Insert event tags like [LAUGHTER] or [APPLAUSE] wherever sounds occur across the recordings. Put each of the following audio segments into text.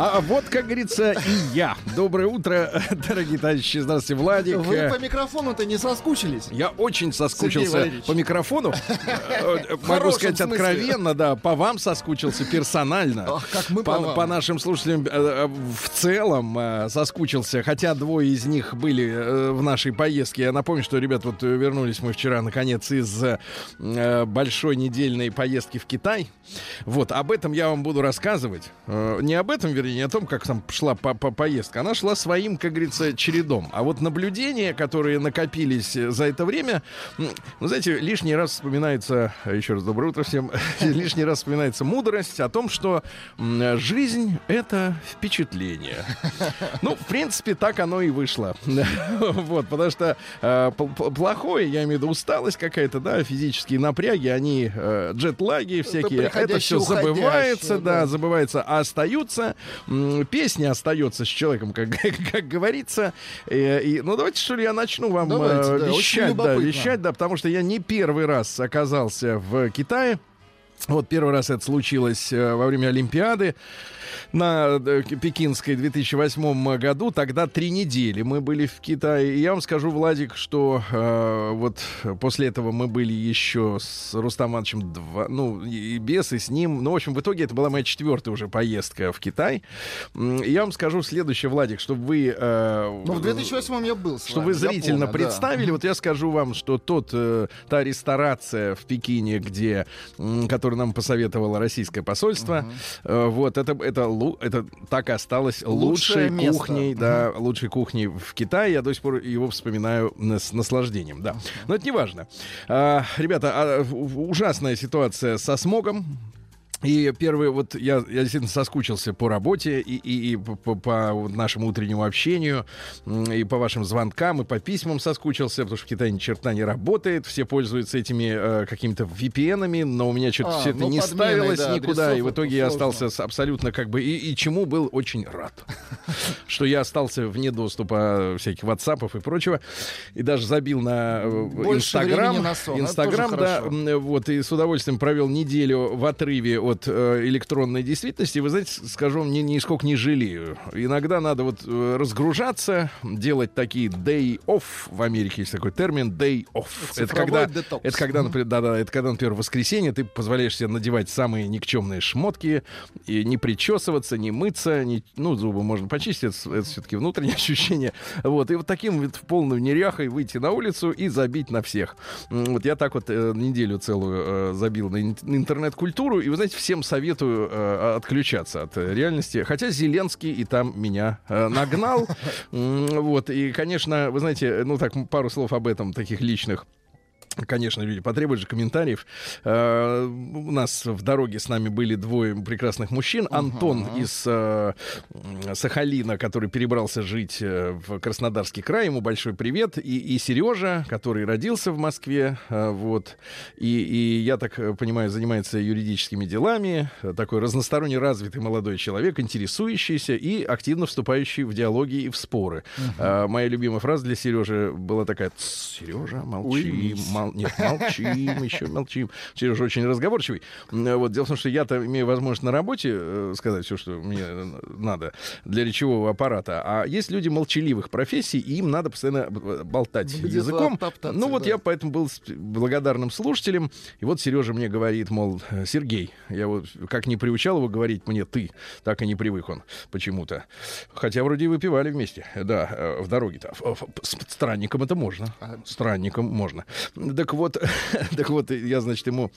А вот, как говорится, и я. Доброе утро, [LAUGHS] дорогие товарищи. Здравствуйте, Владик. Вы по микрофону-то не соскучились? Я очень соскучился по микрофону. [LAUGHS] Э, Могу сказать откровенно, да, по вам соскучился персонально. Как мы по нашим слушателям э, э, в целом соскучился, хотя двое из них были в нашей поездке. Я напомню, что, ребят, вот вернулись мы вчера, наконец, из большой недельной поездки в Китай. Вот, об этом я вам буду рассказывать. Не об этом, вернее, не о том, как там шла по по поездка. Она шла своим, как говорится, чередом. А вот наблюдения, которые накопились э, за это время, ну, знаете, лишний раз вспоминается, э, еще раз доброе утро всем, [LAUGHS] лишний раз вспоминается мудрость о том, что жизнь — это впечатление. Ну, в принципе, так оно и вышло. [LAUGHS] Вот, потому что э, пл- пл- плохое, я имею в виду усталость какая-то, да, физические напряги, они, э, джетлаги всякие, это все забывается, да, да. забывается, а остаются, песня остается с человеком, как, [LAUGHS] как говорится. Э, и, ну, давайте, что ли, я начну вам Давайте, э, да, вещать, да, вещать, да, потому что я не первый раз оказался в Китае. Вот первый раз это случилось э, во время Олимпиады на э, Пекинской 2008 году. Тогда три недели мы были в Китае. И я вам скажу, Владик, что э, вот после этого мы были еще с Рустам Ивановичем два, ну, и без, и с ним. Ну, в общем, в итоге это была моя четвертая уже поездка в Китай. И я вам скажу следующее, Владик, чтобы вы... э, Ну, в 2008 я был с что вами, вы зрительно помню, да. представили, вот я скажу вам, что тот, э, та ресторация в Пекине, где, м, которую нам посоветовало российское посольство, э, вот это это лу- это так и осталось лучшей место. кухней, да, лучшей кухней в Китае. Я до сих пор его вспоминаю на- с наслаждением, да. Но это не важно. А, ребята, а, ужасная ситуация со смогом. И первый, вот я, я действительно соскучился по работе и, и, и по, по- нашему утреннему общению, и по вашим звонкам, и по письмам соскучился, потому что в Китае ни черта не работает, все пользуются этими э, какими-то VPN-ами, но у меня что-то А, все это ну, не подменой, ставилось да, никуда, и в итоге я остался с абсолютно как бы, и, и чему был очень рад, [LAUGHS] что я остался вне доступа всяких ватсапов и прочего, и даже забил на э, Инстаграм, Инстаграм, да, вот, и с удовольствием провел неделю в отрыве от э, электронной действительности. Вы знаете, скажу ни, нисколько не жалею. Иногда надо вот э, разгружаться, делать такие day off. В Америке есть такой термин day off. Это Цифровой когда, детокс. это когда, например, да, да, это когда, например, в воскресенье ты позволяешь себе надевать самые никчемные шмотки, и не причесываться, не мыться, не, ну, зубы можно почистить, это, все-таки внутреннее [LAUGHS] ощущение. Вот, и вот таким вот в полную неряхой выйти на улицу и забить на всех. Вот я так вот э, неделю целую э, забил на интернет-культуру, и, вы знаете, всем советую э, отключаться от э, реальности. Хотя Зеленский и там меня э, нагнал. [LAUGHS] Вот, и, конечно, вы знаете, ну так, пару слов об этом, таких личных. Конечно, люди потребуют же комментариев. Э, У нас в дороге с нами были двое прекрасных мужчин. Антон из э, Сахалина, который перебрался жить э, в Краснодарский край. Ему большой привет. И, и Сережа, который родился в Москве. э, Вот. И, и я так понимаю, занимается юридическими делами. Такой разносторонне развитый молодой человек, интересующийся и активно вступающий в диалоги и в споры. Э, Моя любимая фраза для Сережи была такая: Сережа, молчи, Уймись. Мол- нет, молчим, еще молчим. Сережа очень разговорчивый. Вот, дело в том, что я-то имею возможность на работе э, сказать все, что мне э, надо для речевого аппарата. А есть люди молчаливых профессий, и им надо постоянно э, болтать где-то языком. Ну вот да. я поэтому был благодарным слушателем. И вот Сережа мне говорит, мол, «Э, Сергей, я вот как не приучал его говорить мне ты, так и не привык он почему-то. Хотя вроде и выпивали вместе, да, в дороге-то. Странником это можно. А Странником можно. Так вот, [LAUGHS] так вот, я, значит, ему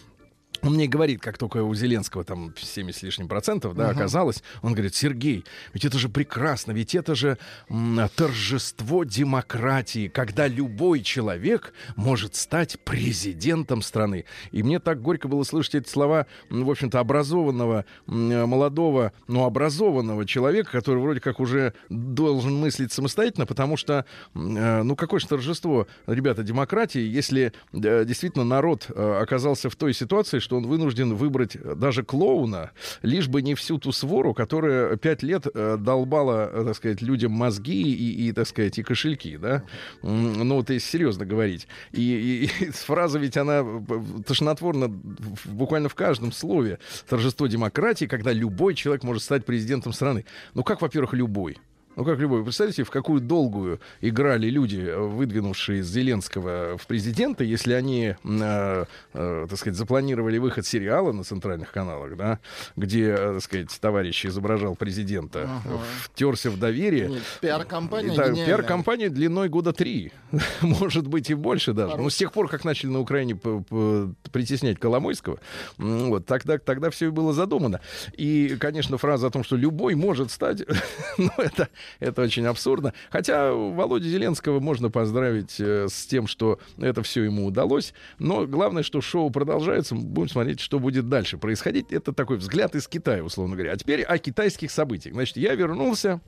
Он мне говорит, как только у Зеленского там 70 с лишним процентов, да, Ага. оказалось, он говорит, Сергей, ведь это же прекрасно, ведь это же м, торжество демократии, когда любой человек может стать президентом страны. И мне так горько было слышать эти слова, в общем-то, образованного, м, молодого, но образованного человека, который вроде как уже должен мыслить самостоятельно, потому что, э, ну, какое же торжество, ребята, демократии, если э, действительно народ э, оказался в той ситуации, что он вынужден выбрать э, даже клоуна, лишь бы не всю ту свору, которая пять лет э, долбала, э, так сказать, людям мозги и, и, так сказать, и кошельки, да? Ну, вот если серьезно говорить. И, и- и [LAUGHS] фраза ведь она тошнотворна буквально в каждом слове. Торжество демократии, когда любой человек может стать президентом страны. Ну, как, во-первых, любой? Ну, как любой. Вы представляете, в какую долгую играли люди, выдвинувшие Зеленского в президенты, если они, э, э, так сказать, запланировали выход сериала на центральных каналах, да, где, э, так сказать, товарищ изображал президента, Ага. втерся в доверие. Пиар-компания Да, пиар-компания длиной года три. [LAUGHS] Может быть, и больше даже. Но с тех пор, как начали на Украине притеснять Коломойского, вот, тогда, тогда все и было задумано. И, конечно, фраза о том, что любой может стать, [LAUGHS] ну, это, это очень абсурдно. Хотя Володю Зеленского можно поздравить э, с тем, что это все ему удалось. Но главное, что шоу продолжается. Будем смотреть, что будет дальше происходить. Это такой взгляд из Китая, условно говоря. А теперь о китайских событиях. Значит, я вернулся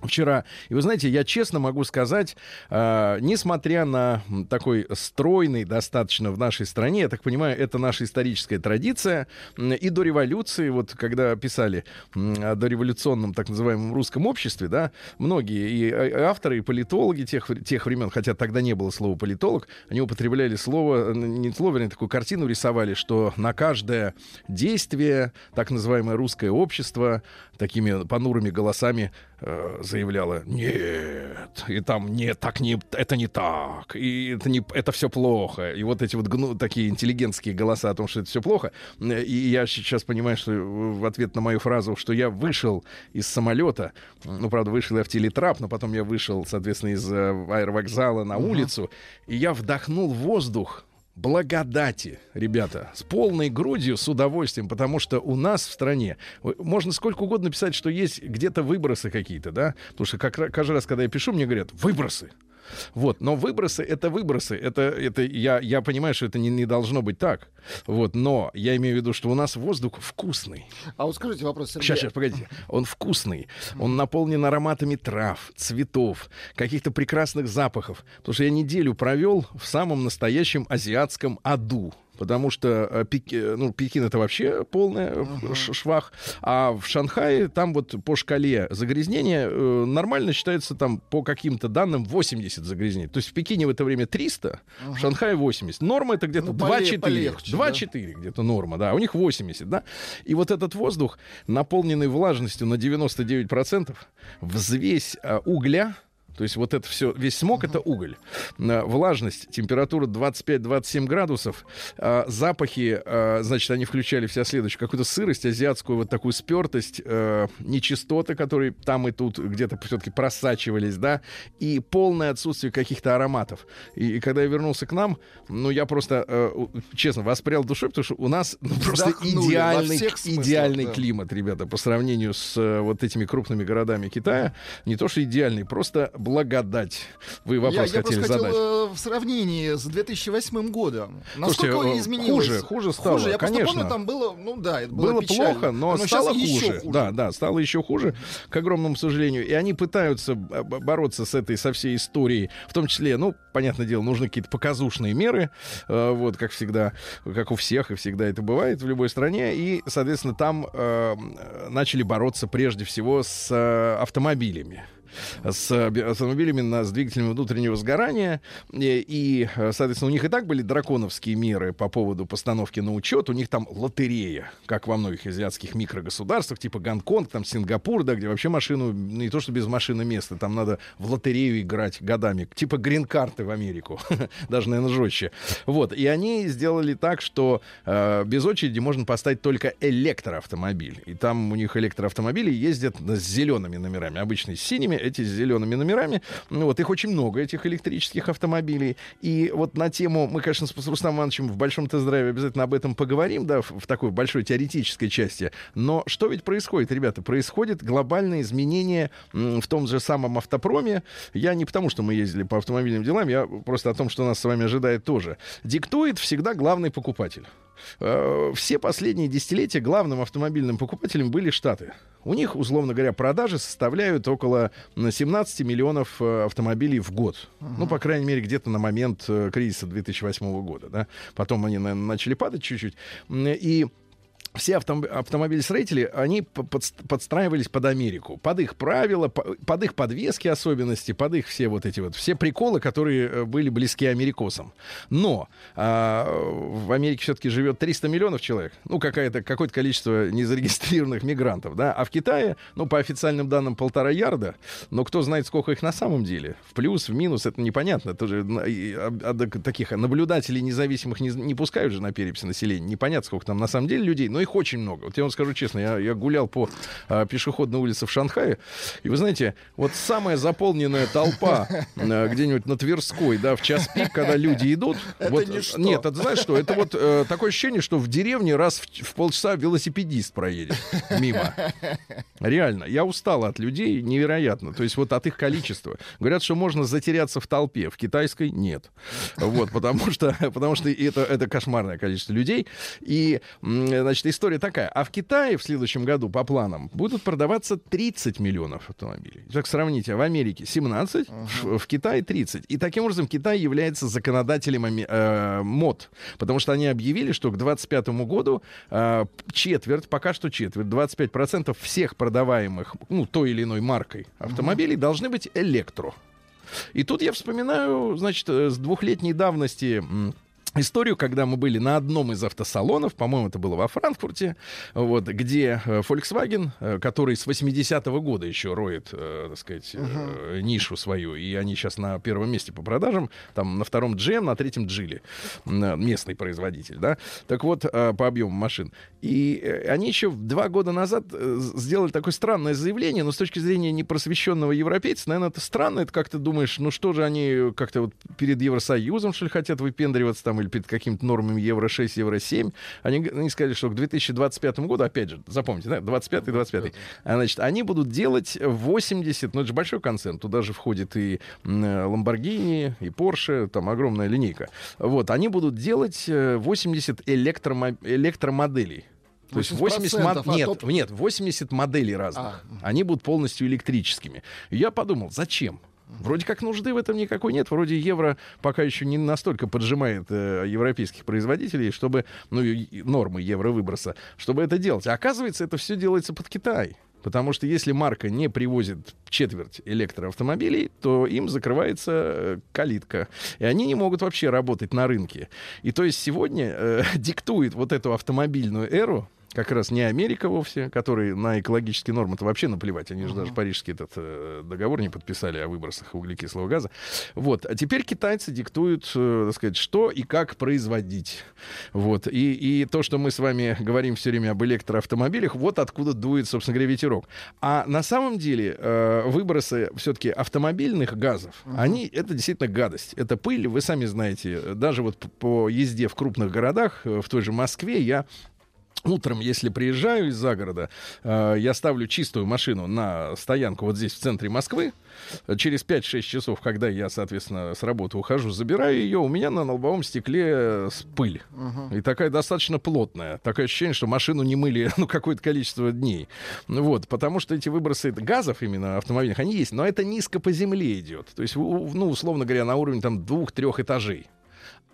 вчера. И вы знаете, я честно могу сказать, э, несмотря на такой стройный достаточно в нашей стране, я так понимаю, это наша историческая традиция, и до революции, вот когда писали о дореволюционном так называемом русском обществе, да, многие и а- авторы, и политологи тех, тех времен, хотя тогда не было слова политолог, они употребляли слово, э, не слово, вернее, такую картину рисовали, что на каждое действие так называемое русское общество такими понурыми голосами э, заявляло нет, и там нет, так не, это не так, и это не, это все плохо, и вот эти вот гну, такие интеллигентские голоса о том, что это все плохо, Э, и я сейчас понимаю, что в ответ на мою фразу, что я вышел из самолета, ну правда вышел я в телетрап, но потом я вышел, соответственно, из э, аэровокзала на улицу, и я вдохнул воздух благодати, ребята, с полной грудью, с удовольствием, потому что у нас в стране можно сколько угодно писать, что есть где-то выбросы какие-то, да, потому что как, каждый раз, когда я пишу, мне говорят, выбросы. Вот, но выбросы это выбросы, это, это я, я понимаю, что это не, не должно быть так, вот, но я имею в виду, что у нас воздух вкусный. А вот скажите вопрос, Сергей. Сейчас, сейчас, погодите. Он вкусный. Он наполнен ароматами трав, цветов, каких-то прекрасных запахов. Потому что я неделю провел в самом настоящем азиатском аду. Потому что э, Пек- э, ну, Пекин это вообще полный э, ш- швах. А в Шанхае там вот по шкале загрязнения э, нормально считается там по каким-то данным 80 загрязнений. То есть в Пекине в это время 300, в Шанхае 80. Норма это где-то Ну, поле- 2-4. полегче, 2-4 где-то норма, да. У них 80, да. И вот этот воздух, наполненный влажностью на 99%, взвесь а, угля, то есть вот это все, весь смог это уголь. А, Влажность, температура 25-27 градусов. а, Запахи, а, значит, они включали вся следующую. Какую-то сырость, азиатскую вот такую спертость, э, нечистоты, которые там и тут где-то все-таки просачивались, да, и полное отсутствие каких-то ароматов. И, и когда я вернулся к нам, ну, я просто, э, честно, воспрял душой, потому что у нас ну, просто Вздохнули во идеальный, смыслах, идеальный да. климат, ребята, по сравнению с э, вот этими крупными городами Китая. Не то, что идеальный, просто благодать. Вы вопрос я, я хотели задать. хотел э, в сравнении с 2008 годом. Слушайте, Насколько э, изменилось? хуже, хуже стало, Я просто конечно. помню, там было, ну да, это было, Было печально. плохо, но, щас стало еще хуже. Да, да, стало еще хуже, к огромному сожалению. И они пытаются бороться с этой, со всей историей. В том числе, ну, понятное дело, нужны какие-то показушные меры, э, вот, как всегда, как у всех, и всегда это бывает в любой стране. И, соответственно, там э, начали бороться прежде всего с э, автомобилями с э, би- автомобилями на, с двигателями внутреннего сгорания. И, и, э, соответственно, у них и так были драконовские меры по поводу постановки на учет. У них там лотерея, как во многих азиатских микрогосударствах, типа Гонконг, там Сингапур, да, где вообще машину, не то что без машины места, там надо в лотерею играть годами. Типа грин-карты в Америку. [LAUGHS] Даже, наверное, жестче. Вот. И они сделали так, что э, без очереди можно поставить только электроавтомобиль. И там у них электроавтомобили ездят с зелеными номерами. Обычно с синими. Эти с зелеными номерами. Ну, вот их очень много, этих электрических автомобилей. И вот на тему, мы, конечно, с Рустамом Ивановичем в большом тест-драйве обязательно об этом поговорим, да, в, в такой большой теоретической части. Но что ведь происходит, ребята? Происходит глобальное изменение в том же самом автопроме. Я не потому, что мы ездили по автомобильным делам, я просто о том, что нас с вами ожидает тоже. Диктует всегда главный покупатель. Э, Все последние десятилетия главным автомобильным покупателем были Штаты. У них, условно говоря, продажи составляют около м, 17 миллионов э, автомобилей в год. Ну, по крайней мере, где-то на момент э, кризиса 2008 года. Да? Потом они наверное, начали падать чуть-чуть. И все автом- автомобилестроители, они п- подс- подстраивались под Америку, под их правила, по- под их подвески особенности, под их все вот эти вот, все приколы, которые э, были близки америкосам. Но а, в Америке все-таки живет 300 миллионов человек, ну, какая-то, какое-то количество незарегистрированных мигрантов, да, а в Китае, ну, по официальным данным, полтора ярда, но кто знает, сколько их на самом деле. В плюс, в минус, это непонятно. Тоже таких наблюдателей независимых не, не пускают же на переписи населения. Непонятно, сколько там на самом деле людей, но их очень много. Вот я вам скажу честно, я, я гулял по а, пешеходной улице в Шанхае, и вы знаете, вот самая заполненная толпа [LAUGHS] а, где-нибудь на Тверской, да, в час пик, когда люди идут. [LAUGHS] Это вот, ничто. Нет, это знаешь что? Это вот э, такое ощущение, что в деревне раз в, в полчаса велосипедист проедет мимо. Реально, я устал от людей невероятно. То есть вот от их количества. Говорят, что можно затеряться в толпе. В китайской нет. Вот, потому что, [LAUGHS] потому что это, это кошмарное количество людей. И, значит, история такая. А в Китае в следующем году, по планам, будут продаваться 30 миллионов автомобилей. Так сравните, в Америке 17, в, в Китае 30. И таким образом Китай является законодателем э, мод. Потому что они объявили, что к 2025 году э, четверть, пока что четверть, 25% всех продаваемых, ну, той или иной маркой автомобилей должны быть электро. И тут я вспоминаю, значит, э, с двухлетней давности историю, когда мы были на одном из автосалонов, по-моему, это было во Франкфурте, вот, где э, Volkswagen, э, который с 80-го года еще роет, э, так сказать, э, нишу свою, и они сейчас на первом месте по продажам, там на втором GM, на третьем Джили, местный производитель, да, так вот, э, по объему машин. И они еще два года назад сделали такое странное заявление, но с точки зрения непросвещенного европейца, наверное, это странно, это как ты думаешь, ну что же они как-то вот перед Евросоюзом, что ли, хотят выпендриваться там, или перед какими-то нормами Евро-6, Евро-7. Они, они сказали, что к 2025 году, опять же, запомните, да, 25 25 а, значит, они будут делать 80, ну это же большой концерн, туда же входит и м, э, Lamborghini, и Porsche, там огромная линейка. Вот, они будут делать э, 80 электромо- электромоделей. То есть 80 80%, мод- а нет, топ- нет, 80 моделей разных. А. Они будут полностью электрическими. И я подумал, зачем? Вроде как нужды в этом никакой нет. Вроде евро пока еще не настолько поджимает э, европейских производителей, чтобы, ну, и- нормы евровыброса, чтобы это делать. А оказывается, это все делается под Китай. Потому что если марка не привозит четверть электроавтомобилей, то им закрывается э, калитка. И они не могут вообще работать на рынке. И то есть сегодня э, [LAUGHS] диктует вот эту автомобильную эру как раз не Америка вовсе, которые на экологические нормы-то вообще наплевать. Они же даже парижский этот э, договор не подписали о выбросах углекислого газа. Вот. А теперь китайцы диктуют, э, так сказать, что и как производить. Вот. И, и то, что мы с вами говорим все время об электроавтомобилях, вот откуда дует, собственно говоря, ветерок. А на самом деле э, выбросы все-таки автомобильных газов, они, это действительно гадость. Это пыль, вы сами знаете, даже вот по езде в крупных городах, э, в той же Москве, я Утром, если приезжаю из-за города, э, я ставлю чистую машину на стоянку вот здесь, в центре Москвы. Через 5-6 часов, когда я, соответственно, с работы ухожу, забираю ее, у меня на лобовом стекле пыль. И такая достаточно плотная. Такое ощущение, что машину не мыли [LAUGHS] ну, какое-то количество дней. Вот, потому что эти выбросы газов именно автомобильных, они есть, но это низко по земле идет. То есть, ну, условно говоря, на уровне там двух-трех этажей.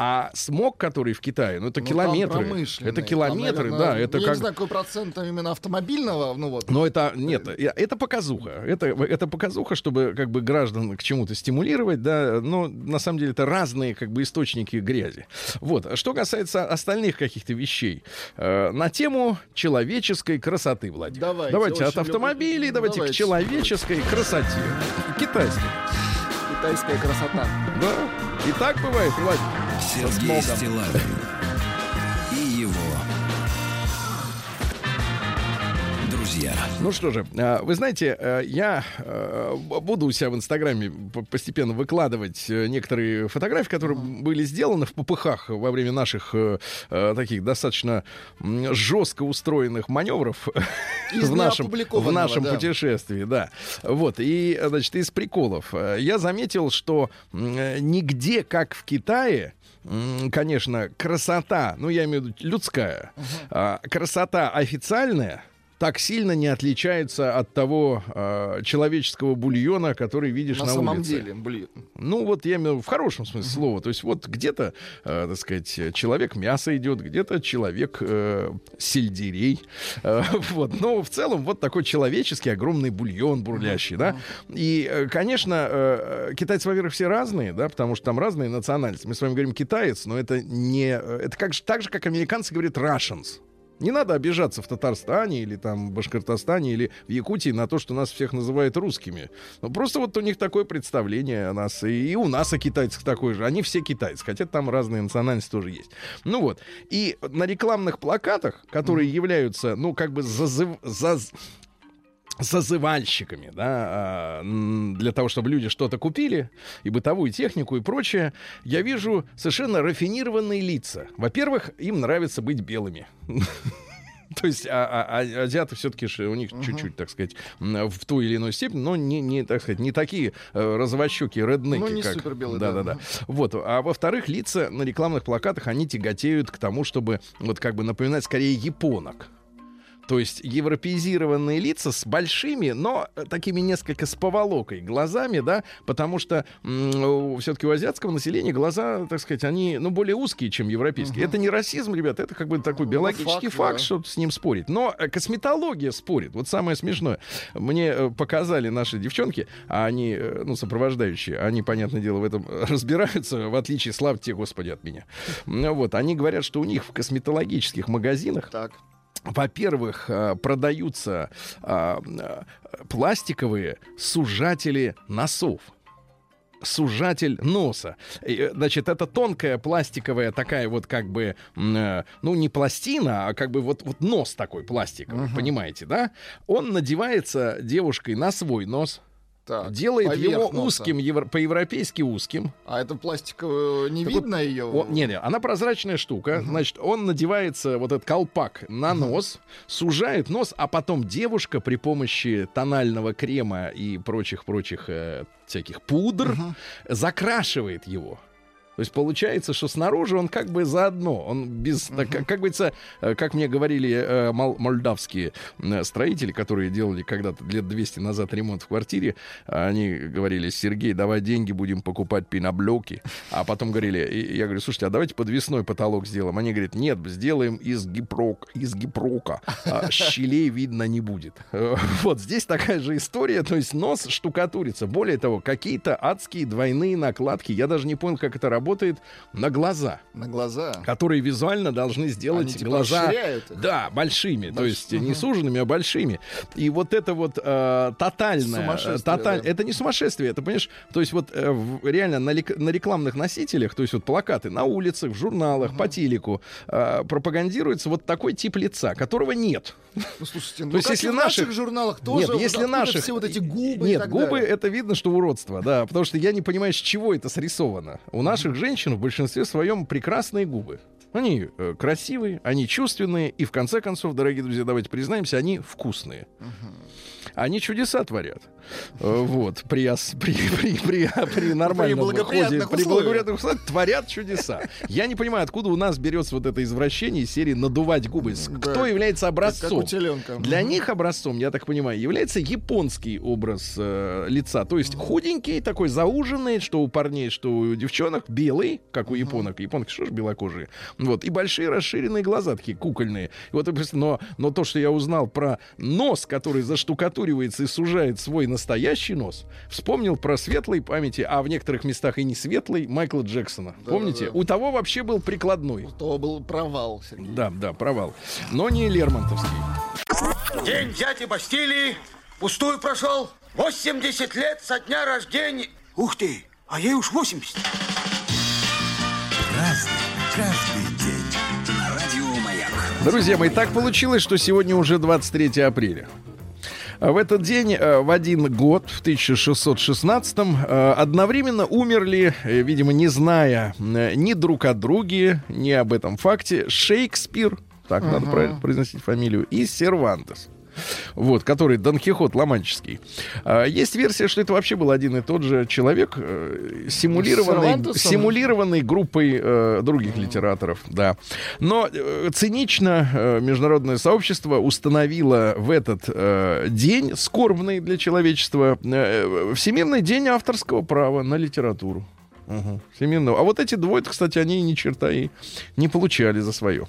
А смог, который в Китае, ну это Ну, там километры. Это там, километры, наверное, да. Это я как... не знаю, какой процент там именно автомобильного, ну вот. Но это нет, это показуха. Это, это показуха, чтобы как бы граждан к чему-то стимулировать, да. Но на самом деле это разные как бы источники грязи. Вот. А Что касается остальных каких-то вещей, э, на тему человеческой красоты, Владимир. Давайте, давайте от автомобилей, люблю. давайте, Давайте. к человеческой красоте. Китайской. Китайская красота. Да. И так бывает, Владимир. Сергей. Стилавин Ну что же, э, вы знаете, э, я э, буду у себя в Инстаграме постепенно выкладывать некоторые фотографии, которые были сделаны в попыхах во время наших таких достаточно жестко устроенных маневров Из в нашем, в нашем да. путешествии, да. Вот, и, значит, из приколов. Я заметил, что нигде, как в Китае, конечно, красота, ну, я имею в виду людская, а, красота официальная, так сильно не отличается от того э, человеческого бульона, который видишь на, На самом улице. деле, блин. Ну, вот я имею в хорошем смысле слова. То есть вот где-то, э, так сказать, человек мясо идет, где-то человек э, сельдерей. Э, [LAUGHS] вот. Но в целом вот такой человеческий огромный бульон бурлящий, да. И, э, конечно, э, китайцы, во-первых, все разные, да, потому что там разные национальности. Мы с вами говорим китаец, но это не... э, Это как, так же, как американцы говорят Russians. Не надо обижаться в Татарстане или там Башкортостане или в Якутии на то, что нас всех называют русскими. Ну, просто вот у них такое представление о нас. И, и у нас о китайцах такое же. Они все китайцы, хотя там разные национальности тоже есть. Ну вот. И на рекламных плакатах, которые являются, ну, как бы зазыв... заз- зазывальщиками, да, а, для того, чтобы люди что-то купили, и бытовую технику, и прочее, я вижу совершенно рафинированные лица. Во-первых, им нравится быть белыми. [LAUGHS] То есть а, а- а- азиаты все-таки у них чуть-чуть, так сказать, в ту или иную степень, но не, не так сказать, не такие э, розовощеки, реднеки, Ну, не как... супербелые, да. Да-да-да. Вот. А во-вторых, лица на рекламных плакатах, они тяготеют к тому, чтобы вот как бы напоминать скорее японок. То есть европеизированные лица с большими, но э, такими несколько с поволокой глазами, да, потому что все-таки у азиатского населения глаза, так сказать, они, ну, более узкие, чем европейские. Это не расизм, ребята, это как бы такой Ну, биологический факт, факт, да. что с ним спорить. Но э, косметология спорит. Вот самое смешное. Мне э, показали наши девчонки, а они, ну, сопровождающие, они, понятное дело, в этом [LAUGHS] разбираются, в отличие, слава тебе, Господи, от меня. Ну, Вот, они говорят, что у них в косметологических магазинах Так. Во-первых, э, продаются а, э, пластиковые сужатели носов. Сужатель носа. Э, Значит, это тонкая пластиковая такая вот как бы, ну не пластина, а как бы вот, вот нос такой пластиковый, понимаете, да? Он надевается девушкой на свой нос, Так. делает его узким, евро- по-европейски узким. А это пластиковая, не Так вот, видно ее? О, не, не, она прозрачная штука. Значит, он надевается, вот этот колпак, на нос, сужает нос, а потом девушка при помощи тонального крема и прочих-прочих э, всяких пудр закрашивает его. То есть получается, что снаружи он как бы заодно, он без, так, как, как говорится, э, как мне говорили э, мол- молдавские строители, которые делали когда-то лет 200 назад ремонт в квартире, они говорили, Сергей, давай деньги будем покупать пеноблоки, а потом говорили, и я говорю, слушайте, а давайте подвесной потолок сделаем. Они говорят, нет, сделаем из гипрок, из гипрока, а щелей видно не будет. Э, Вот здесь такая же история, то есть нос штукатурится. Более того, какие-то адские двойные накладки, я даже не понял, как это работает, на глаза На глаза. которые визуально должны сделать Они типа глаза да большими, то Больш- есть не Мгм. суженными, а большими. И вот это вот э, тотальное, э, тоталь- да. это не сумасшествие, это понимаешь, то есть вот э, в- реально на, лик- на рекламных носителях, то есть вот плакаты на улицах, в журналах, по телеку э, пропагандируется вот такой тип лица, которого нет. Ну, слушайте, ну, То есть если в наших- наших журналах тоже Нет, если наших... все вот эти губы Нет, губы далее? это видно, что уродство, да. Потому что я не понимаю, с чего это срисовано. У наших женщин в большинстве своем прекрасные губы. Они э, красивые, они чувственные, и в конце концов, дорогие друзья, давайте признаемся, они вкусные. Они чудеса творят. Э, Вот, при, при, при, при, при нормальном выходе, благоприятных при благоприятных условиях творят чудеса. Я не понимаю, откуда у нас берется вот это извращение из серии надувать губы. Да. Кто является образцом? Для них образцом, я так понимаю, является японский образ э, лица. То есть худенький, такой зауженный, что у парней, что у девчонок, белый, как у японок. Японки что ж белокожие. Вот. И большие расширенные глаза, такие кукольные. Вот, но, но то, что я узнал про нос, который заштукатуривается и сужает свой настоящий нос, вспомнил про светлой памяти, а в некоторых местах и не светлый, Майкла Джексона. Да, Помните? да. У того вообще был прикладной. То был провал, Сергей. Да, да, провал. Но не Лермонтовский. День дяди Бастилии пустую прошел. 80 лет со дня рождения. Ух ты, а ей уж 80. Разный, каждый день. На радио Маяк. Друзья мои, так получилось, что сегодня уже 23 апреля. В этот день, э, в один год, в 1616-м, э, одновременно умерли, э, видимо, не зная ни друг о друге, ни об этом факте, Шекспир, так надо правильно произносить фамилию, и Сервантес. Вот, который Дон Кихот Ломанческий. А, Есть версия, что это вообще был один и тот же человек, э, симулированный, симулированный группой э, других литераторов, да. Но э, цинично э, международное сообщество установило в этот э, день, скорбный для человечества, э, Всемирный день авторского права на литературу. Мгм. Всемирного. А вот эти двое, кстати, они ни черта и не получали за свое.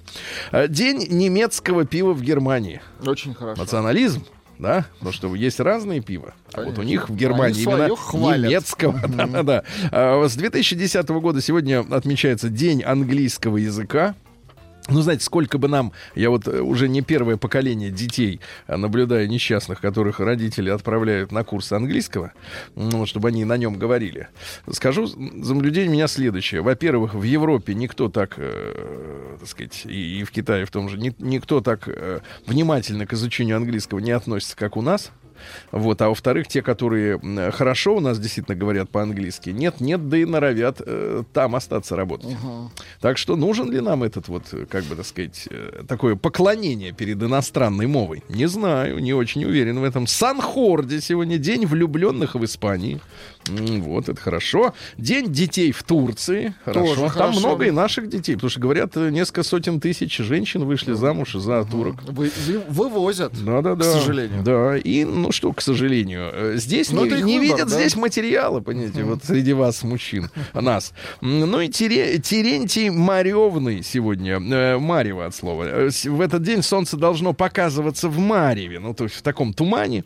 Э, День немецкого пива в Германии. Очень хорошо. Национализм, да? Потому что есть разные пива. А вот у них в Германии Они именно хвалят. немецкого. Да-да-да. А, С 2010 года сегодня отмечается День английского языка. Ну, знаете, сколько бы нам, я вот э, уже не первое поколение детей а, наблюдаю несчастных, которых родители отправляют на курсы английского, ну, чтобы они на нем говорили. Скажу за наблюдение меня следующее. Во-первых, в Европе никто так, э, так сказать, и, и в Китае в том же, ни- никто так э, внимательно к изучению английского не относится, как у нас. Вот, а во-вторых, те, которые хорошо у нас действительно говорят по-английски, нет, нет, да и норовят э, там остаться работать. Так что нужен ли нам этот вот, э, как бы так сказать, э, такое поклонение перед иностранной мовой? Не знаю, не очень уверен в этом. Санхорде сегодня день влюбленных в Испании. Вот, это хорошо. День детей в Турции. Хорошо. Тоже Там хорошо. много и наших детей, потому что, говорят, э, несколько сотен тысяч женщин вышли замуж за турок. Вы- вы- вывозят. Да, да, да. К сожалению. Да, и, ну что, к сожалению, э, здесь Ну, не, не выбор, видят да. здесь материала, понимаете, вот среди вас, мужчин, нас. Ну и Тере- Терентий Маревный сегодня, э, Марево от слова. В этот день солнце должно показываться в Мареве, ну то есть в таком тумане.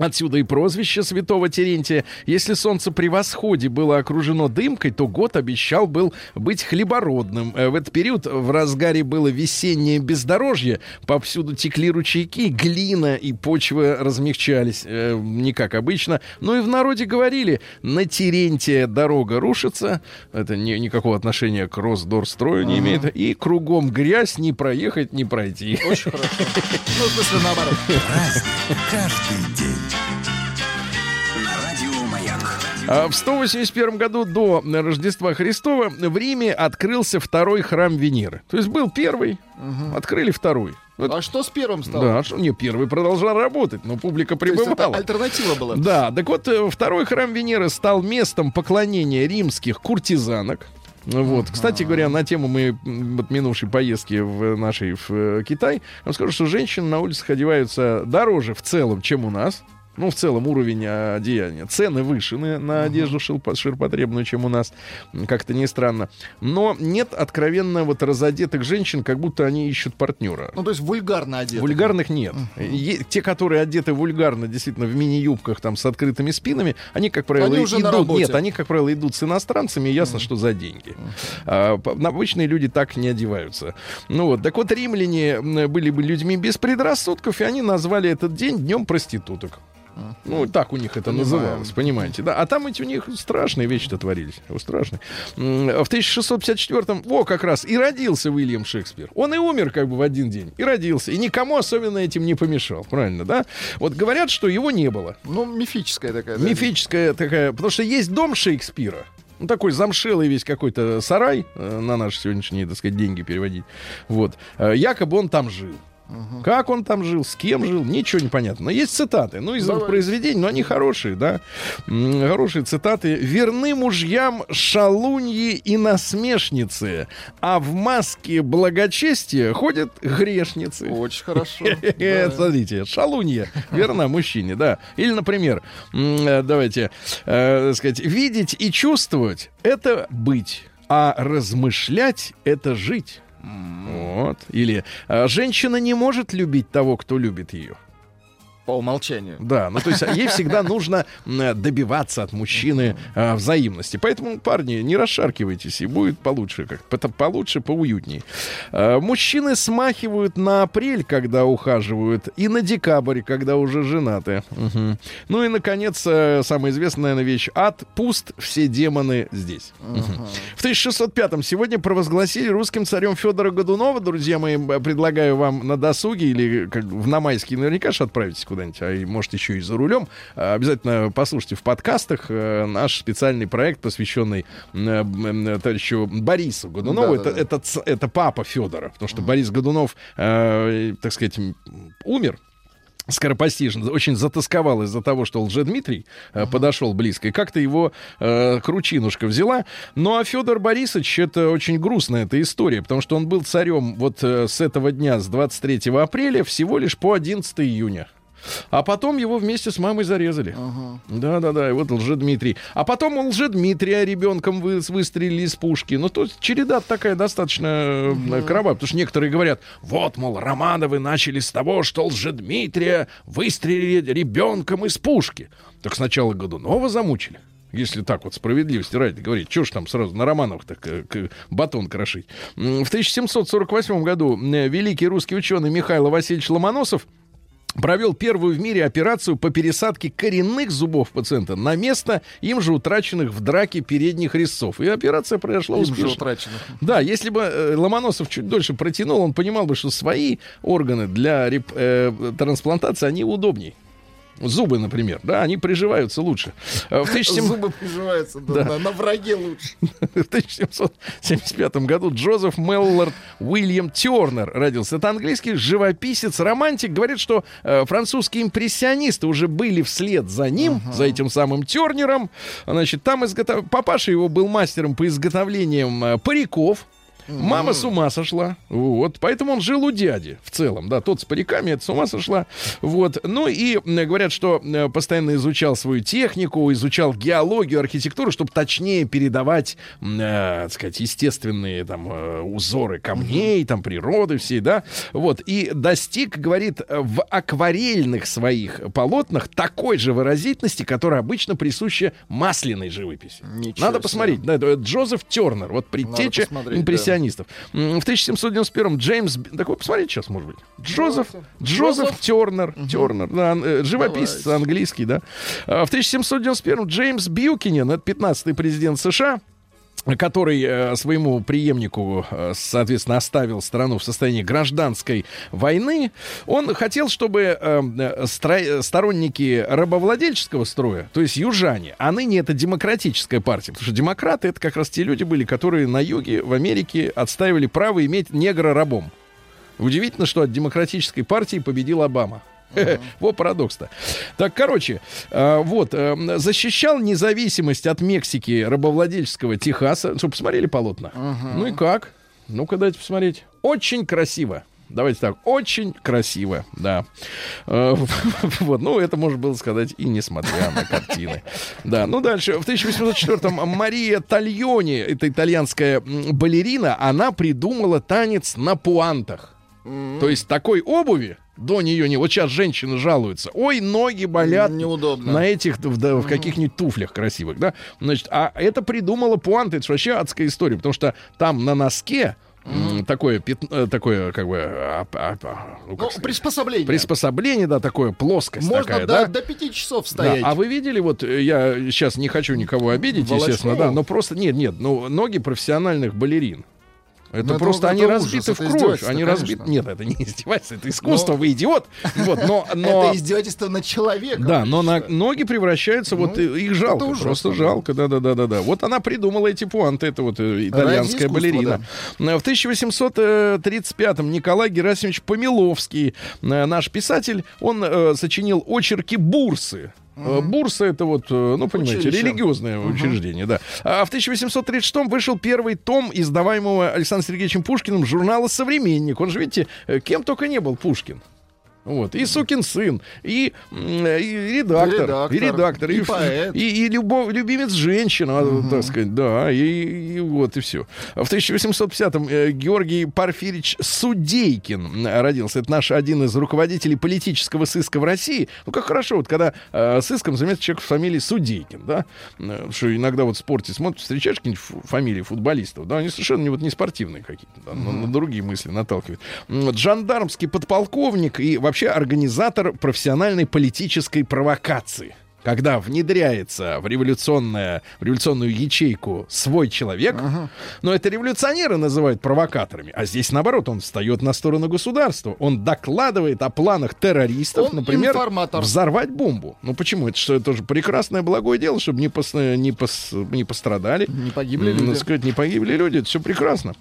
Отсюда и прозвище святого Терентия. Если солнце при восходе было окружено дымкой, то год обещал был быть хлебородным. Э, В этот период в разгаре было весеннее бездорожье. Повсюду текли ручейки, глина и почва размягчались, э, не как обычно. Ну и в народе говорили, на Терентия дорога рушится. Это ни- никакого отношения к Росдорстрою не имеет. И кругом грязь, не проехать, не пройти. Очень хорошо. [LAUGHS] Ну, в смысле, наоборот. Каждый день. А В 181 году до Рождества Христова в Риме открылся второй храм Венеры. То есть был первый, открыли второй. Вот, А что с первым стало? да, что, не, первый продолжал работать, но публика То есть это прибывала. альтернатива была. Да, так вот, э, второй храм Венеры стал местом поклонения римских куртизанок. Ну Вот. Кстати говоря, на тему мы вот минувшей поездки в нашей в э, Китай, я вам скажу, что женщины на улицах одеваются дороже в целом, чем у нас. Ну, в целом уровень а, одеяния. Цены выше на, на одежду ширпо- ширпотребную, чем у нас. Как-то не странно. Но нет откровенно вот разодетых женщин, как будто они ищут партнера. Ну, то есть вульгарно одеты. Вульгарных нет. Е- те, которые одеты вульгарно, действительно, в мини-юбках там с открытыми спинами, они, как правило, Они уже идут. Нет, они, как правило, идут с иностранцами, ясно, что за деньги. А, по- обычные люди так не одеваются. Ну вот, так вот, римляне были бы людьми без предрассудков, и они назвали этот день днем проституток. Ну, так у них это Понимаю. называлось, понимаете, да. А там эти у них страшные вещи-то творились. О, Страшные. В 1654-м, во, как раз, и родился Уильям Шекспир. Он и умер как бы в один день. И родился. И никому особенно этим не помешал. Правильно, да? Вот говорят, что его не было. Ну, мифическая такая. да. Мифическая такая. Потому что есть дом Шекспира. Ну, такой замшелый весь какой-то сарай, э, на наши сегодняшние, так сказать, деньги переводить. Вот. Э, якобы он там жил. Как он там жил, с кем жил, ничего не понятно. Но есть цитаты, ну, из Давай. произведений, но они хорошие, да. Хорошие цитаты. «Верны мужьям шалуньи и насмешницы, а в маске благочестия ходят грешницы». Очень хорошо. [LAUGHS] Смотрите, шалунья, верно, мужчине, да. Или, например, э, давайте, э, так сказать, видеть и чувствовать — это быть, а размышлять — это жить. Вот. Или э, женщина не может любить того, кто любит ее. По умолчанию. Да, ну то есть ей всегда нужно добиваться от мужчины э, взаимности. Поэтому, парни, не расшаркивайтесь, и будет получше, как это получше, поуютней. Э, мужчины смахивают на апрель, когда ухаживают, и на декабрь, когда уже женаты. Мгм. Ну и, наконец, э, самая известная, наверное, вещь. Ад пуст, все демоны здесь. Мгм. В 1605-м сегодня провозгласили русским царем Федора Годунова. Друзья мои, предлагаю вам на досуге или как в Намайский наверняка же отправитесь куда-нибудь, а и, может, еще и за рулем, а, обязательно послушайте в подкастах э, наш специальный проект, посвященный э, э, товарищу Борису Годунову. Да, это, да. это, это папа Федора, потому что Борис Годунов, э, так сказать, умер скоропостижно, очень затасковал из-за того, что Лжедмитрий э, подошел близко, и как-то его э, кручинушка взяла. Ну, а Федор Борисович, это очень грустная эта история, потому что он был царем вот э, с этого дня, с 23 апреля, всего лишь по 11 июня. А потом его вместе с мамой зарезали. Да-да-да, и вот Лжедмитрий. А потом у Лжедмитрия ребенком вы, выстрелили из пушки. Ну, есть череда такая достаточно э, кровавая. Потому что некоторые говорят, вот, мол, Романовы начали с того, что Лжедмитрия выстрелили ребенком из пушки. Так сначала Годунова замучили. Если так вот справедливости ради говорить, что ж там сразу на Романовых так э, батон крошить. В 1748 году э, великий русский ученый Михаил Васильевич Ломоносов провел первую в мире операцию по пересадке коренных зубов пациента на место им же утраченных в драке передних резцов. И операция произошла Им же успешно. утраченных. Да, если бы э, Ломоносов чуть дольше протянул, он понимал бы, что свои органы для реп- э, трансплантации, они удобней. Зубы, например, да, они приживаются лучше. Э, В 1700 Зубы приживаются да, Да. на, на враге лучше. [LAUGHS] в 1775 году Джозеф Меллард Уильям Тернер родился. Это английский живописец, романтик. Говорит, что э, французские импрессионисты уже были вслед за ним, за этим самым Тернером. Значит, там изготов... папаша его был мастером по изготовлениям э, париков. Мама с ума сошла. Вот. Поэтому он жил у дяди в целом. Да, тот с париками, это с ума сошла. Вот. Ну и говорят, что э, постоянно изучал свою технику, изучал геологию, архитектуру, чтобы точнее передавать, э, так сказать, естественные там э, узоры камней, там природы всей, да. Вот. И достиг, говорит, в акварельных своих полотнах такой же выразительности, которая обычно присуща масляной живописи. Ничего Надо посмотреть. Да, Джозеф Тернер. Вот предтеча посмотреть, М, В 1791 Джеймс... Так вы посмотрите сейчас, может быть. Джозеф. Джозеф Джозеф? Тернер. Тернер, да, э, живописец Давайте. английский, да. А В 1791 Джеймс Бьюкинен, это 15-й президент США, который э, своему преемнику, э, соответственно, оставил страну в состоянии гражданской войны, он хотел, чтобы э, э, стро- сторонники рабовладельческого строя, то есть южане, а ныне это демократическая партия, потому что демократы это как раз те люди были, которые на юге в Америке отстаивали право иметь негра рабом. Удивительно, что от демократической партии победил Обама. Во парадокс-то. Так, короче, э, вот, э, защищал независимость от Мексики рабовладельческого Техаса. Что, посмотрели полотна? Ну и как? Ну-ка, дайте посмотреть. Очень красиво. Давайте так, очень красиво, да. Э, [LAUGHS] Вот, ну, это можно было сказать и несмотря на картины. Да, ну дальше. В 1804-м Мария Тальони, это итальянская балерина, она придумала танец на пуантах. То есть такой обуви до нее не. Вот сейчас женщины жалуются. Ой, ноги болят. Неудобно. На этих, в, да, в каких-нибудь туфлях красивых, да. Значит, а это придумала Пуанта. Это вообще адская история, потому что там на носке м, такое, э, такое, как бы, а, а, а, ну, как Ну, сказать, приспособление. приспособление, да, такое, плоскость Можно такая, до, да. до пяти часов Да, стоять. а вы видели, вот э, я сейчас не хочу никого обидеть, Волочкову? естественно, да, но просто нет, нет, ну ноги профессиональных балерин. Это Ну, это- просто это они ужас, разбиты это в кровь, они конечно. разбиты. Нет, это не [LAUGHS] издевательство, это искусство, Но- вы идиот. Вот, но, [LAUGHS] но Это издевательство над человеком. да, но на, ноги превращаются, вот Ну, и- их жалко, ужасно, просто да. жалко, да, да, да, да, да. Вот она придумала эти пуанты, это вот э, итальянская искусства, балерина. Э, В 1835-м Николай Герасимович Помиловский, э, наш писатель, он э, сочинил очерки Бурсы. Э, Бурса это вот, э, ну, понимаете, Училище. религиозное учреждение, да. А в 1836-м вышел первый том, издаваемого Александром Сергеевичем Пушкиным журнала «Современник». Он же, видите, э, кем только не был Пушкин. Вот. И сукин сын, и, м, и редактор, Редактор, и редактор, и ф- поэт. и, и любов, любимец женщина, так сказать, да, и, и вот и все. В 1850-м э, Георгий Порфирич Судейкин родился. Это наш один из руководителей политического сыска в России. Ну, как хорошо, вот когда э, сыском занимается человек с фамилией Судейкин, да, Э, что иногда вот в спорте смотришь, встречаешь какие-нибудь фамилии футболистов, да, они совершенно не, вот, не спортивные какие-то, да, на, на другие мысли наталкивают. Вот Жандармский подполковник и вообще организатор профессиональной политической провокации. когда внедряется в, революционное, в революционную ячейку свой человек, но это революционеры называют провокаторами, а здесь наоборот, он встает на сторону государства, он докладывает о планах террористов, Он например, информатор. взорвать бомбу. Ну почему? Это что, это же прекрасное благое дело, чтобы не, пос- не, пос- не пострадали. Не погибли М, люди. сказать, не погибли люди. Это все прекрасно.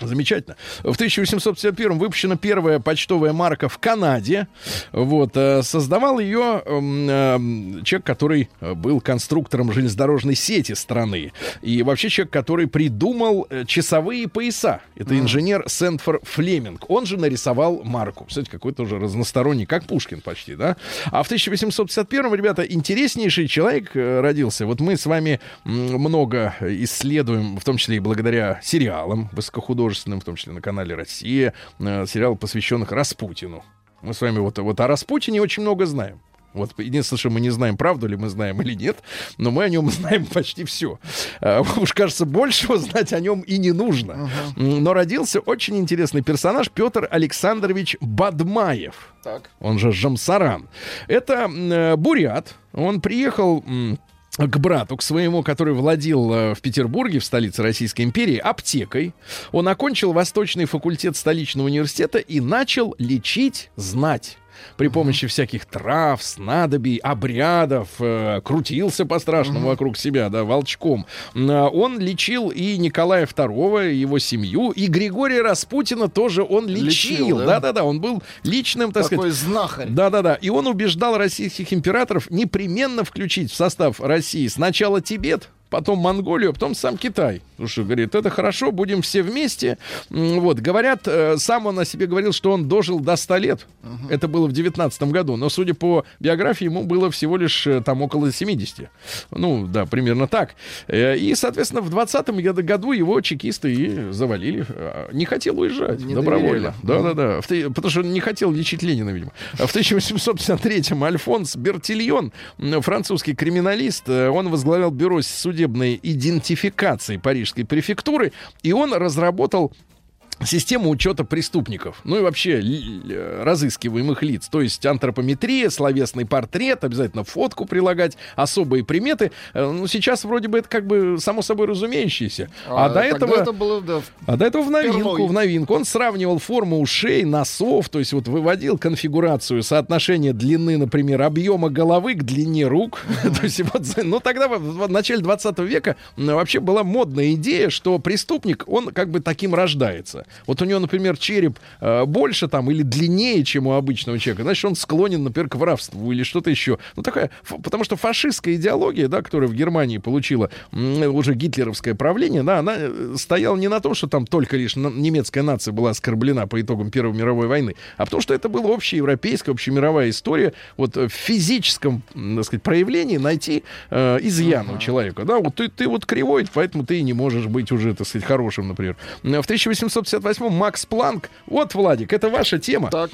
Замечательно. В 1851 выпущена первая почтовая марка в Канаде. Вот, э, создавал ее эм, эм, человек, который э, был конструктором железнодорожной сети страны. И вообще человек, который придумал э, часовые пояса. Это инженер Сентфор Флеминг. Он же нарисовал марку. Кстати, какой-то уже разносторонний, как Пушкин почти, да? А в 1851, ребята, интереснейший человек э, родился. Вот мы с вами много исследуем, в том числе и благодаря сериалам высокохудожественным, в том числе на канале «Россия», э, сериал, посвященных Распутину. Мы с вами вот, вот о Распутине очень много знаем. Вот единственное, что мы не знаем, правду ли мы знаем или нет, но мы о нем знаем [LAUGHS] почти все. [LAUGHS] уж кажется, большего знать о нем и не нужно. М, Но родился очень интересный персонаж Петр Александрович Бадмаев Так. он же Жамсаран. Это э, бурят. Он приехал м, к брату, к своему, который владел э, в Петербурге, в столице Российской империи, аптекой. Он окончил Восточный факультет столичного университета и начал лечить знать при помощи всяких трав, снадобий, обрядов, э, крутился по-страшному вокруг себя, да, волчком. А Он лечил и Николая II, его семью, и Григория Распутина тоже он лечил. Лечил, да? Да-да-да, он был личным, так сказать, Такой знахарь. да-да-да. И он убеждал российских императоров непременно включить в состав России сначала Тибет, потом Монголию, а потом сам Китай. Слушай, говорит, это хорошо, будем все вместе. Вот, говорят, э, сам он о себе говорил, что он дожил до 100 лет. Это было в 19 году. Но, судя по биографии, ему было всего лишь э, там около 70. Ну, да, примерно так. Э, И, соответственно, в 20 году его чекисты и завалили. Не хотел уезжать Не добровольно. Да-да-да. Потому что не хотел лечить Ленина, видимо. А В 1853-м Альфонс Бертильон, французский криминалист, он возглавлял бюро судебной идентификации Парижской префектуры, и он разработал Система учета преступников, ну и вообще э, разыскиваемых лиц, то есть антропометрия, словесный портрет, обязательно фотку прилагать, особые приметы. Э, Ну, сейчас вроде бы это как бы само собой разумеющееся. А, до тогда этого... это было, да, А до этого в новинку, Впервой. в новинку. Он сравнивал форму ушей, носов, то есть вот выводил конфигурацию, соотношение длины, например, объема головы к длине рук. [LAUGHS] То есть вот, ну тогда в начале 20 века вообще была модная идея, что преступник, он как бы таким рождается. Вот у него, например, череп э, больше там или длиннее, чем у обычного человека, значит, он склонен, например, к воровству или что-то еще. Ну такая, потому что фашистская идеология, да, которая в Германии получила м, уже гитлеровское правление, да, она э, стояла не на том, что там только лишь немецкая нация была оскорблена по итогам Первой мировой войны, а потому что это была общеевропейская, общемировая история вот э, в физическом, так сказать, проявлении найти э, изъян у человека. Да, вот ты, ты вот кривой, поэтому ты и не можешь быть уже, так сказать, хорошим, например. В 1858 Макс Планк, вот, Владик, это ваша тема. так.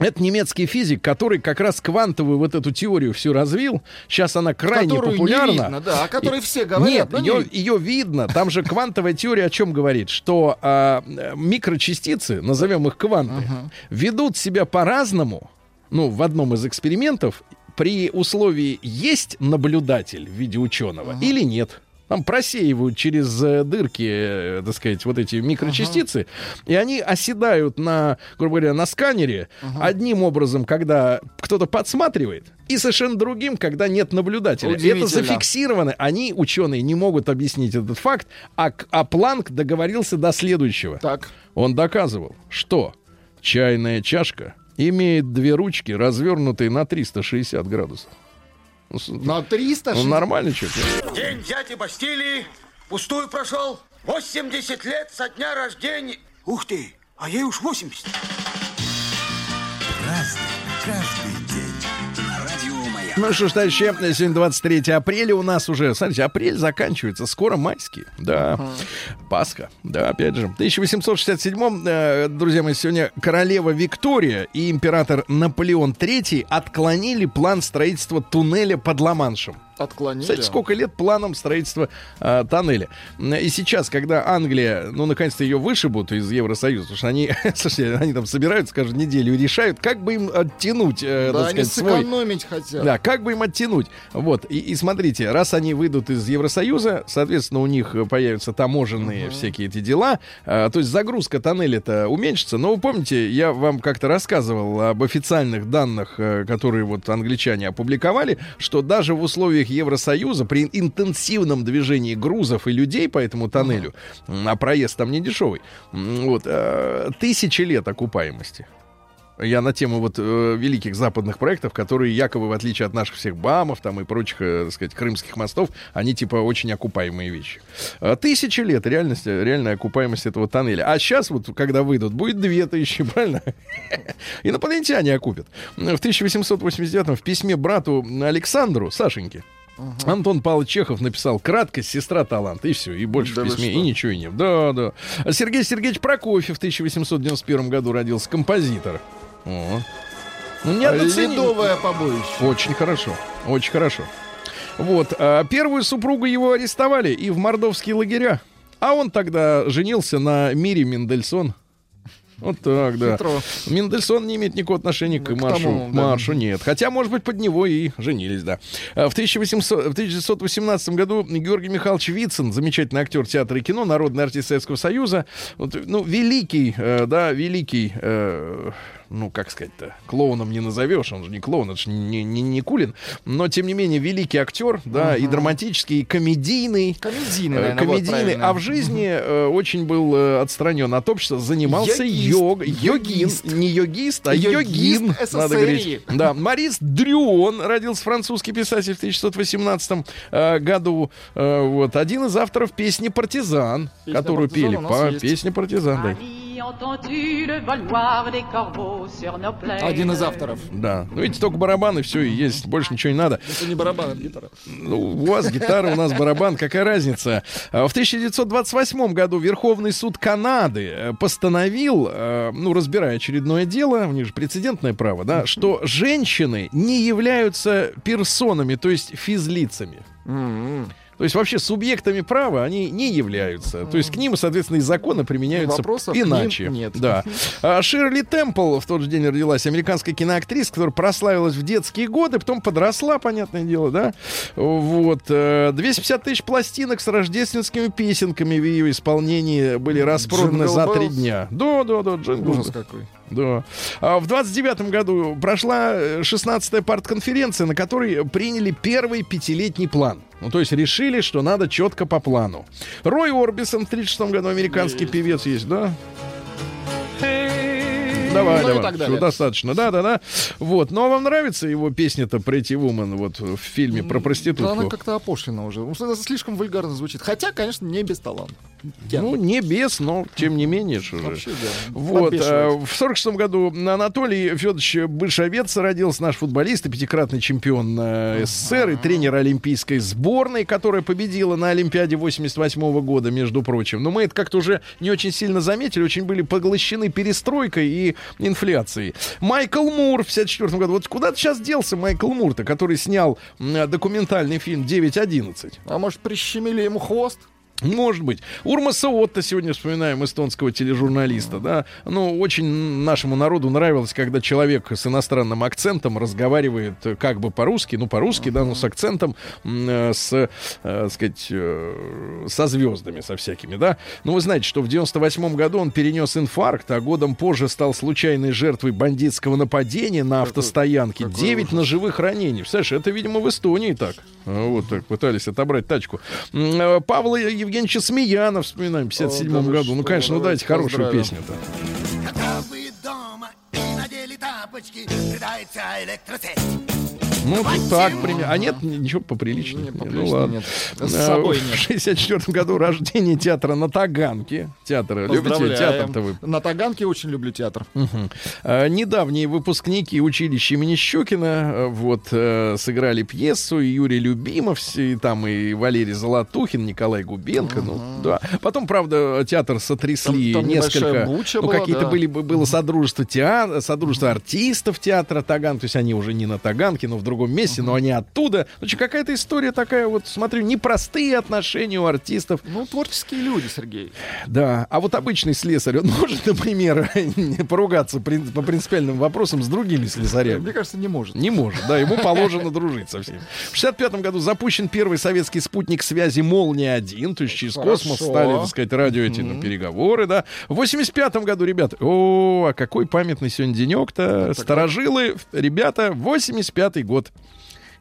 Это немецкий физик, который как раз квантовую вот эту теорию всю развил. Сейчас она крайне Которую не популярна. видно, да, о которой все говорят, Нет, но не ее, видно. ее. Там же квантовая теория о чем говорит? Что а, микрочастицы, назовем их кванты, ведут себя по-разному. Ну, в одном из экспериментов при условии есть наблюдатель в виде ученого или нет. Там просеивают через э, дырки, э, так сказать, вот эти микрочастицы, и они оседают на, грубо говоря, на сканере одним образом, когда кто-то подсматривает, и совершенно другим, когда нет наблюдателя. Это зафиксировано. Они, ученые, не могут объяснить этот факт, а, а Планк договорился до следующего. Так. Он доказывал, что чайная чашка имеет две ручки, развернутые на 360 градусов. На 300 ну, нормальный человек. День дяди Бастилии пустую прошел. 80 лет со дня рождения. Ух ты, а ей уж 80. Ну что ж, товарищи, сегодня 23 апреля у нас уже, смотрите, апрель заканчивается, скоро майский, да, Пасха, да, опять же. В 1867, э, друзья мои, сегодня королева Виктория и император Наполеон III отклонили план строительства туннеля под Ла-Маншем. Отклонили. Кстати, сколько лет планам строительства а, тоннеля. И сейчас, когда Англия, ну, наконец-то ее вышибут из Евросоюза, потому что они, [LAUGHS] слушайте, они там собираются каждую неделю и решают, как бы им оттянуть, э, Да, так сказать, свой... сэкономить хотят. Да, как бы им оттянуть. Вот. И, и смотрите, раз они выйдут из Евросоюза, соответственно, у них э, появятся таможенные всякие эти дела. А, то есть загрузка тоннеля-то уменьшится. Но вы помните, я вам как-то рассказывал об официальных данных, э, которые вот англичане опубликовали, что даже в условиях Евросоюза при интенсивном движении грузов и людей по этому тоннелю, а проезд там не дешевый, вот, э, тысячи лет окупаемости. Я на тему вот э, великих западных проектов, которые якобы, в отличие от наших всех БАМов там и прочих, э, так сказать, крымских мостов, они типа очень окупаемые вещи. А Тысячи лет реальность, реальная окупаемость этого тоннеля. А сейчас вот, когда выйдут, будет две тысячи, [LAUGHS] правильно? Инопланетяне окупят. В 1889 в письме брату Александру, Сашеньке, Антон Павлович Чехов написал краткость, сестра талант, и все, и больше Да в письме, и ничего и нет. Да, да. Сергей Сергеевич Прокофьев в 1891 году родился, композитор. О. Ну, не Ледовое побоище. Очень хорошо, очень хорошо. Вот, а первую супругу его арестовали и в мордовские лагеря. А он тогда женился на Мире Мендельсон. Вот так, да. Хитро. Мендельсон не имеет никакого отношения к к маршу. тому, да. маршу нет. Хотя, может быть, под него и женились, да. А В, 1800, в 1918 году Георгий Михайлович Вицин, замечательный актер театра и кино, народный артист Советского Союза, вот, ну, великий, э, да, великий, э, ну, как сказать-то, клоуном не назовешь, он же не клоун, это же не, не, не Кулин, но, тем не менее, великий актер, да, и драматический, и комедийный, Комедийный, Э, наверное, вот комедийный, правильно. а в жизни э, очень был э, отстранен от общества, занимался Йогист. йогой, йогин, Йогист. не йогист, а Йогист йогин, надо СССР. говорить. Да, Марис Дрюон родился французский писатель в 1618 э, году. Вот один из авторов песни "Партизан", Песня которую «Партизан» пели по песне "Партизан". Да. Один из авторов. Да. Ну, видите, только барабаны, все и есть, больше ничего не надо. Это не барабан, это гитара. Ну, у вас гитара, у нас барабан, какая разница? А В 1928 году Верховный суд Канады э, постановил, э, ну, разбирая очередное дело, у них же прецедентное право, да, что женщины не являются персонами, то есть физлицами. М-м. То есть вообще субъектами права они не являются. То есть к ним, соответственно, и законы применяются Вопросов иначе. нет. Да. [LAUGHS] А Ширли Темпл в тот же день родилась, американская киноактриса, которая прославилась в детские годы, потом подросла, понятное дело, да. Вот. э, 250 тысяч пластинок с рождественскими песенками в ее исполнении были распроданы Джингл за три дня. Да, да, да, джингл. Ужас какой. Да. А в 29 году прошла э, 16-я партконференция, на которой приняли первый пятилетний план. Ну, то есть решили, что надо четко по плану. Рой Орбисон в 36 году американский певец есть, да? Давай, Ну и давай. так Всё, далее. достаточно. Да, да, да. Вот. Ну, а вам нравится его песня-то Pretty Woman вот в фильме про Да проститутку? она как-то опошлена уже. Ну, это слишком вульгарно звучит. Хотя, конечно, не без таланта. Ну, не без, но тем не менее, что же. Вообще, да. Вот, э, в 46 году Анатолий Федорович Бышовец родился, наш футболист и пятикратный чемпион э, СССР и тренер олимпийской сборной, которая победила на Олимпиаде 88 года, между прочим. Но мы это как-то уже не очень сильно заметили, очень были поглощены перестройкой и инфляцией. Майкл Мур в 54 году. Вот куда сейчас делся Майкл Мур-то, который снял документальный фильм «9.11»? А может, прищемили ему хвост? Может быть. Урмаса Отто сегодня вспоминаем, эстонского тележурналиста, да. Ну, очень нашему народу нравилось, когда человек с иностранным акцентом разговаривает э, как бы по-русски, ну, по-русски, да, но с акцентом, э, с, э, сказать, э, со звездами, со всякими, да. Ну, вы знаете, что в 98 году он перенес инфаркт, а годом позже стал случайной жертвой бандитского нападения на автостоянке. какой 9 ножевых ранений. Представляешь, это, видимо, в Эстонии так. А, Вот так пытались отобрать тачку. Э, Павла Евгеньевича Смеяна вспоминаем в 57 да вы году. Ну, что, конечно, ну дайте давайте хорошую песню-то. Когда вы дома и надели тапочки, рыдается электросеть. Ну, так, примерно. А нет, ничего поприличнее. Не, ну, ладно. нет. С А, собой В нет. 64 году рождение театра на Таганке. Театра. Любите Поздравляем. театр-то вы? На Таганке очень люблю театр. Мгм. А, Недавние выпускники училища имени Щукина э, вот э, сыграли пьесу и Юрий Любимов, и там и Валерий Золотухин, Николай Губенко, ну да. Потом, правда, театр сотрясли Там- там несколько, ну была, какие-то да. были бы- было содружество театра, содружество артистов театра Таган, то есть они уже не на Таганке, но в другом месте, но они оттуда. Значит, какая-то история такая, вот, смотрю, непростые отношения у артистов. Ну, творческие люди, Сергей. Да, а вот обычный слесарь, он [LAUGHS] может, например, поругаться по принципиальным вопросам с другими слесарями? Мне кажется, не может. Не может, да, ему положено дружить со всеми. В 65 году запущен первый советский спутник связи «Молния-1», то есть через космос стали, так сказать, радио эти ну, переговоры, да. В 85 году, ребят, о, а какой памятный сегодня денек-то. Старожилы, ребята, 85 год.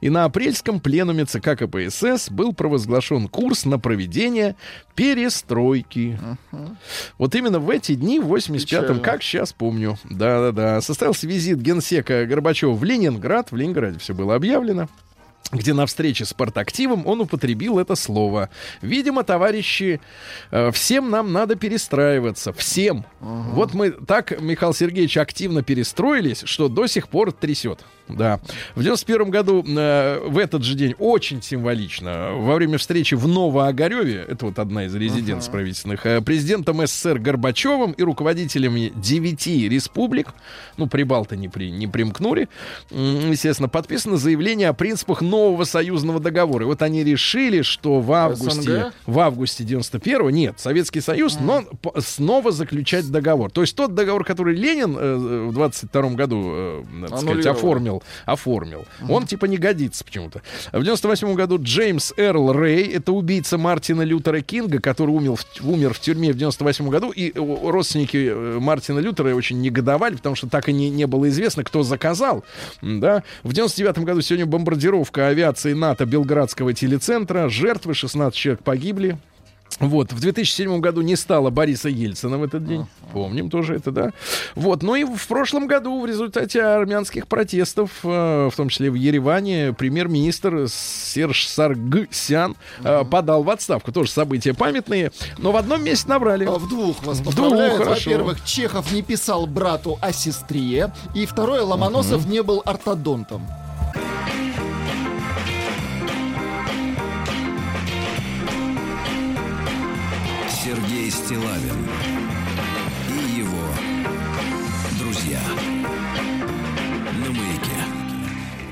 И на апрельском пленуме ЦК КПСС был провозглашен курс на проведение перестройки. Вот именно в эти дни, в 85-м, Печально. как сейчас помню, да-да-да, состоялся визит генсека Горбачева в Ленинград. В Ленинграде все было объявлено где на встрече с партактивом он употребил это слово. Видимо, товарищи, э, всем нам надо перестраиваться. Всем. Вот мы так, Михаил Сергеевич, активно перестроились, что до сих пор трясет. Да. В 91 году, э, в этот же день, очень символично, во время встречи в Новоогареве, это вот одна из резиденций правительственных, э, президентом СССР Горбачевым и руководителями девяти республик, ну, Прибалты не, при, не примкнули, естественно, подписано заявление о принципах нового союзного договора. И вот они решили, что в августе, СНГ? в августе 91-го, нет, Советский Союз, но п- снова заключать договор. То есть тот договор, который Ленин э, в 22 году, э, надо сказать, оформил, оформил, он типа не годится почему-то. В 98 году Джеймс Эрл Рэй, это убийца Мартина Лютера Кинга, который умер в, умер в тюрьме в 98 году, и э, родственники э, Мартина Лютера очень негодовали, потому что так и не, не было известно, кто заказал. Да. В 99 году сегодня бомбардировка авиации НАТО Белградского телецентра, жертвы, 16 человек погибли. Вот, в 2007 году не стало Бориса Ельцина в этот день. Помним тоже это, да. Вот, ну и в прошлом году в результате армянских протестов, э, в том числе в Ереване, премьер-министр Серж Саргсян э, подал в отставку. Тоже события памятные, но в одном месте набрали. А В двух вас В двух. Во-первых, Чехов не писал брату о сестре. И второе, Ломоносов не был ортодонтом. Стилавин и его друзья на маяке.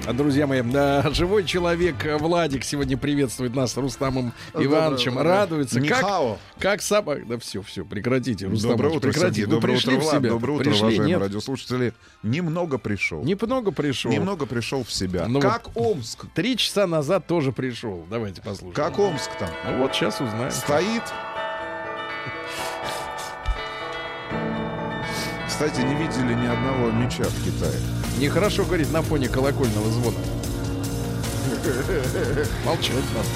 А, Друзья мои, да, живой человек Владик сегодня приветствует нас с Рустамом Ивановичем. доброе. Радуется. Как, Нихао. как собака. Да все, все, прекратите, Рустам Доброе утро, прекратите. Вы Доброе пришли утро, в Влад. себя? Доброе утро, пришли, уважаемые нет? радиослушатели. Немного пришел. Немного пришел. Немного пришел в себя. Ну как Омск? Три часа назад тоже пришел. Давайте послушаем. Как Омск там? Ну вот сейчас узнаем. Стоит. Кстати, не видели ни одного мяча в Китае. Нехорошо говорить на фоне колокольного звона. [LAUGHS] Молчать надо.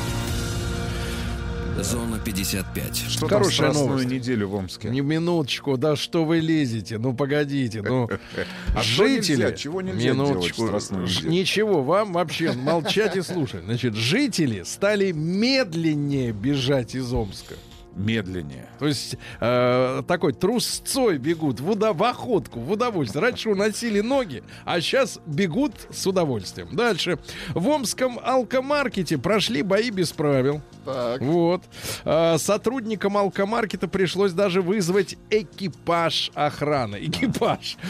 Зона 55. Что Хорошая новость. неделю в Омске? Не минуточку, да что вы лезете? Ну погодите, ну [LAUGHS] А жители. нельзя? Чего нельзя минуточку. делать? Ничего, вам вообще молчать и слушать. Значит, жители стали медленнее бежать из Омска. Медленнее. То есть э, такой трусцой бегут в, уда- в охотку, в удовольствие. Раньше уносили ноги, а сейчас бегут с удовольствием. Дальше. В Омском алкомаркете прошли бои без правил. Так. Вот. А, сотрудникам алкомаркета пришлось даже вызвать экипаж охраны. Экипаж. [LAUGHS]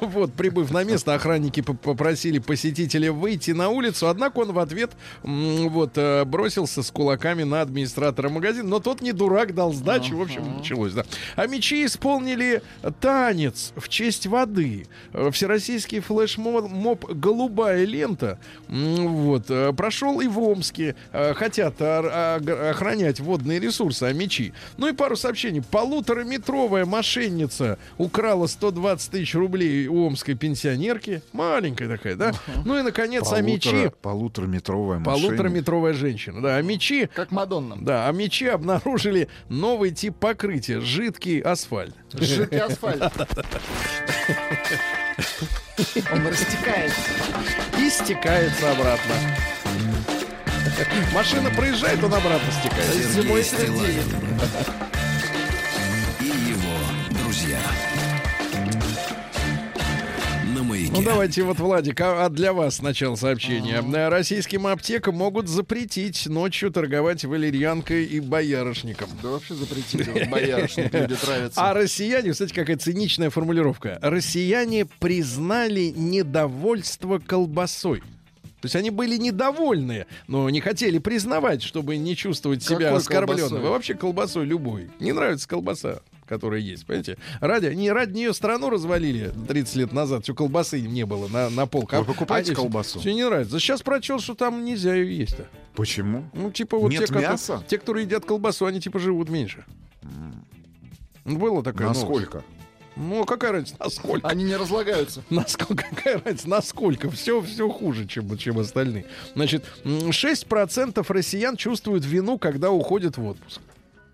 Вот, прибыв на место, охранники попросили посетителя выйти на улицу, однако он в ответ вот э, бросился с кулаками на администратора магазина, но тот не дурак, дал сдачу, в общем, началось, да. А мечи исполнили танец в честь воды. Всероссийский флешмоб «Голубая лента» вот, э, прошел и в Омске. Э, Хотят охранять водные ресурсы, а мечи. Ну и пару сообщений. Полутораметровая мошенница украла 120 тысяч рублей у омской пенсионерки. Маленькая такая, да? Ну и, наконец, а мечи... Полутора- Полутораметровая машина. Полутораметровая женщина, да. А мечи... Как Мадонна. Да, а мечи новый тип покрытия. Жидкий асфальт. Жидкий асфальт. [LAUGHS] Он растекается. И стекается обратно. Машина проезжает, он обратно стекает. Зимой. Стилавин и его друзья Ну давайте вот, Владик, а, а для вас сначала сообщение. Э, Российским аптекам могут запретить ночью торговать валерьянкой и боярышником. Да вообще запретили. [LAUGHS] Боярышник люди травятся. А россияне, кстати, какая циничная формулировка. Россияне признали недовольство колбасой. То есть они были недовольны, но не хотели признавать, чтобы не чувствовать себя Какой оскорбленным. колбасой? Вообще колбасой любой. Не нравится колбаса которая есть, понимаете? Ради, не ради нее страну развалили 30 лет назад, все колбасы не было на, на полках. Вы покупаете колбасу? Все не нравится. Сейчас прочел, что там нельзя ее есть-то. Почему? Ну, типа вот Нет те, которые- мяса? те, которые едят колбасу, они типа живут меньше. Ну, Было такое. Насколько? Ну, какая разница, насколько? Они не разлагаются. [LAUGHS] Насколько, какая разница, насколько? Все, все хуже, чем, чем остальные. Значит, м, 6% россиян чувствуют вину, когда уходят в отпуск.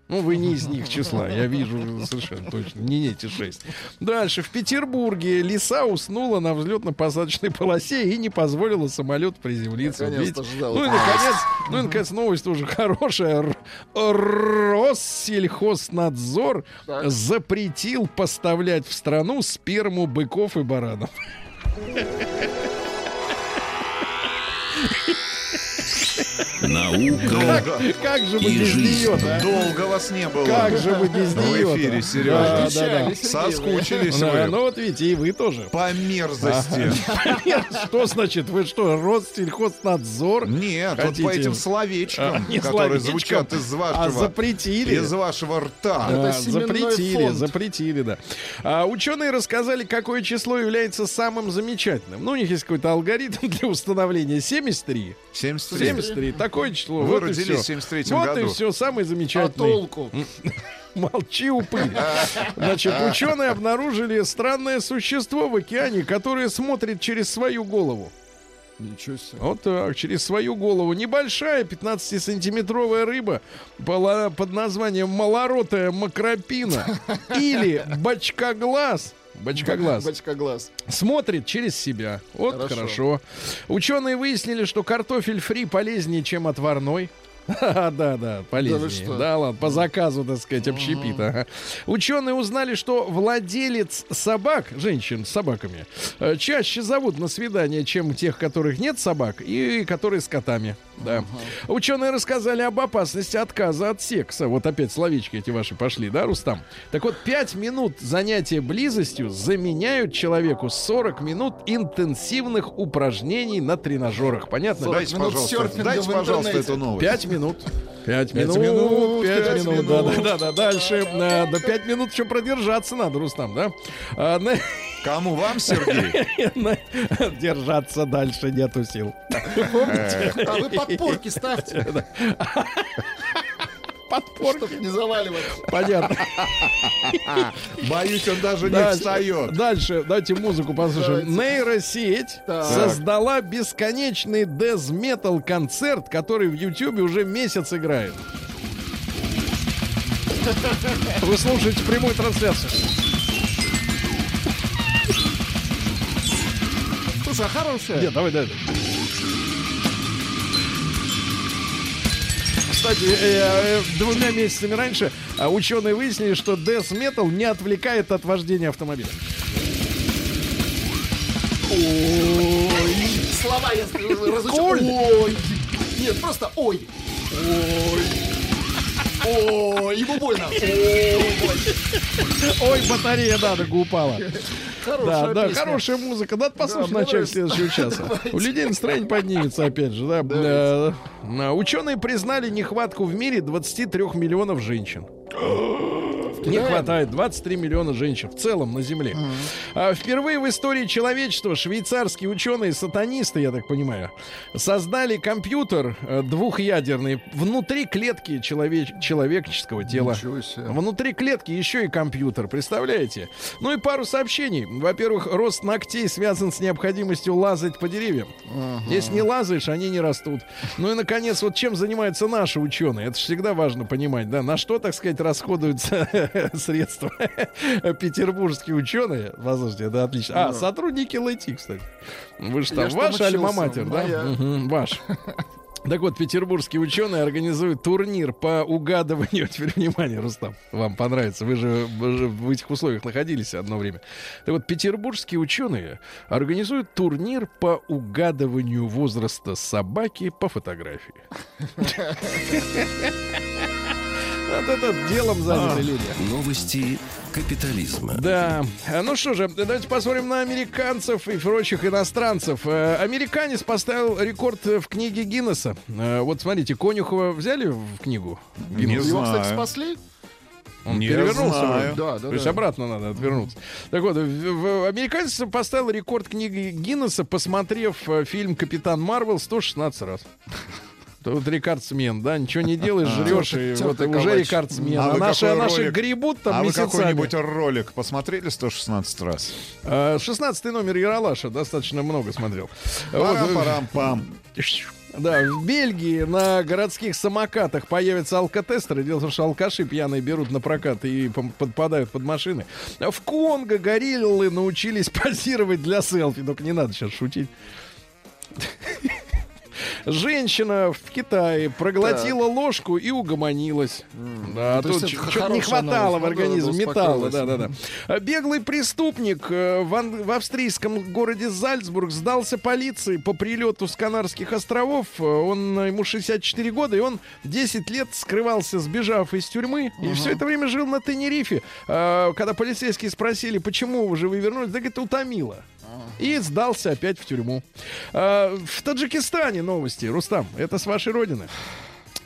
Ну, вы не из них числа, я вижу совершенно точно. Не эти шесть. Дальше. В Петербурге лиса уснула на взлетно-посадочной полосе и не позволила самолету приземлиться. Наконец-то ждал. Ну и наконец, ну и наконец новость тоже хорошая. Россельхознадзор запретил поставлять в страну сперму быков и баранов. [LAUGHS] Наука Как, как же мы И без жизнь. нее а? Долго вас не было. Как же мы без В нее эфире, Да, Сережа. да, да. Сергей, Соскучились Да, вы. ну вот видите, и вы тоже. По мерзости. Что значит, вы что, Россельхознадзор? Нет, вот по этим А, словечкам, не которые звучат из А вашего, запретили. из вашего рта. Да, запретили, запретили, да. А, ученые рассказали, какое число является самым замечательным. Ну, у них есть какой-то алгоритм [LAUGHS] для установления 73. 73. 73. Такое число. Вы вот и родились в 73-м Вот и году. все, самый А замечательный. толку? [LAUGHS] Молчи, упырь. Значит, ученые обнаружили странное существо в океане, которое смотрит через свою голову. Ничего себе. Вот так, через свою голову. Небольшая 15-сантиметровая рыба была под названием малоротая макропина [LAUGHS] или бочкоглаз. Бочкоглаз. Бачка глаз. Смотрит через себя. Вот хорошо. Хорошо. Ученые выяснили, что картофель фри полезнее, чем отварной. Да, да, Да полезнее. что? Да, ладно, по заказу, так сказать, общепит. ага. Ученые узнали, что владелец собак, женщин с собаками, э, чаще зовут на свидание, чем тех, которых нет собак, и которые с котами. Да. Ученые рассказали об опасности отказа от секса. Вот опять словечки эти ваши пошли, да, Рустам? Так вот, 5 минут занятия близостью заменяют человеку 40 минут интенсивных упражнений на тренажерах. Понятно? да? Дайте, минут пожалуйста, дайте, пожалуйста, эту новость. Пять минут. Пять Пять минут, минут, пять пять минут, да, минут. да, да, да. Дальше, э, до пять минут еще продержаться надо, Рустам, да? [LAUGHS] Кому вам, Сергей? [LAUGHS] Держаться дальше нету сил. Помните? А вы подпорки ставьте, [LAUGHS] Подпорки. чтобы не заваливаться. Понятно. [LAUGHS] Боюсь, он даже не встает. дальше, давайте музыку послушаем. Нейросеть создала бесконечный дез-метал концерт, который в Ютьюбе уже месяц играет. Вы слушаете прямую трансляцию. Слушай, а хорошая. Нет, давай, давай. Кстати, э, э, двумя месяцами раньше а, ученые выяснили, что Death Metal не отвлекает от вождения автомобиля. Слова я разучу. Коль. Ой. Нет, просто ой. Ой. Ой, ему больно. [LAUGHS] Ой. Батарея, да, так упала. Хорошая Да, да, хорошая музыка. Надо послушать в мне начале следующего часа. [LAUGHS] У людей настроение поднимется, опять же, да. Э, Ученые признали нехватку в мире 23 миллионов женщин. Не хватает 23 миллиона женщин в целом на Земле. А впервые в истории человечества швейцарские ученые-сатанисты, я так понимаю, создали компьютер э, двухъядерный внутри клетки человеч- человеческого тела. Внутри клетки еще и компьютер, представляете? Ну и пару сообщений. Во-первых, рост ногтей связан с необходимостью лазать по деревьям. Если не лазаешь, они не растут. Ну и, наконец, вот чем занимаются наши ученые? Это же всегда важно понимать, да? На что, так сказать, расходуются [LAUGHS] средства петербургские ученые? Послушайте, это отлично. А, сотрудники ЛАЙТИ, кстати. Вы же там ваш альма-матер, да? Ваш. Так вот, петербургские ученые организуют турнир по угадыванию. [LAUGHS] Теперь внимание, Рустам, вам понравится. Вы же, вы же в этих условиях находились одно время. Так вот, петербургские ученые организуют турнир по угадыванию возраста собаки по фотографии. [LAUGHS] Вот это делом заняты люди. Новости капитализма. Да. А, Ну что же, давайте посмотрим на американцев и прочих иностранцев. Э, Американец поставил рекорд в книге Гиннесса. Э, Вот смотрите, Конюхова взяли в книгу Не Гиннесса? Его, кстати, знаю. спасли? Он Не перевернулся. знаю. Да, да, То есть да. обратно надо отвернуться. Так вот, американец поставил рекорд книги Гиннесса, посмотрев э, фильм «Капитан Марвел» 116 раз. Вот рекордсмен, да, ничего не делаешь, жрешь, и вот уже калач. рекордсмен. А А, наши, а наши гребут там А вы месяцами. какой-нибудь ролик посмотрели 116 раз? А, 16 номер Яралаша достаточно много смотрел. Парам-парам-пам. Да, в Бельгии на городских самокатах появятся алкотестеры. Дело в том, что алкаши пьяные берут на прокат и подпадают под машины. А В Конго гориллы научились позировать для селфи. Только не надо сейчас шутить. Женщина в Китае проглотила ложку и угомонилась. Да, то есть тут чё-то не хватало в новость. Ну да, организме да, металла. Да, да, да. Беглый преступник э, в, ан- в австрийском городе Зальцбург сдался полиции по прилету с Канарских островов. Э, Он, э, ему 64 года, и он 10 лет скрывался, сбежав из тюрьмы. И все это время жил на Тенерифе. А, Когда полицейские спросили, почему уже вы вернулись, да, говорит, утомило. И сдался опять в тюрьму. А, В Таджикистане новости. Рустам, это с вашей родины.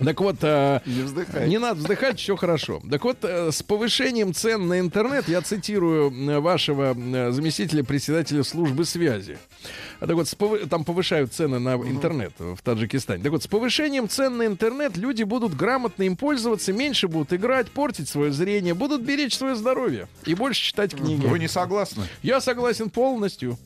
Так вот, а, Не вздыхай. не надо вздыхать, все хорошо. Так вот, э, с повышением цен на интернет, я цитирую э, вашего э, заместителя председателя службы связи. А Так вот, там повышают цены на интернет в Таджикистане. Так вот, с повышением цен на интернет люди будут грамотно им пользоваться, меньше будут играть, портить свое зрение, будут беречь свое здоровье и больше читать книги. Вы не согласны? Я согласен полностью.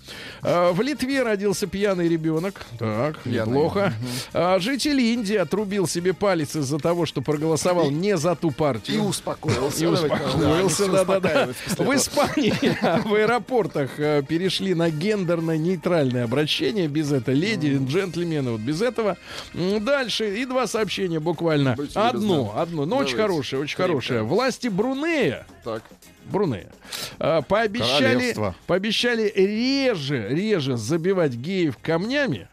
А, В Литве родился пьяный ребенок. Так, неплохо. А, Житель Индии отрубил себе палец из-за того, что проголосовал не за ту И партию. успокоился. И успокоился, да-да-да. В Испании [LAUGHS] в аэропортах э, перешли на гендерно-нейтральное обращение. Без этого леди, джентльмены, вот без этого. Дальше. И два сообщения буквально. Одно, одно. Но очень Давайте. хорошее, очень хорошее. Власти Брунея Так. Брунея. А, пообещали, пообещали реже, реже забивать геев камнями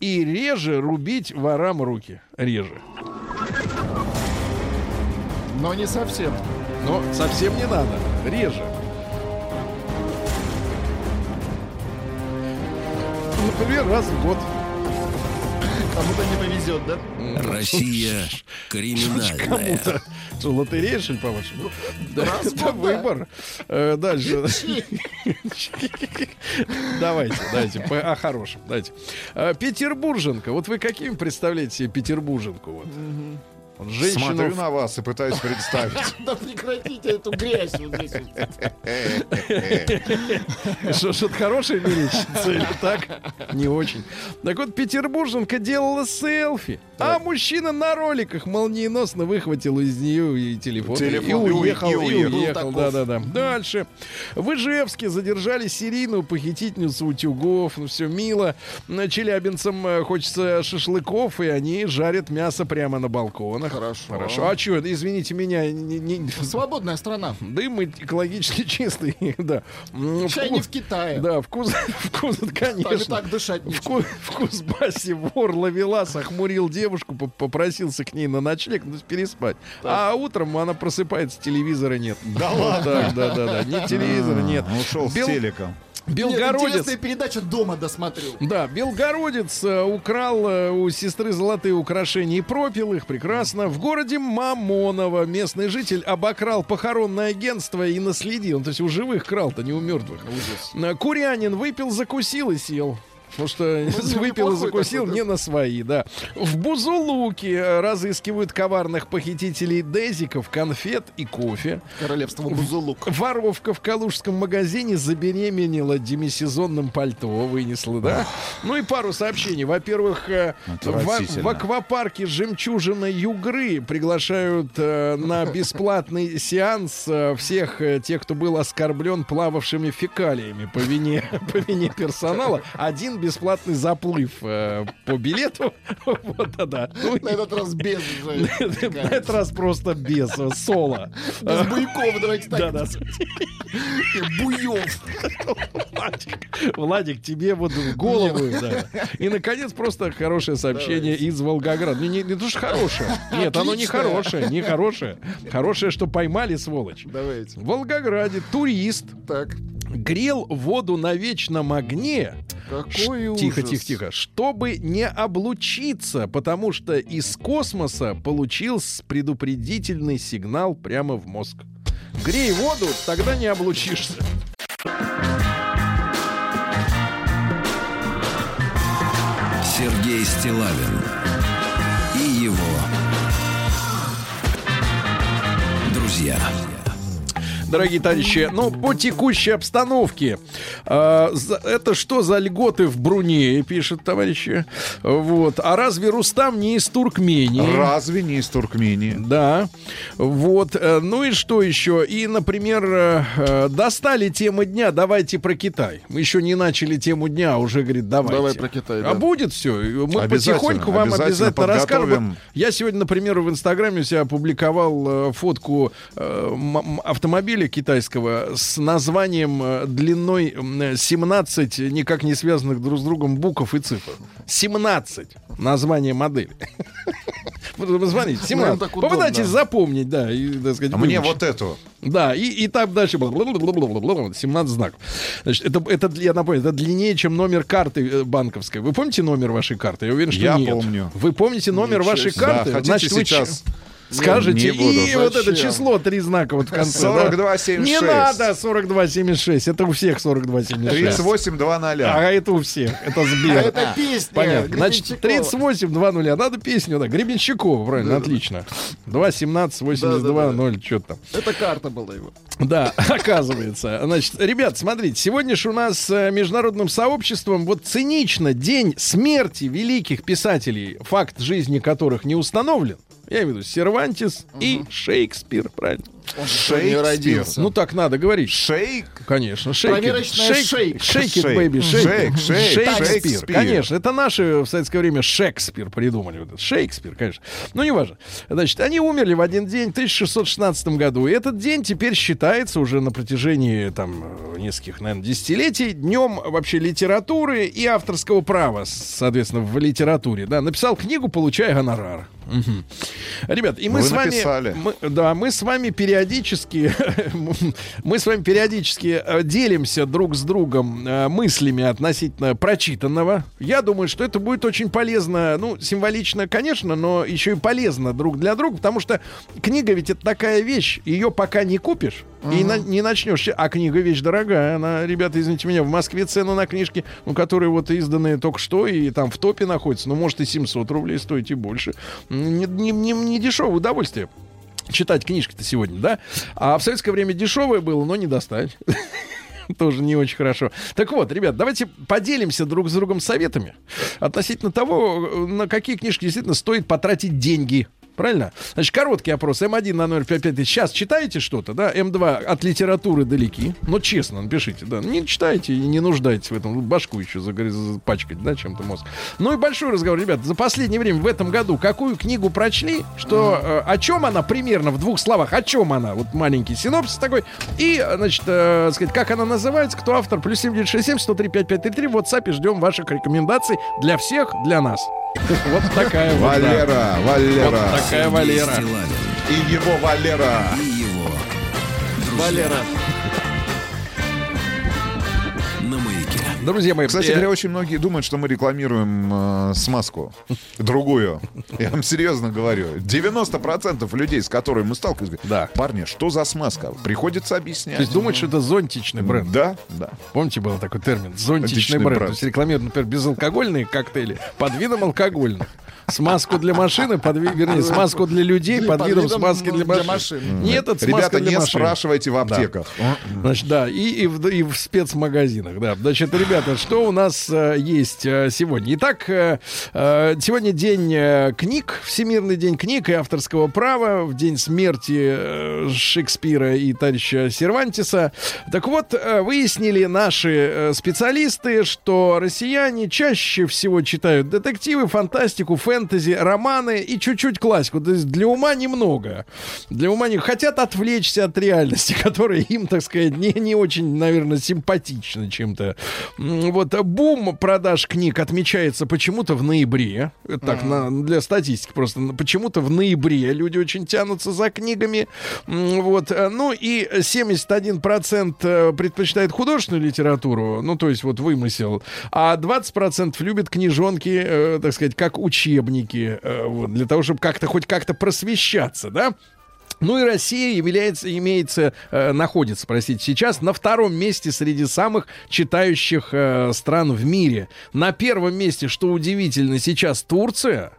и реже рубить ворам руки. Реже. Но не совсем. Но совсем не надо. Реже. Например, раз в год. Кому-то не повезет, да? Россия [LAUGHS] криминальная. Кому-то. Что, лотерея, что ли, по-вашему? Да, раз в это да. выбор. Э, Дальше. [LAUGHS] Давайте, давайте, о хорошем. Давайте. Э, Петербурженка. Вот вы каким представляете себе Петербурженку? Вот? Женщину Смотрю на вас и пытаюсь представить. [LAUGHS] Да прекратите эту грязь вот здесь. Что, что-то хорошее мерещится или так? Не очень. Так вот, петербурженка делала селфи, а мужчина на роликах молниеносно выхватил из нее и телефон, и уехал, и уехал. Да-да-да. Дальше. В Ижевске задержали серийную похитительницу утюгов. Ну, все мило. На Челябинцам э, хочется шашлыков, и они жарят мясо прямо на балконах. Хорошо. Хорошо. А что, извините меня, не- не- Свободная страна. дым экологически чистый, [LAUGHS] да. Чай вку- не в Китае. Да, вкус, [LAUGHS] вкус, Там конечно. так дышать нечем. Вку- В Кузбассе вор ловелас охмурил девушку, по- попросился к ней на ночлег, ну, переспать. А утром она просыпается, телевизора нет. Да ладно? Да, да, да, ни телевизора нет. Он ушел с Бел- Нет, Белгородец. интересная передача дома досмотрю. Да, Белгородец э, украл э, у сестры золотые украшения и пропил их. Прекрасно. В городе Мамоново местный житель обокрал похоронное агентство и наследил. То есть у живых крал-то, не у мертвых. Э, Курянин выпил, закусил и сел. Потому что Ну, выпил и закусил такой, не на свои, да. В Бузулуке разыскивают коварных похитителей дезиков, конфет и кофе. Королевство Бузулук. Воровка в калужском магазине забеременела демисезонным пальто, вынесла, да? Ну и пару сообщений. Во-первых, э, в, в аквапарке «Жемчужина Югры» приглашают э, на [LAUGHS] бесплатный сеанс э, всех э, тех, кто был оскорблен плававшими фекалиями по вине, [LAUGHS] по вине персонала. Один один бесплатный заплыв э, по билету. [LAUGHS] Вот, да-да. На этот раз без уже. [LAUGHS] на этот раз просто без э, соло. Без буйков, давайте так. Да-да. Буев. Владик, Владик, тебе вот в голову. И, наконец, просто хорошее сообщение из Волгограда. Не, не, не то, что хорошее. Нет, оно не хорошее, не хорошее. Хорошее, что поймали, сволочь. Давайте. В Волгограде турист Так. Грел воду на вечном огне. Какой ужас. Тихо, тихо, тихо. Чтобы не облучиться, потому что из космоса получил предупредительный сигнал прямо в мозг. Грей воду, тогда не облучишься. Сергей Стилавин и его друзья. Дорогие товарищи, ну, по текущей обстановке, э, это что за льготы в Брунее, пишет товарищи. Вот. А разве Рустам не из Туркмении? Разве не из Туркмении? Да, вот. э, Ну и что еще? И, например, э, э, достали тему дня. Давайте про Китай. Мы еще не начали тему дня, а уже говорит, давайте. Давай про Китай, да. А будет все. Мы потихоньку вам обязательно обязательно расскажем. Я сегодня, например, в Инстаграме себя опубликовал э, фотку э, м- м- автомобиля китайского с названием э, длиной м, 17 никак не связанных друг с другом букв и цифр. 17 название модели. [LAUGHS] Вы Посмотрите, 17. так удобно. Попытайтесь запомнить, да, и, так сказать, А мне вот эту. Да, и, и там дальше было 17 знаков. Значит, это, это, я напомню, это длиннее, чем номер карты э, банковской. Вы помните номер вашей карты? Я уверен, что Я нет. помню. Вы помните номер Ничего вашей карты? Да, Значит, вы сейчас? ч- скажете. Не буду. И вот это Зачем? число, три знака вот в конце. да? 42,76. Не надо 4276. Это у всех 4276. 38 2 0. А это у всех. Это Сбер. А это песня. Понятно. Значит, Гребенщикова. 38 2 нуля. Надо песню, да. Гребенщикова, правильно, отлично. 2 17 82 0, что там. Это карта была его. Да, [LAUGHS] оказывается. Значит, ребят, смотрите, сегодня же у нас э, международным сообществом вот цинично день смерти великих писателей, факт жизни которых не установлен. Я имею в виду Сервантис и Шекспир, правильно? Он же не родился. Ну так надо говорить. Shake. Конечно, shake. Проверочная shake. Shake, shake. baby, shake. Shake, shake, Шекспир. Конечно, это наши в советское время Шекспир придумали. Вот это. Шекспир, конечно. Ну, неважно. Значит, они умерли в один день в 1616 году. И этот день теперь считается уже на протяжении там нескольких, наверное, десятилетий днем вообще литературы и авторского права, соответственно, в литературе. Да, написал книгу, получая гонорар. Мгм. Ребят, и мы Вы с вами... написали. Мы, да, мы с вами периодически, [LAUGHS] мы с вами периодически э, делимся друг с другом э, мыслями относительно прочитанного. Я думаю, что это будет очень полезно, ну, символично, конечно, но еще и полезно друг для друга, потому что книга ведь это такая вещь, ее пока не купишь и на- не начнешь. А книга вещь дорогая, она, ребята, извините меня, в Москве цены на книжки, ну, которые вот изданы только что и там в топе находятся, ну, может и 700 рублей стоить и больше. Не, не, не, не дешевое удовольствие читать книжки-то сегодня, да? А в советское время дешевое было, но не достать. [LAUGHS] Тоже не очень хорошо. Так вот, ребят, давайте поделимся друг с другом советами относительно того, э, на какие книжки действительно стоит потратить деньги. Правильно? Значит, короткий опрос. М1 на 055. Сейчас читаете что-то, да? М2 от литературы далеки. Но честно, напишите, да. Не читайте и не нуждаетесь в этом. Башку еще запачкать, да, чем-то мозг. Ну и большой разговор, ребят. За последнее время, в этом году, какую книгу прочли, что, э, о чем она примерно, в двух словах, о чем она? Вот маленький синопсис такой. И, значит, э, сказать, как она называется, кто автор, плюс 7967 103 5533. В WhatsApp ждем ваших рекомендаций для всех, для нас. Вот такая вот. Валера, Валера. Вот такая Валера. И его Валера. и его Валера. Друзья мои, Кстати говоря, очень многие думают, что мы рекламируем э, смазку. Другую. Я вам серьезно говорю. 90% людей, с которыми мы сталкиваемся, говорят, Да. парни, что за смазка? Приходится то объяснять. есть думают, что это зонтичный бренд. Да, да. Помните, был такой термин? Зонтичный Зонтичный бренд. бренд. То есть рекламируют, например, безалкогольные коктейли под видом алкогольных. Смазку для машины, под, вернее, смазку для людей под видом смазки для машин. Нет, это Ребята, не спрашивайте в аптеках. Значит, да, и, и, в, и в спецмагазинах, да. Значит, ребята, что у нас э, есть э, сегодня? Итак, э, сегодня день э, книг, Всемирный день книг и авторского права, в день смерти э, Шекспира и товарища Сервантиса. Так вот, э, выяснили наши специалисты, что россияне чаще всего читают детективы, фантастику, фэнтези, романы и чуть-чуть классику. То есть для ума немного. Для ума не хотят отвлечься от реальности, [LAUGHS] которая им, так сказать, не, не очень, наверное, симпатична чем-то. Вот а бум продаж книг отмечается почему-то в ноябре. Так, на- для статистики просто. Почему-то в ноябре люди очень тянутся за книгами. Вот. э, Ну и 71% э, предпочитает художественную литературу, ну, то есть вот вымысел, а 20% любят книжонки, э, так сказать, как учебники, э, вот, для того, чтобы как-то хоть как-то просвещаться, да? Ну и Россия является, имеется, э, находится, простите, сейчас на втором месте среди самых читающих э, стран в мире. На первом месте, что удивительно, сейчас Турция.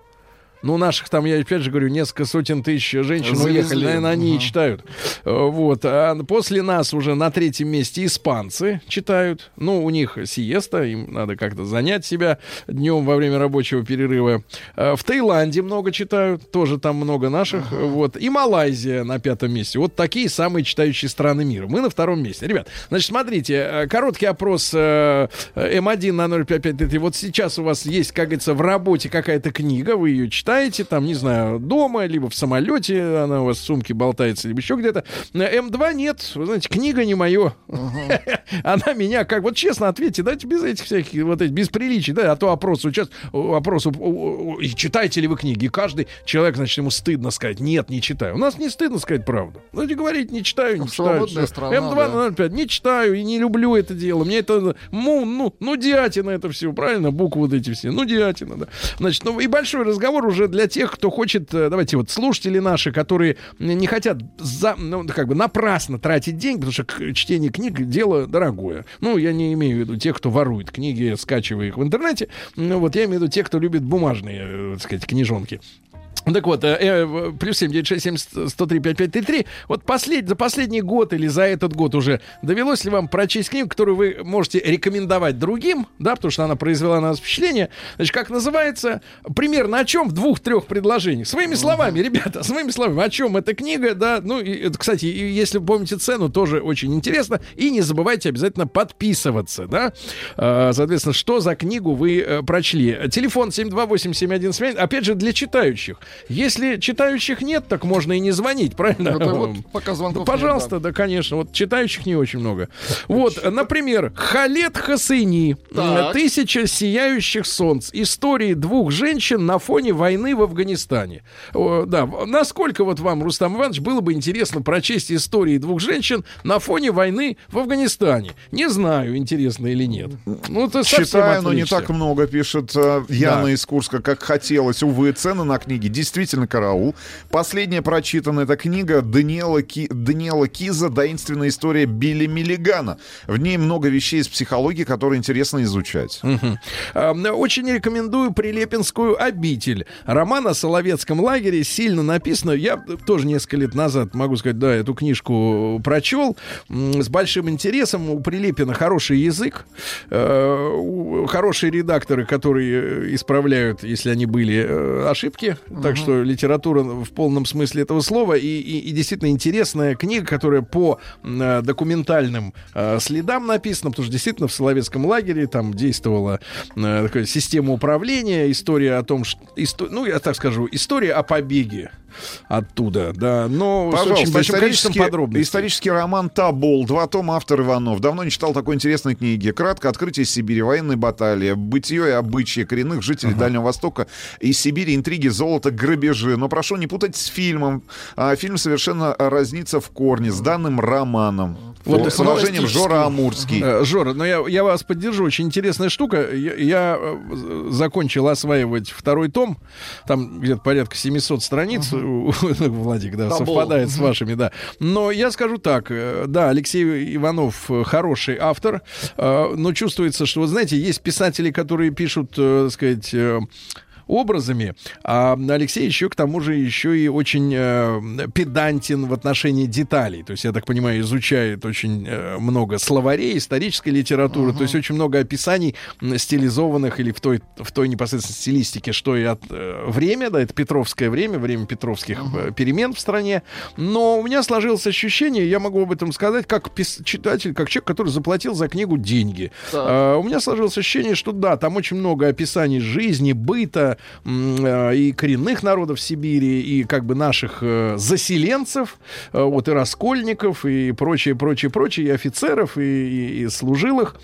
Ну, наших там, я опять же говорю, несколько сотен тысяч женщин Завезли. уехали, наверное, они и читают. Э, Вот. А после нас уже на третьем месте испанцы читают. Ну, у них сиеста, им надо как-то занять себя днем во время рабочего перерыва. Э, В Таиланде много читают, тоже там много наших. Вот. И Малайзия на пятом месте. Вот такие самые читающие страны мира. Мы на втором месте. Ребят, значит, смотрите, э, короткий опрос э, М1 на 05533. Вот сейчас у вас есть, как говорится, в работе какая-то книга, вы ее читаете, там, не знаю, дома, либо в самолете, она у вас в сумке болтается, либо еще где-то. Э, М2 нет, вы знаете, книга не мое. [LAUGHS] Она меня, как вот честно ответьте, дайте без этих всяких, вот этих, без приличий, да, а то опрос сейчас, опрос, читаете ли вы книги? И каждый человек, значит, ему стыдно сказать, нет, не читаю. У нас не стыдно сказать правду. Знаете, говорить, не читаю, не читаю. Свободная всё. страна, М2 да. на 0,5, не читаю и не люблю это дело. Мне это, ну, ну, ну, дятина это все, правильно? Буквы вот эти все, ну, дятина, да. Значит, ну, и большой разговор уже для тех, кто хочет, э, давайте вот, слушатели наши, которые не хотят, за, ну, как бы напрасно тратить деньги, потому что чтение книг дело дорогое. Ну, я не имею в виду тех, кто ворует книги, скачивая их в интернете. Ну, вот я имею в виду тех, кто любит бумажные, э, так сказать, книжонки. Так вот, э, э, плюс 7, 9, 6, 7, 103, 5, 5, 3, 3. Вот послед, за последний год или за этот год уже довелось ли вам прочесть книгу, которую вы можете рекомендовать другим, да, потому что она произвела на нас впечатление. Значит, как называется? Примерно о чем в двух-трех предложениях. Своими словами, ребята, своими словами, о чем эта книга, да. Ну, и, это, кстати, если вы помните цену, тоже очень интересно. И не забывайте обязательно подписываться, да. А, Соответственно, что за книгу вы э, прочли. Телефон 728-7171, опять же, для читающих. Если читающих нет, так можно и не звонить, правильно? Это вот пока звонков Да, нет, пожалуйста, да, конечно. Вот читающих не очень много. Вот, например, Халет Хасейни. Так. Тысяча сияющих солнц. Истории двух женщин на фоне войны в Афганистане. О, да, насколько вот вам, Рустам Иванович, было бы интересно прочесть истории двух женщин на фоне войны в Афганистане? Не знаю, интересно или нет. Ну, совсем Читаю, но не так много, пишет э, Яна Да. из Курска, как хотелось. Увы, цены на книги действительно караул. Последняя прочитанная эта книга Даниэла, Ки... Даниэла Киза «Таинственная история Билли Миллигана». В ней много вещей из психологии, которые интересно изучать. А, Очень рекомендую «Прилепинскую обитель». Роман о Соловецком лагере сильно написано. Я тоже несколько лет назад, могу сказать, да, эту книжку прочел с большим интересом. У Прилепина хороший язык, э, хорошие редакторы, которые э, исправляют, если они были, э, ошибки. Так что литература в полном смысле этого слова. И, и- и действительно интересная книга, которая по э, документальным э, следам написана, потому что действительно в Соловецком лагере там действовала э, такая система управления, история о том, что, исто- ну, я так скажу, история о побеге оттуда, да, но с очень большим количеством исторический, подробностей. исторический роман «Табол». Два тома, автор Иванов. Давно не читал такой интересной книги. Кратко «Открытие Сибири», военные баталии, бытие и обычаи коренных жителей Дальнего Востока и Сибири, интриги, золото, грабежи. Но прошу не путать с фильмом. А, фильм совершенно разнится в корне с данным романом. Вот, с фантастический. Жора Амурский. Э, Жора, но я, я вас поддержу. Очень интересная штука. Я, я, э, закончил осваивать второй том. Там где-то порядка 700 страниц. у- [LAUGHS] Владик, да, Табол. совпадает с вашими, да. Но я скажу так. э, Да, Алексей Иванов хороший автор. Но чувствуется, что, вот знаете, есть писатели, которые пишут, так сказать... э, образами. А Алексей еще к тому же еще и очень э, педантен в отношении деталей. То есть, я так понимаю, изучает очень э, много словарей, исторической литературы, то есть очень много описаний стилизованных или в той, в той непосредственно стилистике, что и от э, время, да, это Петровское время, время Петровских э, перемен в стране. Но у меня сложилось ощущение, я могу об этом сказать, как пис- читатель, как человек, который заплатил за книгу деньги. Так. А, у меня сложилось ощущение, что да, там очень много описаний жизни, быта э, и коренных народов Сибири, и как бы наших э, заселенцев, э, вот и раскольников, и прочее, прочее, прочее, и офицеров, и, и- и служилых.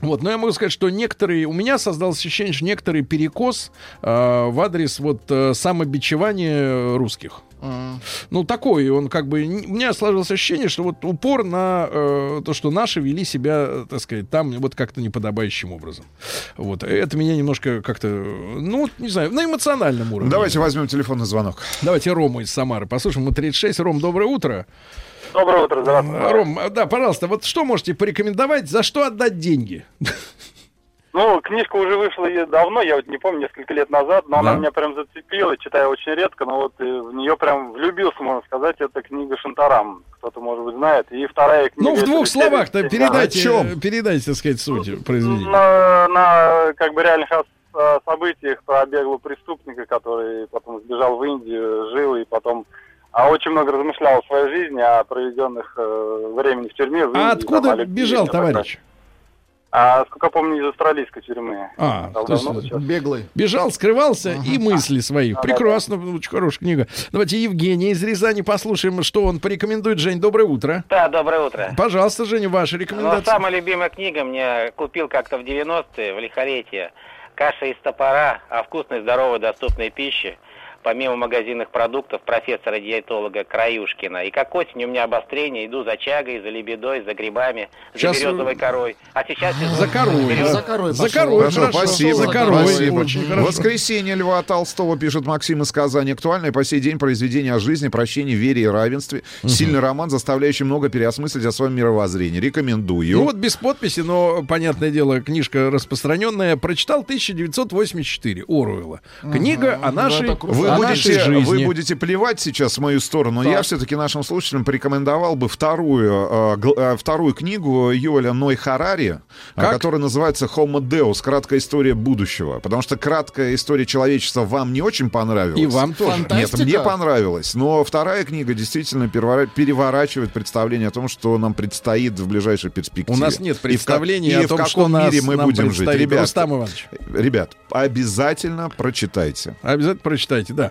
Вот, но я могу сказать, что некоторые, у меня создалось ощущение, что некоторый перекос э, в адрес вот э, самобичевания русских. Ну, такой, он как бы... У меня сложилось ощущение, что вот упор на э, то, что наши вели себя, так сказать, там вот как-то неподобающим образом. Вот. Это меня немножко как-то, ну, не знаю, на эмоциональном уровне. Давайте возьмем телефонный звонок. Давайте Рому из Самары послушаем. Мы 36. Ром, доброе утро. Доброе утро, здравствуйте. Ром, да, пожалуйста, вот что можете порекомендовать, за что отдать деньги? Ну, книжка уже вышла давно, я вот не помню, несколько лет назад, но Да. она меня прям зацепила, читаю очень редко, но вот э, в нее прям влюбился, можно сказать, это книга Шантарам, кто-то, может быть, знает. И вторая книга... Ну, в двух «Серия словах-то Семья». передайте, чем? передайте, так сказать, суть произведения. На, на, как бы реальных событиях про беглого преступника, который потом сбежал в Индию, жил и потом а очень много размышлял о своей жизни, о проведенных э, времени в тюрьме. в Индии, А там, откуда и бежал так далее. А, сколько помню, из австралийской тюрьмы. А, то есть. Беглый. Бежал, скрывался и мысли свои. Да, Прекрасно, очень хорошая книга. Давайте Евгения из Рязани послушаем, что он порекомендует. Жень, доброе утро. Да, доброе утро. Пожалуйста, Женя, ваша Ну, рекомендация. самая любимая книга мне купил как-то в 90-е, в лихолетие. «Каша из топора» о вкусной, здоровой, доступной пище. Помимо магазинных продуктов профессора-диетолога Краюшкина. И как осень у меня обострение, иду за чагой, за лебедой, за грибами, Сейчас, за березовой корой. А сейчас... За корой. За корой За корой, Хорошо, хорошо. спасибо. За корой, спасибо. очень хорошо. Воскресенье Льва Толстого, пишет Максим из Казани. Актуальное по сей день произведение о жизни, прощении, вере и равенстве. Сильный роман, заставляющий много переосмыслить о своем мировоззрении. Рекомендую. Ну вот без подписи, но, понятное дело, книжка распространенная. Прочитал 1984 Оруэлла. Книга о нашей. Вы о нашей будете, жизни. вы будете плевать сейчас в мою сторону. Так. Я все-таки нашим слушателям порекомендовал бы вторую, э, э, вторую книгу Юэля Ной Харари, э, Как? которая называется Homo Deus. Краткая история будущего. Потому что краткая история человечества вам не очень понравилась. И вам тоже. Нет, Фантастика? мне понравилось. Но вторая книга действительно перевора- переворачивает представление о том, что нам предстоит в ближайшей перспективе. У нас нет И в представления и о в том, каком что нас, мире мы будем жить. Ребят, Рустам Иванович. ребят, обязательно прочитайте. Обязательно прочитайте, да.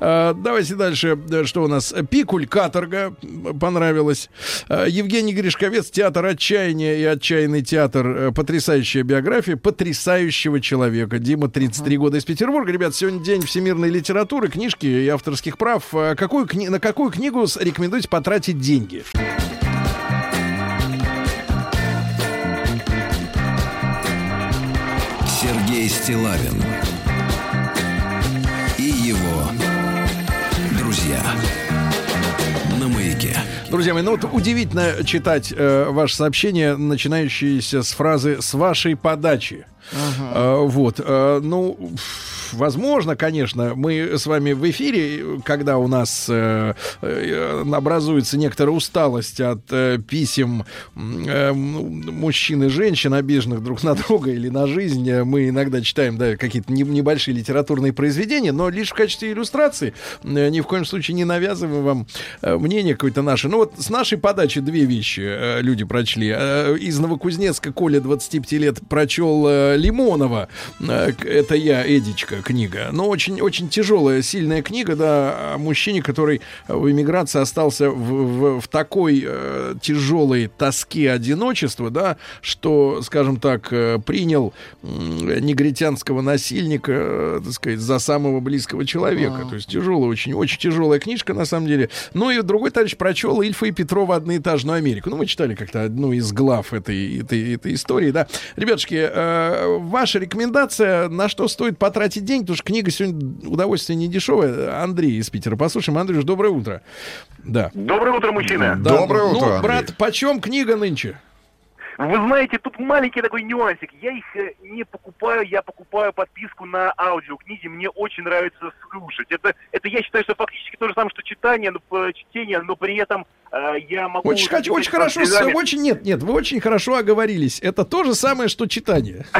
А, давайте дальше. Да, Что у нас? Пикуль, каторга. м, Понравилось. А, Евгений Гришковец, театр отчаяния и отчаянный театр. Э, Потрясающая биография потрясающего человека. Дима, 33 года из Петербурга. Ребят, сегодня день всемирной литературы, книжки и авторских прав. А Какую кни- На какую книгу рекомендуете потратить деньги? Сергей Стилавин Друзья мои, ну вот удивительно читать э, ваше сообщение, начинающееся с фразы «с вашей подачи». Э, вот, э, ну, возможно, конечно, мы с вами в эфире, когда у нас э, э, образуется некоторая усталость от э, писем э, мужчин и женщин, обиженных друг на друга или на жизнь, мы иногда читаем да, какие-то не- небольшие литературные произведения, но лишь в качестве иллюстрации, э, ни в коем случае не навязываем вам мнение какое-то наше. Ну вот с нашей подачи две вещи люди прочли. Из Новокузнецка Коля 25 лет прочел э, Лимонова. Э, Это я, Эдичка, книга. Но очень, очень тяжелая, сильная книга, да, о мужчине, который в эмиграции остался в, в- в такой э, тяжелой тоске одиночества, да, что, скажем так, э, принял негритянского насильника, э, так сказать, за самого близкого человека. То есть тяжелая, очень, очень тяжелая книжка, на самом деле. Ну и другой товарищ прочел Ильфа и Петрова «Одноэтажную Америку». Ну, мы читали как-то одну из глав этой, этой, этой истории, да. Ребятушки, э, ваша рекомендация, на что стоит потратить деньги, потому что книга сегодня удовольствие не дешевое. Андрей из Питера. Послушаем. Андрюш, доброе утро. Да. Доброе утро, мужчина. Да, Доброе ну, утро, Андрей. брат, почем книга нынче? Вы знаете, тут маленький такой нюансик. Я их э, не покупаю, я покупаю подписку на аудиокниги. Мне очень нравится слушать. Это, это я считаю, что фактически то же самое, что читание, но, э, чтение, но при этом я могу... Очень, хочу- очень хорошо, с- очень нет, нет, вы очень хорошо оговорились. Это то же самое, что читание. [LAUGHS]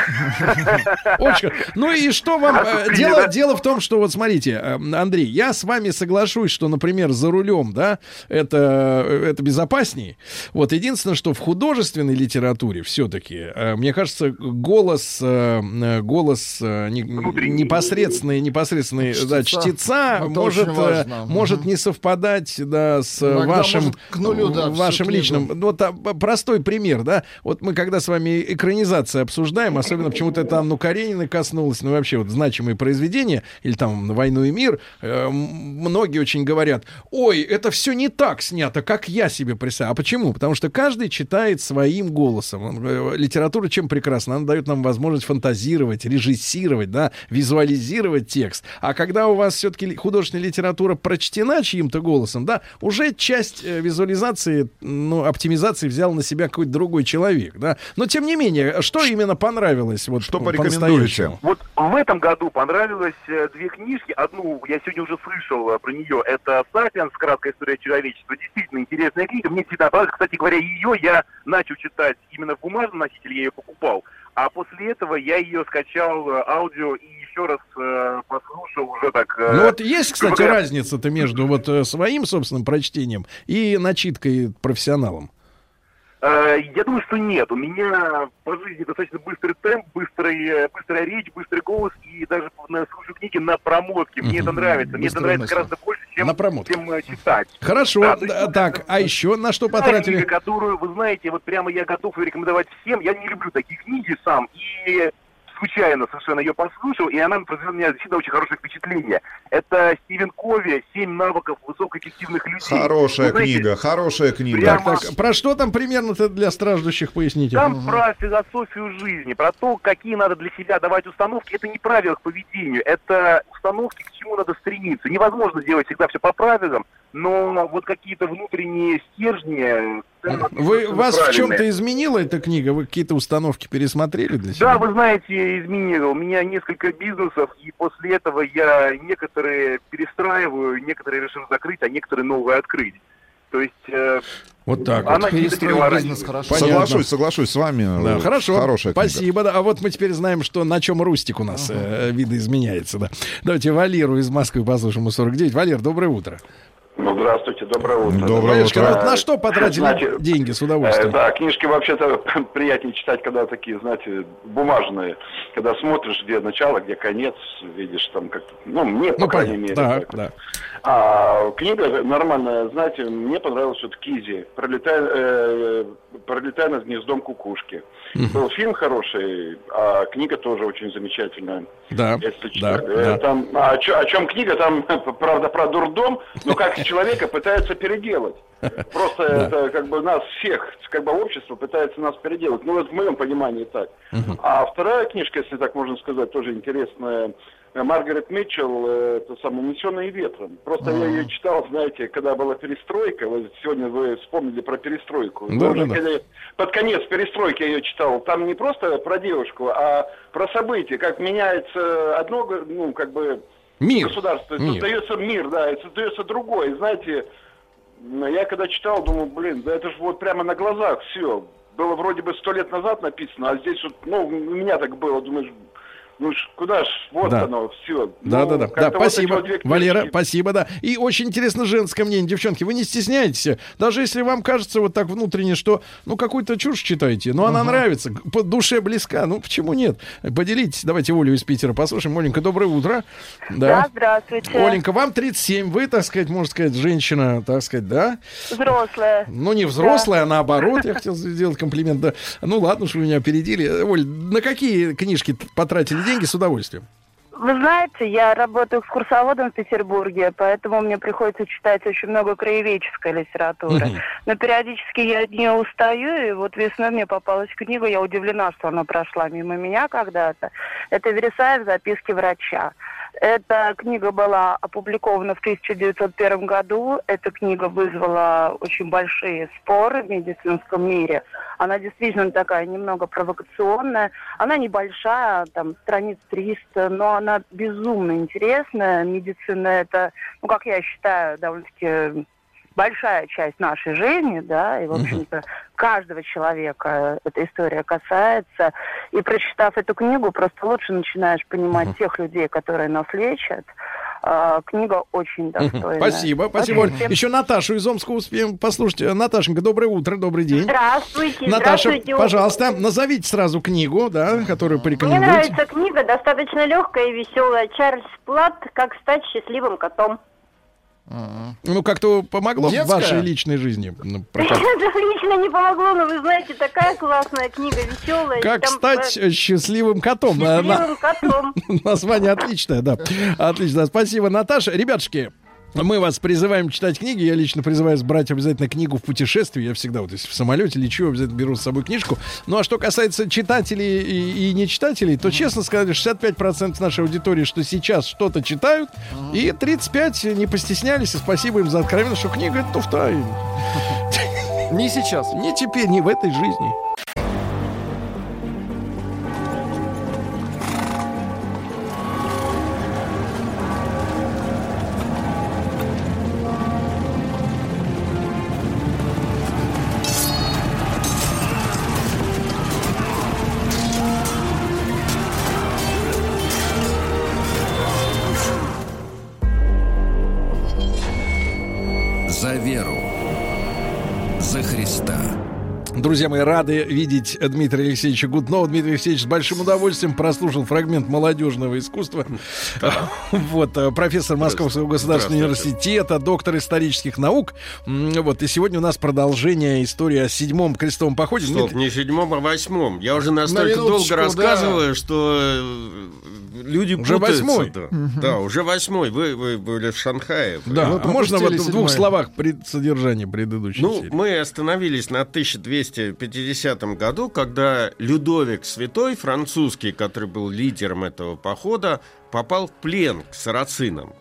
Ну и что вам? э. Дело, дело в том, что вот смотрите, э, Андрей, я с вами соглашусь, что, например, за рулем, да, это, э, это безопаснее. Вот единственное, что в художественной литературе все-таки, мне кажется, голос, э, э, голос э, не- непосредственный, непосредственный да, Чтеца. может, э, может не совпадать да, с э, вашим, к нулю, да, вашим книгу. личным. Ну, Вот а, простой пример, да. Вот мы когда с вами экранизации обсуждаем, особенно почему-то это Анну Каренина коснулось, ну вообще вот значимые произведения, или там «Войну и мир», э, многие очень говорят, ой, это все не так снято, как я себе представляю. А почему? Потому что каждый читает своим голосом. Э, Литература чем прекрасна? Она дает нам возможность фантазировать, режиссировать, да, визуализировать текст. А когда у вас все-таки художественная литература прочтена чьим-то голосом, да, уже часть э, визуализации, ну, оптимизации взял на себя какой-то другой человек, да. Но тем не менее, что именно понравилось? Вот, Что порекомендуете? Вот в этом году понравилось э, две книжки. Одну я сегодня уже слышал э, про нее. Это «Сапиенс. Краткая история человечества». Действительно интересная книга. Мне всегда понравилась. Кстати говоря, ее я начал читать именно в бумажном носителе, я ее покупал. А после этого я ее скачал э, аудио и еще раз э, послушал уже так... э, Ну вот есть, кстати, говоря, разница-то между вот э, своим собственным прочтением и начиткой профессионалом. Э, Я думаю, что нет. У меня по жизни достаточно быстрый темп, быстрый, э, быстрая речь, быстрый голос, и даже на- слушаю книги на промотке. Мне это нравится. Мне это нравится гораздо больше, чем, На промотке. чем читать. Хорошо, Да, есть, так, а еще на что потратили? книга, которую, вы знаете, вот прямо я готов ее рекомендовать всем. Я не люблю такие книги сам. И случайно совершенно ее послушал, и она произвела на меня действительно очень хорошее впечатление. Это Стивен Кови «Семь навыков высокоэффективных людей». Хорошая Вы знаете, книга, хорошая книга. прямо- Так, про что там примерно-то для страждущих поясните? Там про философию жизни, про то, какие надо для себя давать установки. Это не правила к поведению, это установки, к чему надо стремиться. Невозможно делать всегда все по правилам, но вот какие-то внутренние стержни... да, Вы, вас в чем-то изменила эта книга? Вы какие-то установки пересмотрели для себя? Да, вы знаете, изменил. У меня несколько бизнесов, и после этого я некоторые перестраиваю, некоторые решил закрыть, а некоторые новые открыть. То есть... э, Вот так вот. она Перестроить переворачивает. бизнес хорошо. Понятно. Соглашусь, соглашусь с вами. Да, Э, хорошо. Хорошая книга. Спасибо. Да. А вот мы теперь знаем, что на чем Рустик у нас э, видоизменяется. Да. Давайте Валеру из Москвы послушаем у 49. Валер, доброе утро. Ну, здравствуйте, доброе утро. Доброе утро. вот на что потратили Знаете, деньги с Э, удовольствием? да, книжки вообще-то [LAUGHS] приятнее читать, когда такие, знаете, бумажные. Когда смотришь, где начало, где конец, видишь там как ну, мне, по Ну, крайней понятно. мере. Да, так. да. А книга нормальная, знаете, мне понравилась вот Кизи, «Пролетая, э, «Пролетая над гнездом кукушки». Был фильм хороший, а книга тоже очень замечательная. Да, Если да. Э, да. Там, а о, чё- о чем книга? Там, [LAUGHS] правда, про дурдом, но как [LAUGHS] человека пытаются переделать. Просто это как бы нас всех, как бы общество пытается нас переделать. Ну, вот в моем понимании так. А вторая книжка, если так можно сказать, тоже интересная. Э, Маргарет Митчелл, э, это самое «Унесенные ветром». Просто я ее читал, знаете, когда была перестройка. Вот сегодня вы вспомнили про перестройку. Да, Но уже да, да. когда под конец перестройки я ее читал. Там не просто про девушку, а про события, как меняется одно, ну, как бы Мир. государство, Мир. создается мир, да, и создается другой. Знаете, я когда читал, думаю, блин, да это же вот прямо на глазах все. Было вроде бы сто лет назад написано, а здесь вот, ну, у меня так было, думаешь, ну ж, куда ж, вот Да. оно, все. Да, да, да. Да, спасибо. две книжки. Валера, спасибо, да. И очень интересно женское мнение. Девчонки, вы не стесняйтесь. Даже если вам кажется вот так внутренне, что ну какую-то чушь читаете, но она нравится, по душе близка, ну почему нет? Поделитесь. Давайте Олю из Питера послушаем. Оленька, доброе утро. Да, здравствуйте. Оленька, вам 37, вы, так сказать, можно сказать, женщина, так сказать, да? Взрослая. Ну, не взрослая, а наоборот, я хотел сделать комплимент, да. Ну, ладно, что вы меня опередили. Оль, на какие книжки потратили деньги с удовольствием? Вы знаете, я работаю экскурсоводом в Петербурге, поэтому мне приходится читать очень много краеведческой литературы. Но периодически я от нее устаю, и вот весной мне попалась книга, я удивлена, что она прошла мимо меня когда-то. Это Вересаев «Записки врача». Эта книга была опубликована в 1901 году. Эта книга вызвала очень большие споры в медицинском мире. Она действительно такая немного провокационная. Она небольшая, там страниц 300, но она безумно интересная. Медицина это, ну, как я считаю, довольно-таки большая часть нашей жизни, да, и, в общем-то, каждого человека эта история касается. И прочитав эту книгу, просто лучше начинаешь понимать тех людей, которые нас лечат. А, книга очень достойная. Спасибо, спасибо. Очень всем- Еще Наташу из Омска успеем послушать. Э, Наташенька, доброе утро, добрый день. Здравствуйте, Наташа, здравствуйте. пожалуйста, назовите сразу книгу, да, которую Мне порекомендуете. нравится книга, достаточно легкая и веселая. Чарльз Плат «Как стать счастливым котом». Ну, как-то помогло в Детская? вашей личной жизни. ну, лично не помогло, но вы знаете, такая классная книга, веселая. Как Там, стать счастливым котом. Счастливым котом. [LAUGHS] Название отличное, да. Отлично. Спасибо, Наташа. Ребятушки, мы вас призываем читать книги. Я лично призываю брать обязательно книгу в путешествии. Я всегда вот если в самолете лечу, обязательно беру с собой книжку. Ну а что касается читателей и, и не читателей, то честно сказать, 65% нашей аудитории, что сейчас что-то читают, и 35 не постеснялись. И спасибо им за откровенность, что книга это туфта. Не сейчас. Не теперь, не в этой жизни. Друзья мои, рады видеть Дмитрия Алексеевича Гуднова. Дмитрий Алексеевич с большим удовольствием прослушал фрагмент молодежного искусства. [LAUGHS] Вот, э, профессор Московского государственного университета, доктор исторических наук. Вот, и сегодня у нас продолжение истории о седьмом крестовом походе. Стоп, Дмитрий- не седьмом, а восьмом. Я уже настолько долго рассказываю, что э, люди Уже путаются. восьмой. Да. Уже восьмой. Вы, вы были в Шанхае. Да, Вы а можно вот в двух словах пред содержание предыдущей Ну, серии? мы остановились на 1250 году, когда Людовик Святой, французский, который был лидером этого похода, попал в плен к сарацинам.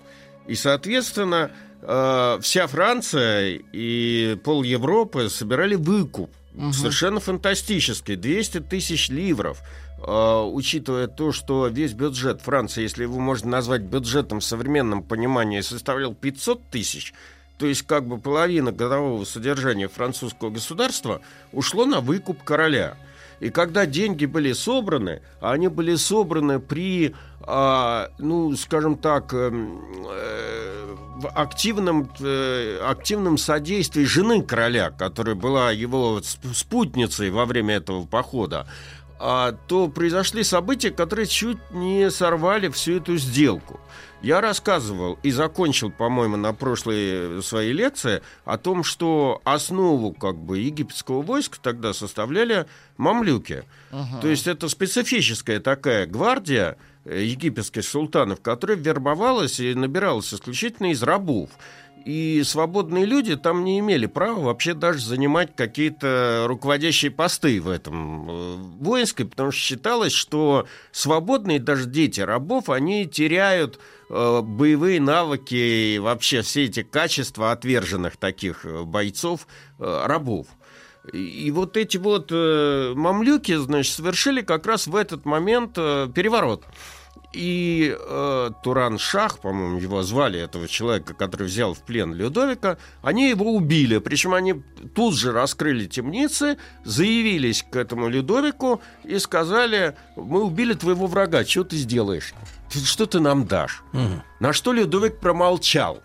И, соответственно, э, вся Франция и пол Европы собирали выкуп. Мгм. Совершенно фантастический. 200 тысяч ливров. Э, учитывая то, что весь бюджет Франции, если его можно назвать бюджетом в современном понимании, составлял 500 тысяч, то есть как бы половина годового содержания французского государства ушло на выкуп короля. И когда деньги были собраны, а они были собраны при, а, ну, скажем так, эм, э, в активном, э, активном содействии жены короля, которая была его сп- спутницей во время этого похода, а, то произошли события, которые чуть не сорвали всю эту сделку. Я рассказывал и закончил, по-моему, на прошлой своей лекции о том, что основу как бы египетского войска тогда составляли мамлюки. Ага. То есть это специфическая такая гвардия э, египетских султанов, которая вербовалась и набиралась исключительно из рабов. И свободные люди там не имели права вообще даже занимать какие-то руководящие посты в этом э, воинской, потому что считалось, что свободные даже дети рабов, они теряют э, боевые навыки и вообще все эти качества отверженных таких э, бойцов э, рабов. И, вот эти вот мамлюки, значит, совершили как раз в этот момент переворот. И э, Туран-Шах, по-моему, его звали, этого человека, который взял в плен Людовика, они его убили. Причем они тут же раскрыли темницы, заявились к этому Людовику и сказали, мы убили твоего врага, что ты сделаешь? Ты- Что ты нам дашь? На что Людовик промолчал.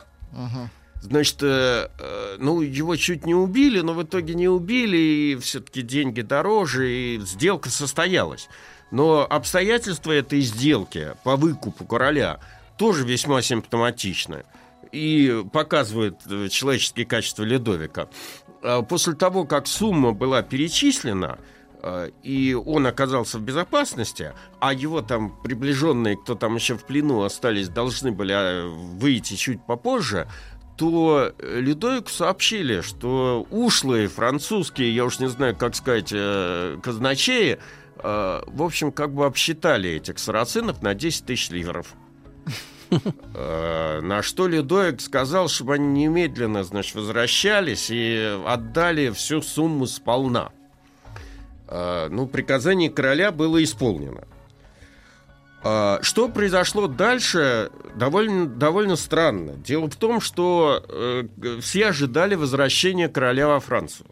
Значит, э, э, ну, его чуть не убили, но в итоге не убили, и все-таки деньги дороже, и сделка состоялась. Но обстоятельства этой сделки по выкупу короля тоже весьма симптоматичны и показывают э, человеческие качества Ледовика. А После того, как сумма была перечислена, э, и он оказался в безопасности, а его там приближенные, кто там еще в плену остались, должны были э, выйти чуть попозже, то Людовику сообщили, что ушлые французские, я уж не знаю, как сказать, казначеи, в общем, как бы обсчитали этих сарацинов на 10 тысяч ливров. [LAUGHS] Э, На что Людоек сказал, чтобы они немедленно, значит, возвращались и отдали всю сумму сполна. Э, Ну, приказание короля было исполнено. Что произошло дальше, довольно, довольно странно. Дело в том, что э, все ожидали возвращения короля во Францию.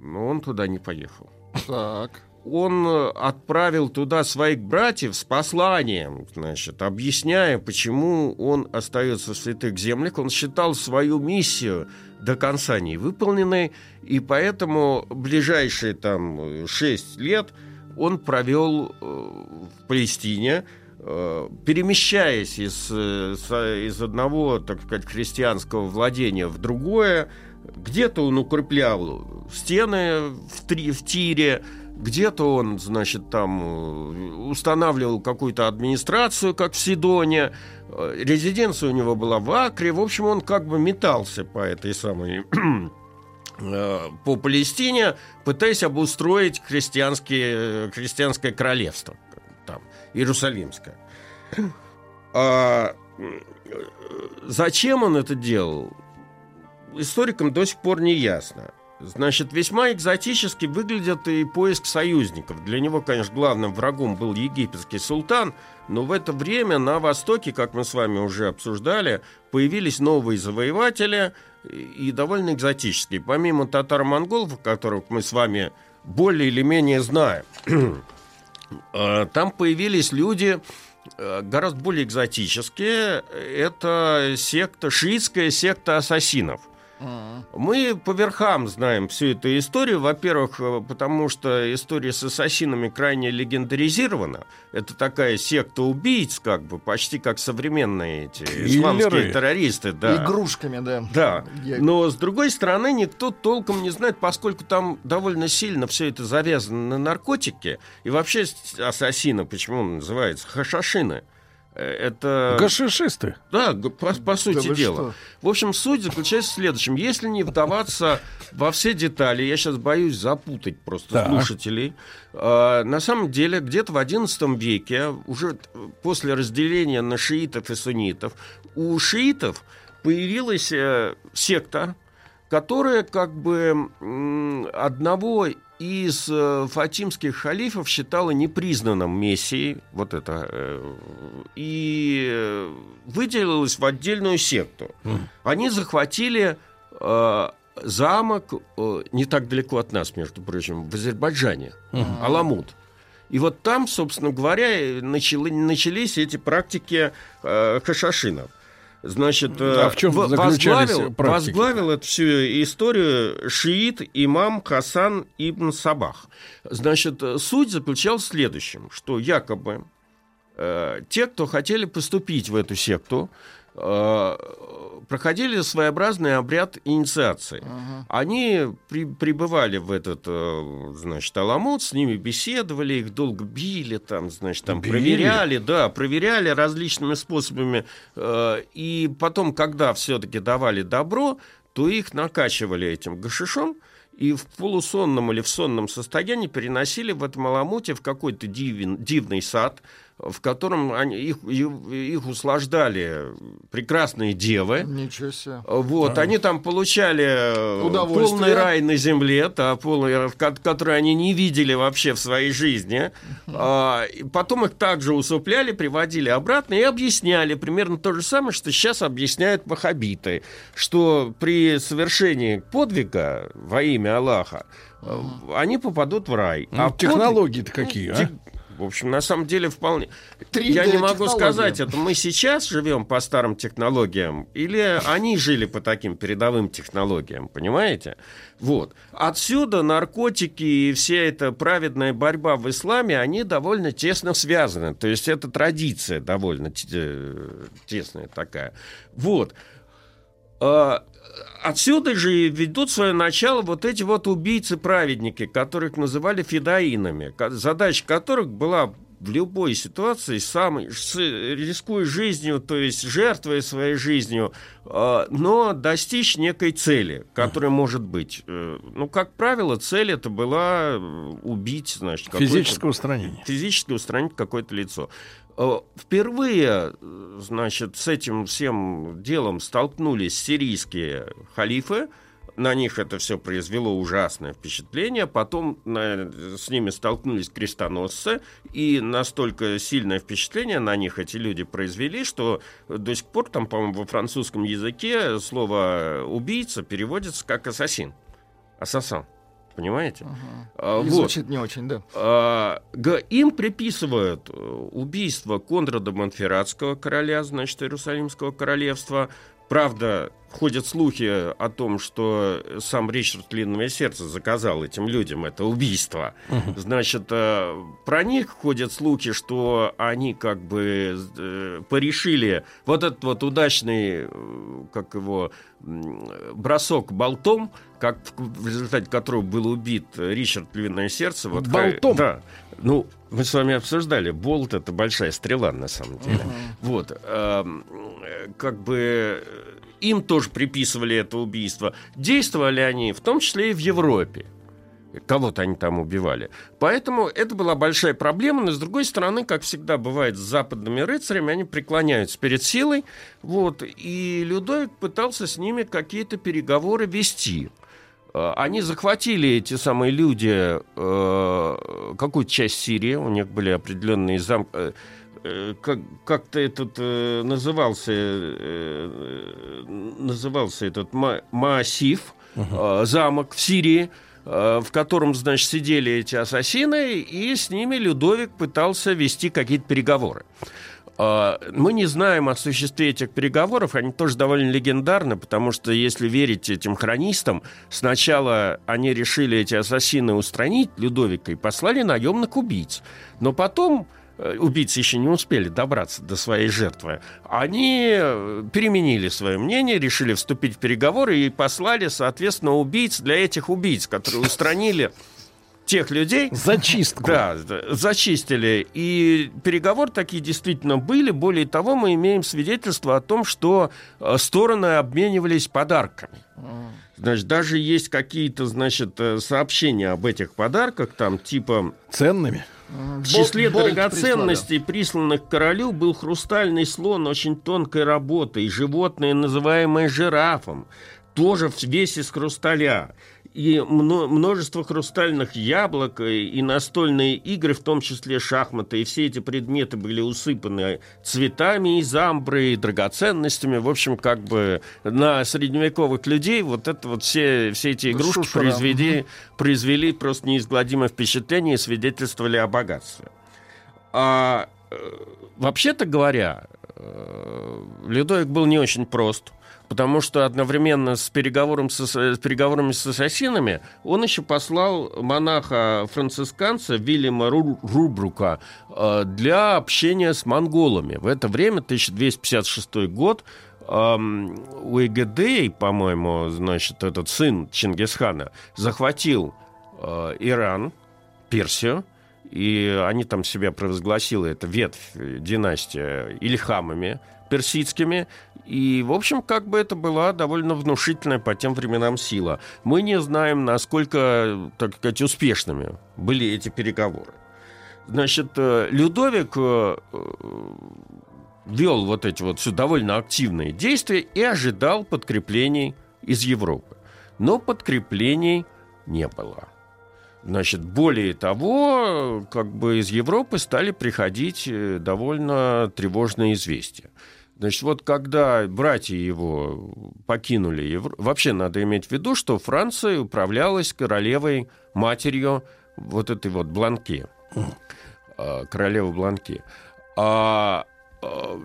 Но он туда не поехал. Так. Он э, отправил туда своих братьев с посланием, значит, объясняя, почему он остается в святых землях. Он считал свою миссию до конца не выполненной, и поэтому ближайшие там 6 лет он провел э, в Палестине, э, перемещаясь из, э, из одного, так сказать, христианского владения в другое. Где-то он укреплял стены в, три, в Тире, где-то он, значит, там э, устанавливал какую-то администрацию, как в Сидоне. Э, Резиденция у него была в Акре. В общем, он как бы метался по этой самой [CLEARS THROAT] э, по Палестине, пытаясь обустроить христианские, христианское королевство, там, Иерусалимское. А, зачем он это делал, историкам до сих пор не ясно. Значит, весьма экзотически выглядит и поиск союзников. Для него, конечно, главным врагом был египетский султан, но в это время на Востоке, как мы с вами уже обсуждали, появились новые завоеватели и довольно экзотические. Помимо татаро-монголов, которых мы с вами более или менее знаем, э, [CLEARS THROAT] там появились люди э, гораздо более экзотические. Это секта, шиитская секта ассасинов. Мы по верхам знаем всю эту историю. Во-первых, э, потому что история с ассасинами крайне легендаризирована. Это такая секта убийц, как бы, почти как современные эти исламские Киллеры. террористы. Да. Игрушками, да. Да, Я- но с другой стороны никто толком не знает, поскольку там довольно сильно все это завязано на наркотики. И вообще ассасины, почему он называется, хашашины. Э, Это... Гашишисты. Да, по, по сути вы дела. что? В общем, суть заключается в следующем. Если не вдаваться во все детали, я сейчас боюсь запутать просто Так. слушателей. э, на самом деле, где-то в XI веке, уже после разделения на шиитов и суннитов, у шиитов появилась э, секта, которая как бы одного из э, фатимских халифов считала непризнанным мессией, вот это, э, и выделилась в отдельную секту. Они захватили э, замок не так далеко от нас, между прочим, в Азербайджане, Мгм. Аламут. И вот там, собственно говоря, начали- начались эти практики э, хашашинов. Значит, э, А в чем возглавил, практики? возглавил эту всю историю шиит имам Хасан ибн Сабах. Значит, э, суть заключалась в следующем, что якобы э, те, кто хотели поступить в эту секту, э, проходили своеобразный обряд инициации. Они при- прибывали в этот, э, значит, Аламут, с ними беседовали, их долго били, там, значит, там Били? проверяли, да, проверяли различными способами. э, и потом, когда все-таки давали добро, то их накачивали этим гашишом, и в полусонном или в сонном состоянии переносили в этом Аламуте в какой-то дивен- дивный сад, в котором они, их, их услаждали прекрасные девы. Ничего себе. Вот, они там получали э, полный рай на земле, да, полный, ко- который они не видели вообще в своей жизни. А, потом их также усыпляли, приводили обратно и объясняли примерно то же самое, что сейчас объясняют ваххабиты, что при совершении подвига во имя Аллаха э, они попадут в рай. Ну, подвиг- технологии-то какие, а? В общем, на самом деле вполне. 3D Я не могу сказать, это мы сейчас живем по старым технологиям, или они жили по таким передовым технологиям, понимаете? Вот. Отсюда наркотики и вся эта праведная борьба в исламе, они довольно тесно связаны. То есть это традиция довольно э, тесная такая. Вот. Отсюда же ведут свое начало вот эти вот убийцы-праведники, которых называли фидаинами, ко- задача которых была в любой ситуации, сам, с, рискуя жизнью, то есть жертвуя своей жизнью, э, но достичь некой цели, которая может быть. Э, ну, как правило, цель это была убить, значит, Физическое устранение. физически устранить какое-то лицо. Э, Впервые, значит, с этим всем делом столкнулись сирийские халифы. На них это все произвело ужасное впечатление. Потом на- с ними столкнулись крестоносцы. И настолько сильное впечатление на них эти люди произвели, что до сих пор там, по-моему, во французском языке слово «убийца» переводится как «ассасин». «Ассасан». Понимаете? А, И вот. Звучит не очень, да. А, Им приписывают убийство Конрада Монферратского короля, значит, Иерусалимского королевства. Правда, ходят слухи о том, что сам Ричард Длинное Сердце заказал этим людям это убийство. Значит, э, про них ходят слухи, что они как бы э, порешили вот этот вот удачный, э, как его, бросок болтом, как в результате которого был убит Ричард Львиное Сердце. Вот, Болтом? Да. Ну, мы с вами обсуждали, болт это большая стрела на самом деле. Вот. эм, э, как бы э, им тоже приписывали это убийство. Действовали они в том числе и в Европе. Кого-то они там убивали. Поэтому это была большая проблема. Но, с другой стороны, как всегда бывает с западными рыцарями, они преклоняются перед силой. Вот, и Людовик пытался с ними какие-то переговоры вести. Э, Они захватили, эти самые люди, э, какую-то часть Сирии. У них были определенные замки. Как, как-то этот э, назывался, э, назывался этот Ма- Маасиф, э, замок в Сирии, э, в котором, значит, сидели эти ассасины, и с ними Людовик пытался вести какие-то переговоры. А, Мы не знаем о существе этих переговоров, они тоже довольно легендарны, потому что, если верить этим хронистам, сначала они решили эти ассасины устранить Людовика и послали наемных убийц. Но потом э, убийцы еще не успели добраться до своей жертвы. Они э, переменили свое мнение, решили вступить в переговоры и послали, соответственно, убийц для этих убийц, которые устранили тех людей. Зачистку. Да, зачистили. И переговоры такие действительно были. Более того, мы имеем свидетельство о том, что э, стороны обменивались подарками. Значит, даже есть какие-то, значит, э, сообщения об этих подарках, там, типа... Ценными. В числе Болт драгоценностей, присланных королю, был хрустальный слон очень тонкой работы и животное, называемое жирафом, тоже в весь из хрусталя. И мно- множество хрустальных яблок и и настольные игры, в том числе шахматы, и все эти предметы были усыпаны цветами из амбры, и драгоценностями. В общем, как бы на средневековых людей вот это вот все, все эти игрушки Шушера. произвели, произвели просто неизгладимое впечатление и свидетельствовали о богатстве. А э, вообще-то говоря, э, Людовик был не очень прост, потому что одновременно с, переговором со- с переговорами с ассасинами он еще послал монаха-францисканца Вильяма Ру- Рубрука э, для общения с монголами. В это время, 1256 год, эм, Уэгедей, по-моему, значит, этот сын Чингисхана, захватил э, Иран, Персию, и они там себя провозгласили, это ветвь, э, династия Ильхамами персидскими, и, в общем, как бы это была довольно внушительная по тем временам сила. Мы не знаем, насколько, так сказать, успешными были эти переговоры. Значит, э, Людовик э, э, вел вот эти вот все довольно активные действия и ожидал подкреплений из Европы. Но подкреплений не было. Значит, более того, как бы из Европы стали приходить довольно тревожные известия. Значит, вот когда братья его покинули Европу, вообще надо иметь в виду, что Франция управлялась королевой матерью вот этой вот Бланки, э, королевы Бланки. А э,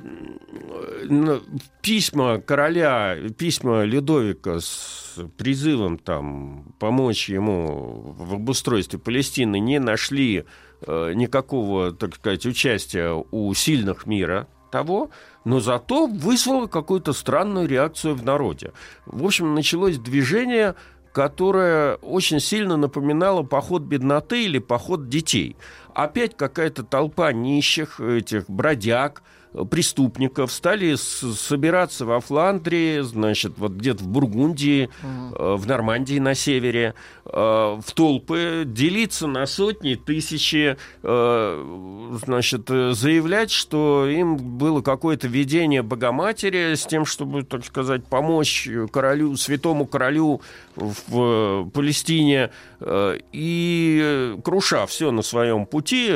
н- письма короля, письма Людовика с призывом там помочь ему в обустройстве Палестины не нашли э, никакого, так сказать, участия у сильных мира того, но зато вызвало какую-то странную реакцию в народе. В общем, началось движение которая очень сильно напоминала поход бедноты или поход детей. Опять какая-то толпа нищих, этих бродяг, преступников стали собираться во Фландрии, значит, вот где-то в Бургундии, э, в Нормандии на севере, э, в толпы, делиться на сотни, тысячи, э, значит, заявлять, что им было какое-то видение Богоматери с тем, чтобы, так сказать, помочь королю, святому королю в Палестине, и, круша все на своем пути,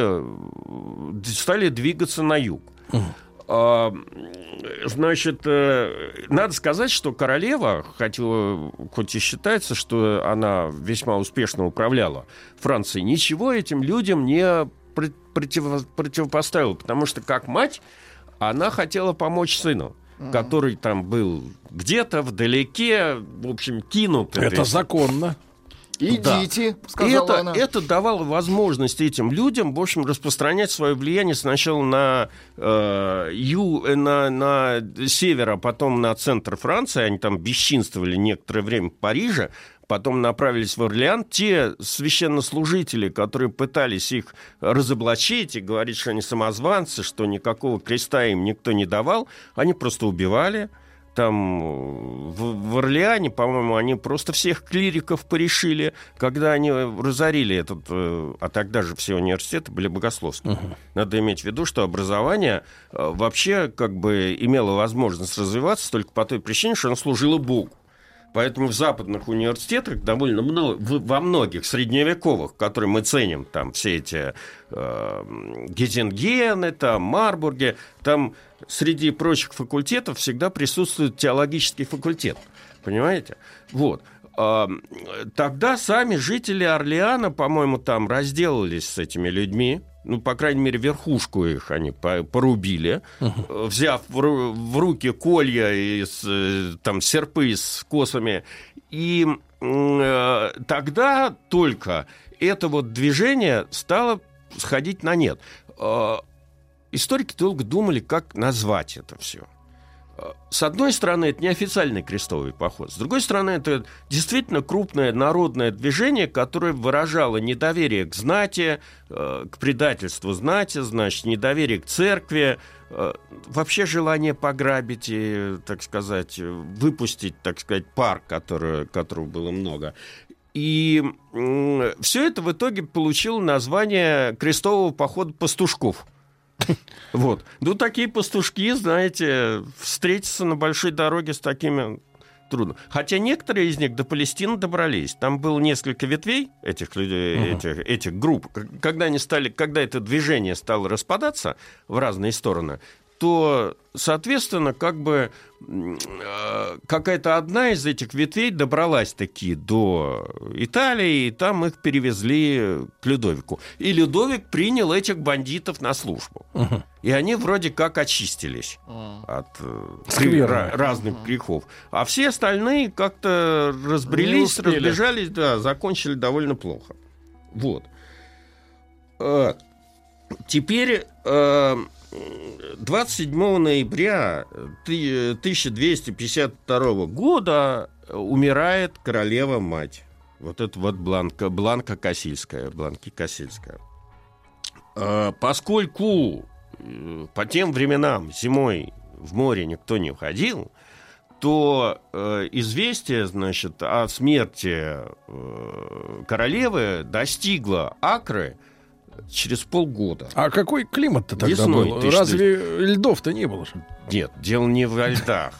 стали двигаться на юг. А, Значит, э, надо сказать, что королева, хотя, хоть и считается, что она весьма успешно управляла Францией, ничего этим людям не пр- против- противопоставила, потому что как мать она хотела помочь сыну, который там был где-то вдалеке, в общем, кинут. Это законно. Идите, и сказала это, она. это давало возможность этим людям, в общем, распространять свое влияние сначала на, э, ю, э, на, на север, а потом на центр Франции. Они там бесчинствовали некоторое время в Париже, потом направились в Орлеан. Те священнослужители, которые пытались их разоблачить и говорить, что они самозванцы, что никакого креста им никто не давал, они просто убивали там э, в, в Орлеане, по-моему, они просто всех клириков порешили, когда они разорили этот, э, а тогда же все университеты были богословские. Надо иметь в виду, что образование э, вообще как бы имело возможность развиваться только по той причине, что оно служило Богу. Поэтому в западных университетах довольно много, во многих средневековых, которые мы ценим, там все эти э, Геттингены, там Марбурги, там среди прочих факультетов всегда присутствует теологический факультет. Понимаете? Вот. А, Тогда сами жители Орлеана, по-моему, там разделались с этими людьми. Ну, по крайней мере, верхушку их они по- порубили, э, взяв в, ру- в руки колья и э, там серпы с косами. И э, тогда только это вот движение стало сходить на нет. Э, Историки долго думали, как назвать это все. С одной стороны, это неофициальный крестовый поход. С другой стороны, это действительно крупное народное движение, которое выражало недоверие к знати, э, к предательству знати, значит, недоверие к церкви, э, вообще желание пограбить и, так сказать, выпустить, так сказать, пар, который, которого было много. И все это в итоге получило название крестового похода пастушков. Вот. Ну, такие пастушки, знаете, встретиться на большой дороге с такими трудно. Хотя некоторые из них до Палестины добрались. Там было несколько ветвей этих людей, Мгм. этих, этих групп. Когда они стали, когда это движение стало распадаться в разные стороны, то, соответственно, как бы э, какая-то одна из этих ветвей добралась таки до Италии, и там их перевезли к Людовику. И Людовик принял этих бандитов на службу. И они вроде как очистились от э, ра- разных грехов. А все остальные как-то разбрелись, разбежались, да, закончили довольно плохо. Вот. Э, Теперь э, 27 ноября ты- 1252 года умирает королева-мать. Вот это вот Бланка, Бланка Кассильская, Бланки Кассильская. Э, Поскольку э, по тем временам зимой в море никто не уходил, то э, известие, значит, о смерти э, королевы достигло Акры через полгода. А какой климат-то тогда Весной был? тысяч- Разве льдов-то не было же? Нет, дело не во льдах,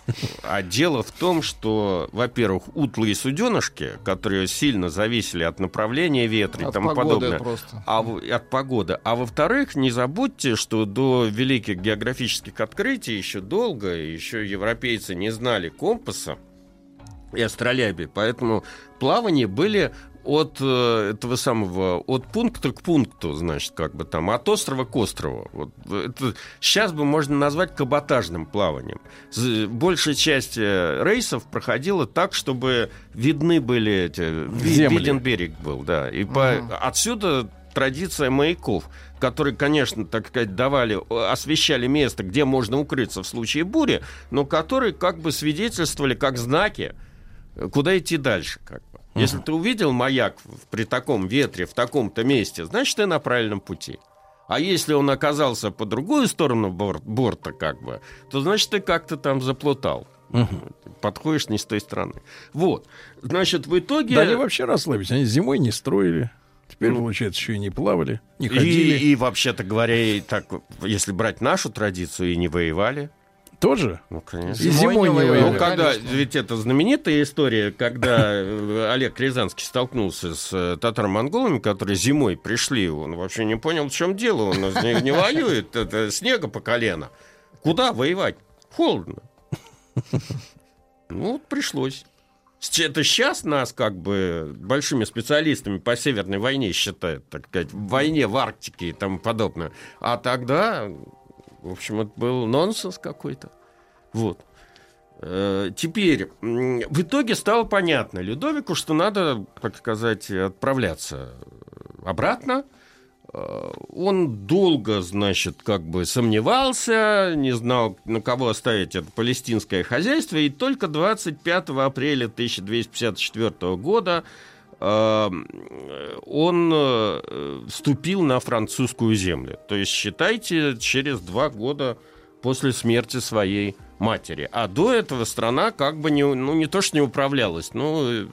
а дело в том, что, во-первых, утлые суденышки, которые сильно зависели от направления ветра и тому подобное, просто. а в- от погоды. А во-вторых, не забудьте, что до великих географических открытий еще долго, еще европейцы не знали компаса и астролябии, поэтому плавания были от э, этого самого, от пункта к пункту, значит, как бы там, от острова к острову. Вот это сейчас бы можно назвать каботажным плаванием. Большая часть э, рейсов проходила так, чтобы видны были эти, Земли. виден берег был, да. И по- отсюда традиция маяков, которые, конечно, так сказать, давали, э, освещали место, где можно укрыться в случае бури, но которые как бы свидетельствовали как знаки, э, куда идти дальше, как Если ты увидел маяк при таком ветре, в таком-то месте, значит, ты на правильном пути. А если он оказался по другую сторону бор- борта, как бы, то значит, ты как-то там заплутал. Подходишь не с той стороны. Вот. Значит, в итоге... Да они вообще расслабились. Они зимой не строили. Теперь, получается, еще и не плавали, не ходили. И, и, вообще-то говоря, и так, если брать нашу традицию, и не воевали. Тоже? Ну, конечно. И зимой не воевали. Ну, когда, Конечно. ведь это знаменитая история, когда э, Олег Рязанский столкнулся с э, татаро-монголами, которые зимой пришли, он вообще не понял, в чем дело, он не, не воюет, [LAUGHS] это снега по колено. Куда воевать? Холодно. Ну, вот пришлось. Это сейчас нас как бы большими специалистами по Северной войне считают, так сказать, в войне в Арктике и тому подобное. А тогда, в общем, это был нонсенс какой-то. Вот. Э, Теперь, в итоге стало понятно Людовику, что надо, так сказать, отправляться обратно. Э, Он долго, значит, как бы сомневался, не знал, на кого оставить это палестинское хозяйство, и только 25 апреля 1254 года он э, вступил на французскую землю. То есть, считайте, через два года после смерти своей матери. А до этого страна как бы не, ну, не то что не управлялась, ну, э,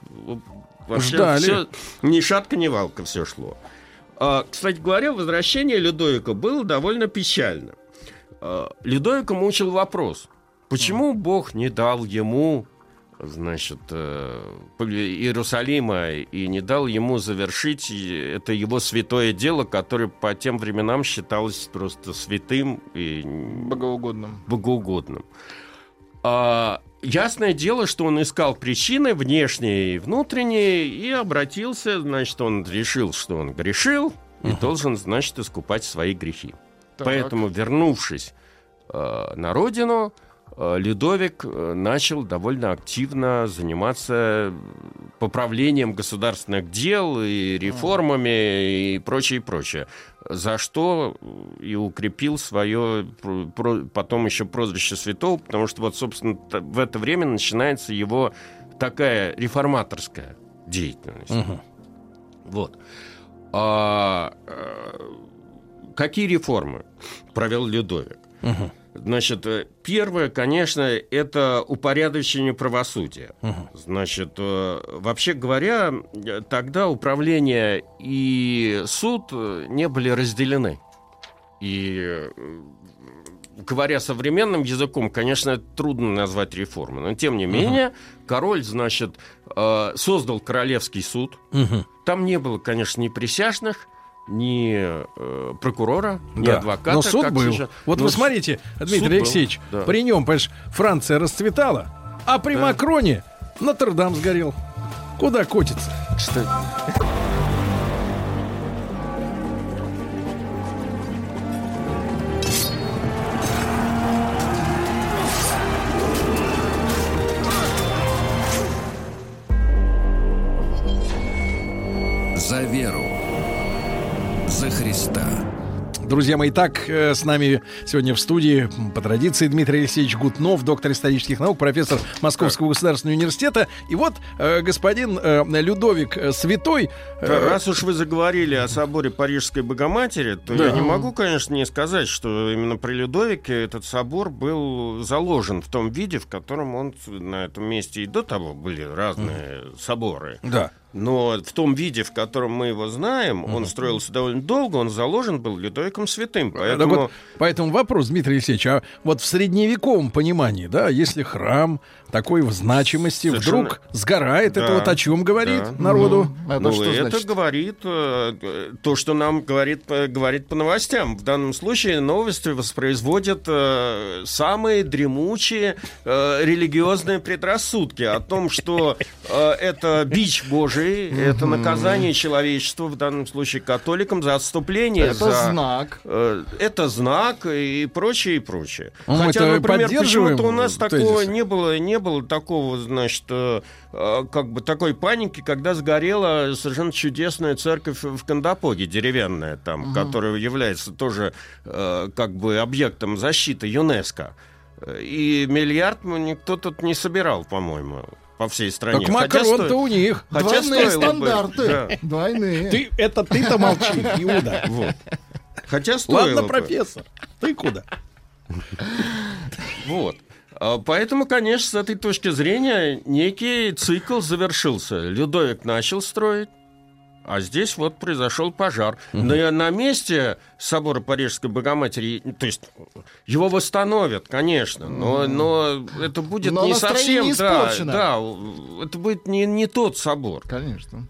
вообще Ждали. все ни шатка, ни валка все шло. А, Кстати говоря, возвращение Людовика было довольно печально. А, Людовика мучил вопрос, почему Бог не дал ему, значит, э, Иерусалима и не дал ему завершить это его святое дело, которое по тем временам считалось просто святым и Богоугодным. богоугодным. А, ясное дело, что он искал причины внешние и внутренние и обратился, значит, он решил, что он грешил и должен, значит, искупать свои грехи. Так. Поэтому, вернувшись э, на родину, Людовик э, начал довольно активно заниматься поправлением государственных дел и реформами и прочее, прочее. За что и укрепил свое потом еще прозвище святого, потому что вот, собственно, в это время начинается его такая реформаторская деятельность. Вот. А, э, какие реформы провел Людовик? Значит, э, первое, конечно, это упорядочение правосудия. Значит, э, вообще говоря, э, тогда управление и суд не были разделены. И говоря современным языком, конечно, это трудно назвать реформой. Но тем не менее, король, значит, создал королевский суд. Мгм. Там не было, конечно, ни присяжных, ни э, прокурора, ни Да. адвоката. Но суд как был. сейчас. Вот Но вы с- смотрите, Дмитрий был, Алексеевич, да. при нем, понимаешь, Франция расцветала, а при Да. Макроне Нотр-Дам сгорел. Куда котится? Кстати. За веру. Христа. Друзья мои, так э, с нами сегодня в студии по традиции Дмитрий Алексеевич Гутнов, доктор исторических наук, профессор Московского государственного университета. И вот э, господин э, Людовик э, Святой... э, Раз уж вы заговорили о соборе Парижской Богоматери, то Да. я не могу, конечно, не сказать, что именно при Людовике этот собор был заложен в том виде, в котором он на этом месте и до того были разные соборы. Да. Но в том виде, в котором мы его знаем, он строился довольно долго, он заложен был Людовиком Святым. Так Поэтому... вот, поэтому вопрос, Дмитрий Алексеевич, а вот в средневековом понимании, да, если храм такой в значимости Совершенно- вдруг сгорает, это Да, вот о чем говорит да. народу? Ну, это говорит э, то, что нам говорит, э, говорит по новостям. В данном случае новости воспроизводят э, самые дремучие э, религиозные предрассудки о том, что э, это бич Божий, это наказание человечеству, в данном случае католикам, за отступление. Это за, знак. э, это знак и прочее, и прочее. Ну, Хотя, например, почему-то у нас такого не было, не было такого, значит, э, э, как бы такой паники, когда сгорела совершенно чудесная церковь в Кандапоге, деревянная там, Мгм. которая является тоже э, как бы объектом защиты ЮНЕСКо. И миллиард никто тут не собирал, по-моему. по всей стране. Так Макрон-то сто- у них. хотя Двойные стоило бы- стандарты. да. Двойные. Ты, это ты-то молчи, Иуда. Вот. Хотя стоило Ладно, бы. профессор, ты куда? Вот. А, Поэтому, конечно, с этой точки зрения некий цикл завершился. Людовик начал строить, а здесь вот произошел пожар. На, на месте собора Парижской Богоматери, то есть его восстановят, конечно, но, но это будет Но не совсем, да, испорчено. да, это будет не, не тот собор. Конечно.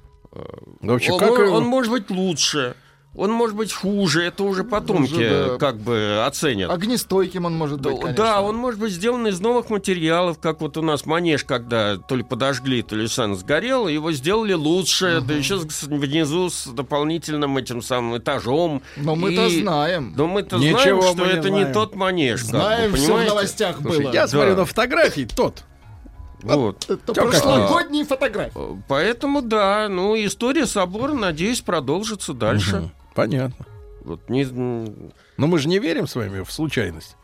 Вообще, он, как он- он может быть лучше, он может быть хуже, это уже потомки Уже, да. как бы оценят. Огнестойким он может быть, Да, конечно. Да, он может быть сделан из новых материалов, как вот у нас манеж, когда то ли подожгли, то ли сам сгорел, его сделали лучше, да еще внизу с дополнительным этим самым этажом. Но мы-то И- знаем. Но мы-то Ничего знаем, что мы не это не знаем. тот манеж. как бы, Знаем, все в новостях Слушай, было. я смотрю Да. на фотографии, тот. Вот. Это как прошлогодние фотографии. Поэтому, да, ну, история собора, надеюсь, продолжится дальше. Мгм, Понятно. Вот не, Но мы же не верим с вами в случайность.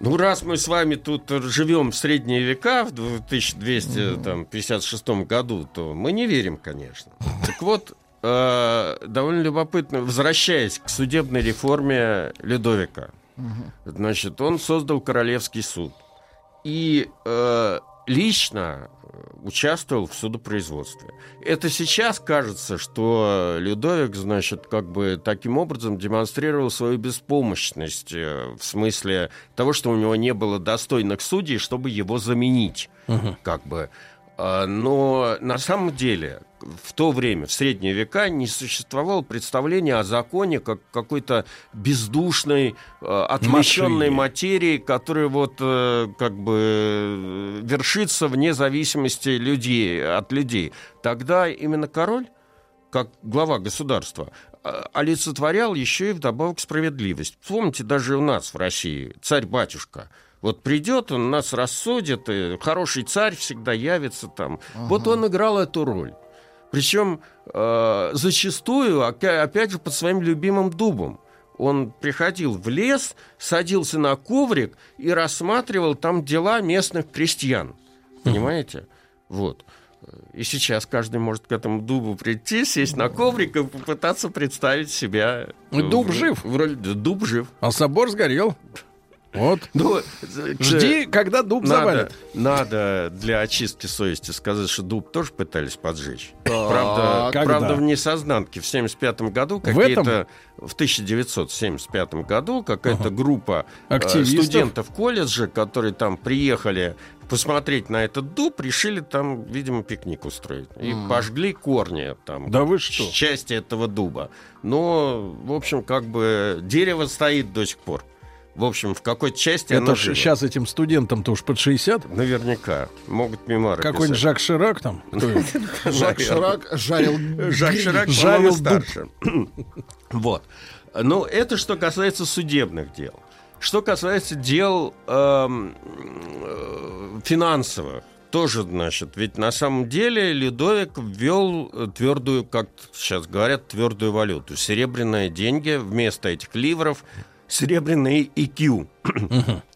Ну, раз мы с вами тут живем в средние века, в 1256 году, то мы не верим, конечно. Так вот, э, довольно любопытно, возвращаясь к судебной реформе Людовика, значит, он создал Королевский суд. И э, лично участвовал в судопроизводстве. Это сейчас кажется, что Людовик, значит, как бы таким образом демонстрировал свою беспомощность э, в смысле того, что у него не было достойных судей, чтобы его заменить, как бы. А, Но на самом деле в то время, в средние века, не существовало представления о законе как какой-то бездушной, э, отвлеченной Машине. материи, которая вот э, как бы э, вершится вне зависимости людей, от людей. Тогда именно король, как глава государства, олицетворял еще и вдобавок справедливость. Помните, даже у нас в России царь-батюшка. Вот придет, он нас рассудит, и хороший царь всегда явится там. Вот он играл эту роль. Причем э, зачастую, опя- опять же, под своим любимым дубом. Он приходил в лес, садился на коврик и рассматривал там дела местных крестьян. Понимаете? Вот. И сейчас каждый может к этому дубу прийти, сесть на коврик и попытаться представить себя. И дуб в- жив. в роли- дуб жив. А собор сгорел. Вот. Ну, Жди, когда дуб надо, завалят. надо для очистки совести сказать, что дуб тоже пытались поджечь. Так, правда, когда? правда, в несознанке в 75 году В этом? какие-то в 1975 году какая-то группа э, Активистов? студентов колледжа, которые там приехали посмотреть на этот дуб, решили там, видимо, пикник устроить. И пожгли корни там. Да вы что? Части этого дуба. Но, в общем, как бы дерево стоит до сих пор. В общем, в какой-то части Это живо. сейчас этим студентам-то уж под 60. Наверняка. Могут мемуары Какой-нибудь. Жак Ширак там. [LAUGHS] Жак Ширак жарил Жак. Ширак, Жарил старше. [CLEARS THROAT] Вот. Ну, это что касается судебных дел. Что касается дел эм, э, финансовых, тоже, значит, ведь на самом деле Людовик ввел э, твердую, как сейчас говорят, твердую валюту. Серебряные деньги вместо этих ливров, серебряные EQ.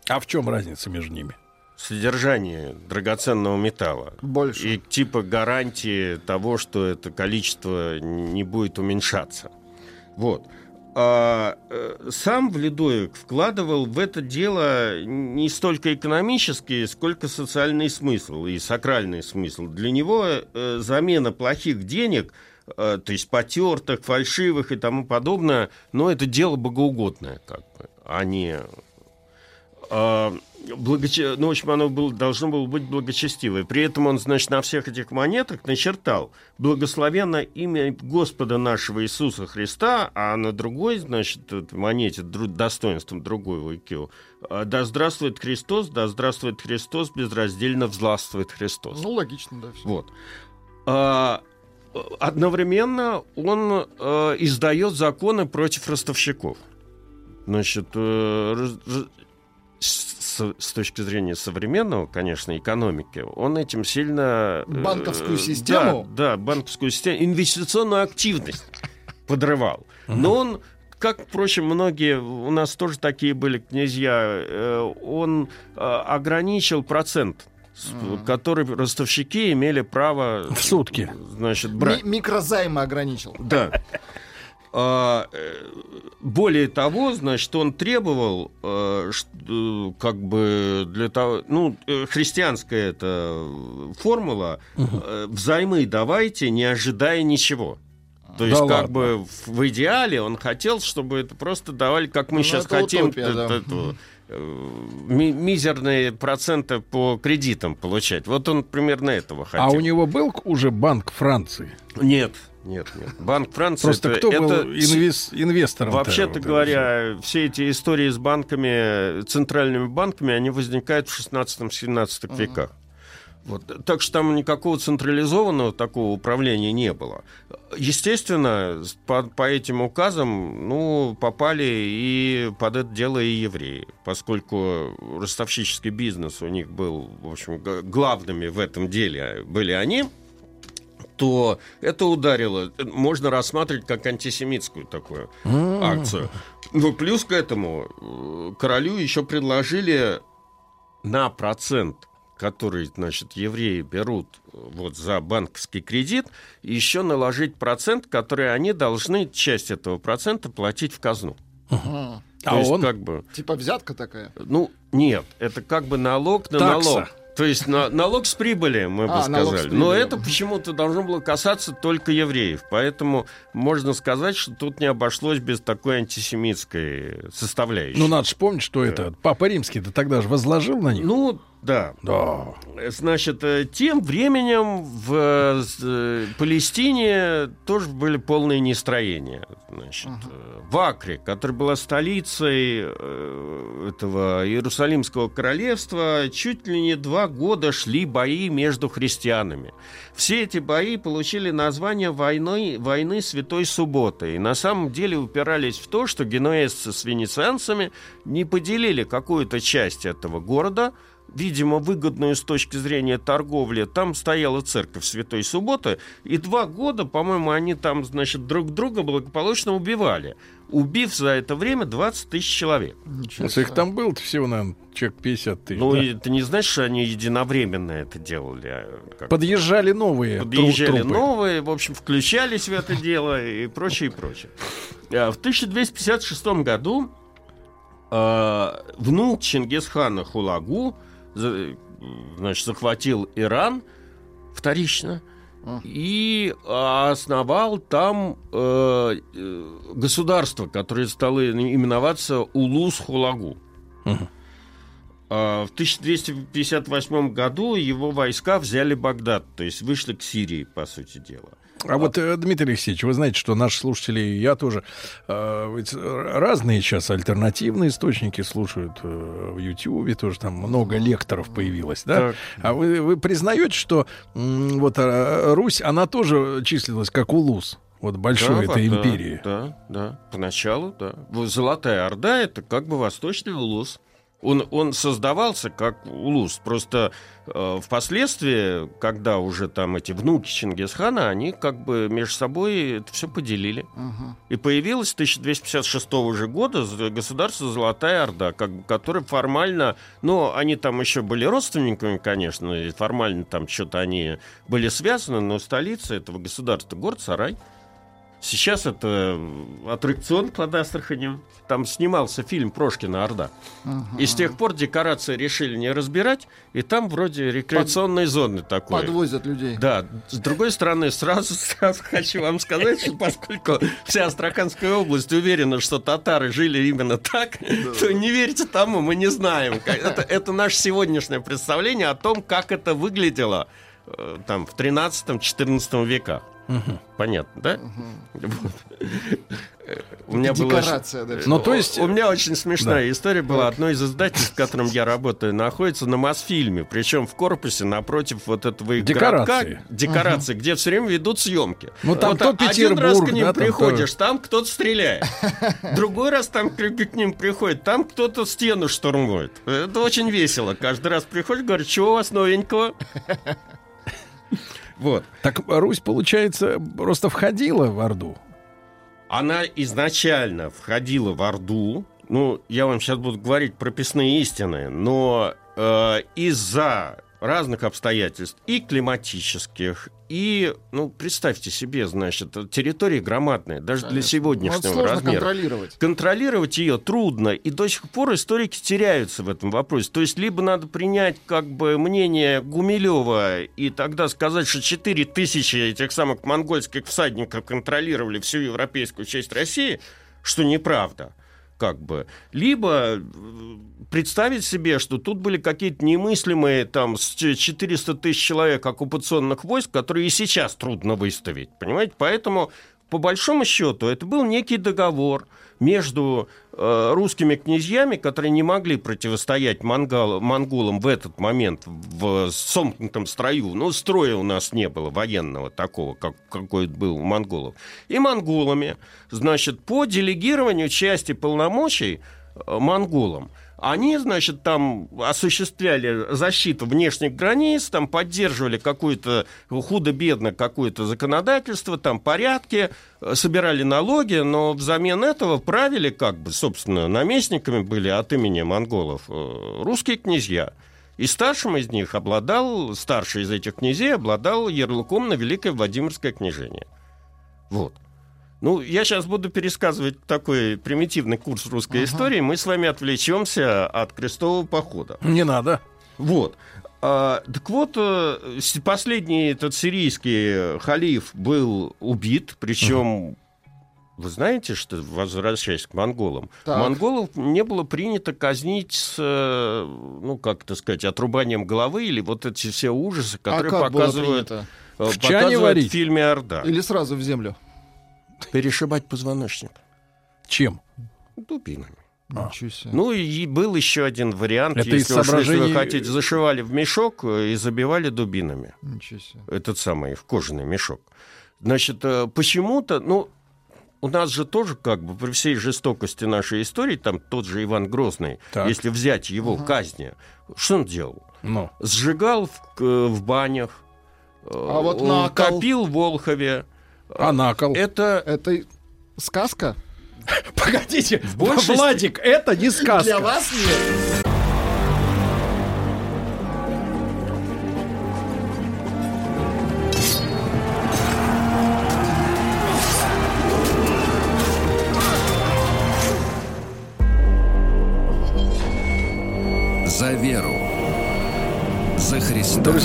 А в чем разница между ними? содержание драгоценного металла. Больше. И типа гарантии того, что это количество не будет уменьшаться. Вот. А, э, сам Вледоек вкладывал в это дело не столько экономический, сколько социальный смысл и сакральный смысл. Для него э, замена плохих денег, то есть потертых, фальшивых и тому подобное, но это дело богоугодное, как бы, а не а, благоче- ну, в общем, оно было, должно было быть благочестивое. При этом он, значит, на всех этих монетах начертал «Благословенно имя Господа нашего Иисуса Христа», а на другой, значит, монете достоинством другой IQ «Да здравствует Христос, да здравствует Христос, безраздельно взластвует Христос». Ну, логично, да. всё. Вот. А, э, одновременно он э, издает законы против ростовщиков. Значит, э, с, с точки зрения современного, конечно, экономики, он этим сильно... э, Банковскую систему? Да, да, банковскую систему, инвестиционную активность подрывал. Но он как, впрочем, многие, у нас тоже такие были князья, э, он э, ограничил процент с- который ростовщики имели право... В сутки. Значит, брать. Ми- микрозаймы ограничил. Да. А, э, более того, значит, он требовал, э, ш- э, как бы для того, ну, христианская эта формула, э, взаймы давайте, не ожидая ничего. То есть, Да как ладно. бы в, в идеале он хотел, чтобы это просто давали, как мы Ну, сейчас это хотим, утопия, да. т- эту, э, ми- мизерные проценты по кредитам получать. Вот он примерно этого хотел. А у него был уже банк Франции? Нет, нет, нет. Банк Франции. Просто это- кто был это инвес- инвестором? Вообще-то говоря, все эти истории с банками, центральными банками, они возникают в 16-17 веках. Вот. Так что там никакого централизованного такого управления не было. Естественно, по, по этим указам ну, попали и под это дело и евреи, поскольку ростовщический бизнес у них был, в общем, главными в этом деле были они, то это ударило, можно рассматривать как антисемитскую такую акцию. Ну, плюс к этому э, королю еще предложили на процент, который, значит, евреи берут э, вот за банковский кредит, еще наложить процент, который они должны часть этого процента платить в казну. Ага. То А есть, он? как бы, Типа взятка такая. ну, нет, это как бы налог на Такса. налог. То есть на, налог с прибыли, мы бы А, налог с сказали. Но это почему-то должно было касаться только евреев. Поэтому можно сказать, что тут не обошлось без такой антисемитской составляющей. Ну, надо же помнить, что это Папа Римский-то тогда же возложил на них. Ну, да. Да. Значит, э, тем временем в э, э, Палестине тоже были полные нестроения. Значит, э, в Акре, которая была столицей этого Иерусалимского королевства, чуть ли не два года шли бои между христианами. Все эти бои получили название войны, войны Святой Субботы. И на самом деле упирались в то, что генуэзцы с венецианцами не поделили какую-то часть этого города, видимо, выгодную с точки зрения торговли. Там стояла церковь Святой Субботы, и два года, по-моему, они там, значит, друг друга благополучно убивали, убив за это время 20 тысяч человек. Если их там было всего, наверное, человек 50 тысяч. Ну, да? это не значит, что они единовременно это делали. а как- Подъезжали новые Подъезжали трупы. новые, в общем, включались в это дело и прочее, и прочее. А В 1256 году а, внук Чингисхана Хулагу значит, захватил Иран вторично и основал там э, э, государство, которое стало именоваться Улус-Хулагу. А, В 1258 году его войска взяли Багдад, то есть вышли к Сирии, по сути дела. А вот, э, Дмитрий Алексеевич, вы знаете, что наши слушатели, я тоже, э, разные сейчас альтернативные источники слушают э, в Ютьюбе, тоже там много лекторов появилось, да? Так. А вы, вы признаете, что вот Русь, она тоже числилась как улус, вот большой Да, этой да, империи? Да, да, поначалу, да. Золотая Орда — это как бы восточный улус. Он, он создавался как улус. Просто э, впоследствии, когда уже там эти внуки Чингисхана, они как бы между собой это все поделили. И появилось с 1256 же года государство Золотая Орда, как, бы, которое формально, ну, они там еще были родственниками, конечно, и формально там что-то они были связаны, но столица этого государства город Сарай. Сейчас это аттракцион под Астраханем. Там снимался фильм Прошкина «Орда». И с тех пор декорации решили не разбирать, и там вроде рекреационной зоны такой. Подвозят людей. Да, с другой стороны, сразу, сразу хочу вам сказать, что поскольку вся Астраханская область уверена, что татары жили именно так, то не верьте тому, мы не знаем. Это наше сегодняшнее представление о том, как это выглядело э, там в 13-14 веках. Понятно, да? У меня Декорация, да. Ну, то есть- у меня очень смешная Да. история была. Одно из издательств, в котором я работаю, находится на Мосфильме. Причем в корпусе напротив вот этого их Декорации. городка, декорации, где все время ведут съемки. Ну, там Вот то один раз к Петербург, ним да, там приходишь, там кто-то стреляет. Другой раз там к, к ним приходит, там кто-то стену штурмует. Это очень весело. Каждый раз приходит, говорит, что у вас новенького? Вот. Так Русь, получается, просто входила в Орду. Она изначально входила в Орду. Ну, я вам сейчас буду говорить прописные истины, но э, из-за разных обстоятельств, и климатических, и, ну, представьте себе, значит, территория громадная, даже для Конечно. сегодняшнего Ну, размера. контролировать. Контролировать ее трудно, и до сих пор историки теряются в этом вопросе. То есть либо надо принять как бы мнение Гумилева и тогда сказать, что 4 тысячи этих самых монгольских всадников контролировали всю европейскую часть России, что неправда как бы. Либо э, представить себе, что тут были какие-то немыслимые там с ч- 400 тысяч человек оккупационных войск, которые и сейчас трудно выставить, понимаете? Поэтому по большому счету это был некий договор между русскими князьями, которые не могли противостоять монгол, монголам в этот момент в сомкнутом строю. Ну, строя у нас не было военного такого, как, какой был у монголов. И монголами, значит, по делегированию части полномочий э, монголам. Они, значит, там осуществляли защиту внешних границ, там поддерживали какое-то худо-бедно какое-то законодательство, там порядки, э, собирали налоги, но взамен этого правили, как бы, собственно, наместниками были от имени монголов э, русские князья. И старшим из них обладал, старший из этих князей обладал ярлыком на Великое Владимирское княжение. Вот. Ну, я сейчас буду пересказывать такой примитивный курс русской истории. Мы с вами отвлечемся от крестового похода. Не надо. Вот. А, так вот, э, последний этот сирийский халиф был убит, причем вы знаете, что, возвращаясь к монголам, Так. монголов не было принято казнить с, э, ну, как это сказать, отрубанием головы или вот эти все ужасы, которые а как было показывают, э, В показывают варить? в фильме «Орда». Или сразу в землю? Перешибать позвоночник Чем? дубинами. Ничего себе. Ну и был еще один вариант, Это если, уж, если вы соображений- хотите, зашивали в мешок э, и забивали дубинами. Ничего себе. Этот самый, в кожаный мешок. Значит, э, почему-то, ну, у нас же тоже, как бы, при всей жестокости нашей истории, там тот же Иван Грозный, Так. если взять его казни, что он делал? Ну. Сжигал в, в банях, э, А вот на кол- копил в Волхове. А на кол? Это Это сказка? [LAUGHS] Погодите, Владик, это не [LAUGHS] сказка. Для вас нет.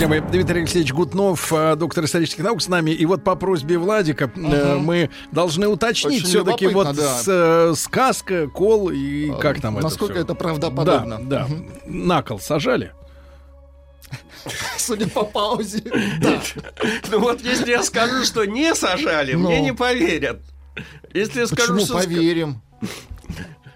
Друзья мои, Дмитрий Алексеевич Гутнов, э, доктор исторических наук с нами. И вот по просьбе Владика э, мы должны уточнить все-таки вот да. с, э, сказка, кол и как там это Насколько всё? это правдоподобно? Да, да. На кол сажали? Судя по паузе. Да. [LAUGHS] Ну вот если я скажу, что не сажали, Ну. мне не поверят. Если я скажу, Почему что поверим?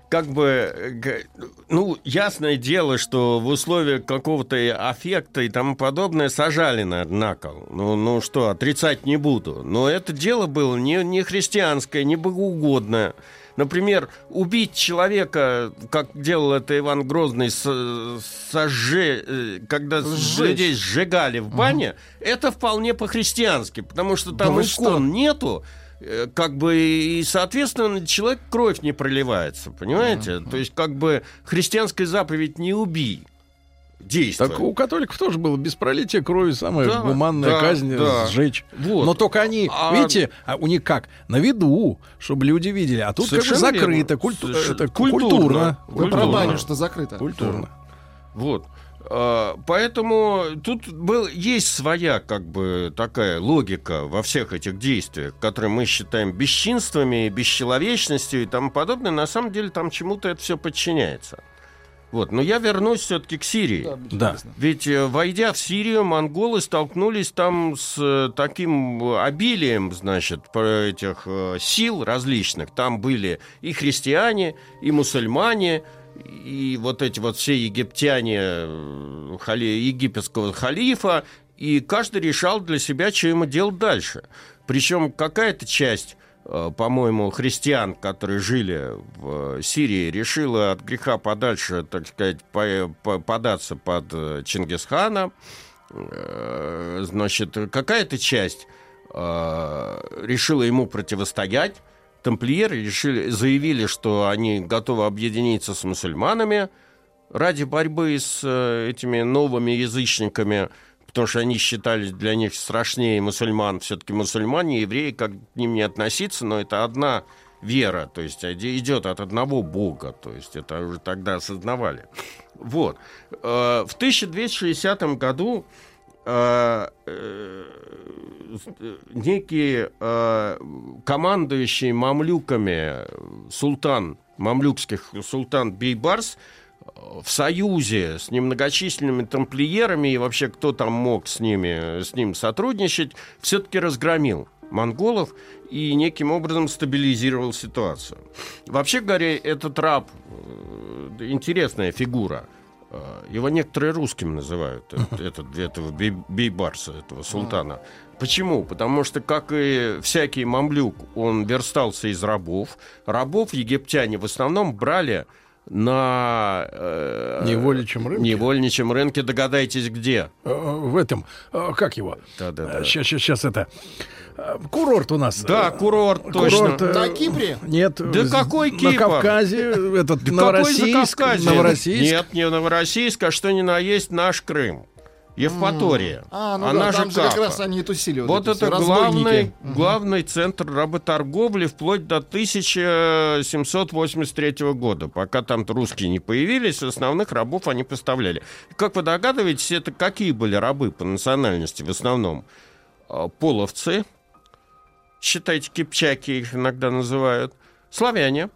Как бы, ну, ясное дело, что в условиях какого-то аффекта и тому подобное сажали на, на кол. Ну, ну что, отрицать не буду. Но это дело было не, не христианское, не богоугодное. Например, убить человека, как делал это Иван Грозный, с- сожже, э, когда Сжечь. людей сжигали в бане, это вполне по-христиански, потому что Да там вы икон что? нету, как бы, и, соответственно, человек кровь не проливается, понимаете? То есть, как бы, христианская заповедь «не убий» действует. Так у католиков тоже было без пролития крови самая Да, гуманная да, казнь да. сжечь. Вот. Но только они, А- видите, а у них как? На виду, чтобы люди видели. А тут как бы Совершенно закрыто, верно. культу- Совершенно- это культурно. культурно. Вы про Культурно. баню, что закрыто. Культурно. Вот. А, Поэтому тут был, есть своя как бы такая логика во всех этих действиях, которые мы считаем бесчинствами, бесчеловечностью и тому подобное. На самом деле там чему-то это все подчиняется. Вот. Но я вернусь все-таки к Сирии. Да. Ведь, э, войдя в Сирию, монголы столкнулись там с э, таким обилием, значит, этих э, сил различных. Там были и христиане, и мусульмане, и вот эти вот все египтяне э, хали- египетского халифа, и каждый решал для себя, что ему делать дальше. Причем какая-то часть э, по-моему, христиан, которые жили в э, Сирии, решила от греха подальше, так сказать, по- по- податься под Чингисхана. Значит, какая-то часть решила ему противостоять. Тамплиеры решили, заявили, что они готовы объединиться с мусульманами. ради борьбы с э, этими новыми язычниками, потому что они считались для них страшнее мусульман, все-таки мусульмане, евреи, как к ним не относиться, но это одна вера, то есть идет от одного бога, то есть это уже тогда осознавали. Вот. Э, В 1260 году э, э, некий э, командующий мамлюками султан, мамлюкских султан Бейбарс в союзе с немногочисленными тамплиерами и вообще кто там мог с ними, с ним сотрудничать, все-таки разгромил монголов и неким образом стабилизировал ситуацию. Вообще говоря, этот раб интересная фигура. Э, Его некоторые русским называют, э- этот, этого бей- бейбарса, этого султана. Почему? Потому что, как и всякий мамлюк, он верстался из рабов. Рабов египтяне в основном брали на... э, Невольничьем рынке? Невольничьем рынке, догадайтесь, где? Э, В этом, э, как его? Да-да-да. Сейчас, сейчас, сейчас это. э, Курорт у нас. Да, курорт, точно. э, На Кипре? Нет. Да какой На Кипр? Кавказе, этот, Да какой Новороссийск. Закавказье? Новороссийск. Нет, не Новороссийск, а что ни на есть наш Крым. Евпатория. А, ну Она да, там же как раз они тусили. Вот, Вот это главный, [LAUGHS] главный центр работорговли вплоть до 1783 года. Пока там русские не появились, основных рабов они поставляли. Как вы догадываетесь, это какие были рабы по национальности в основном? А, Половцы, считайте, кипчаки их иногда называют, славяне,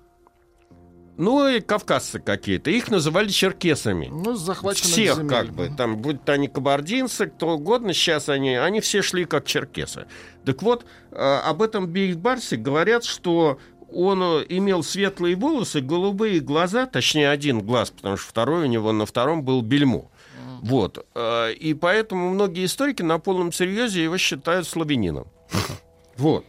ну и кавказцы какие-то. Их называли черкесами. Ну, захваченных Всех земель. как бы, там, будь то они кабардинцы, кто угодно, сейчас они, они все шли как черкесы. Так вот, э, об этом Бейбарсе говорят, что он э, имел светлые волосы, голубые глаза, точнее один глаз, потому что второй у него на втором был бельмо. Вот. э, И поэтому многие историки на полном серьезе его считают славянином. Вот.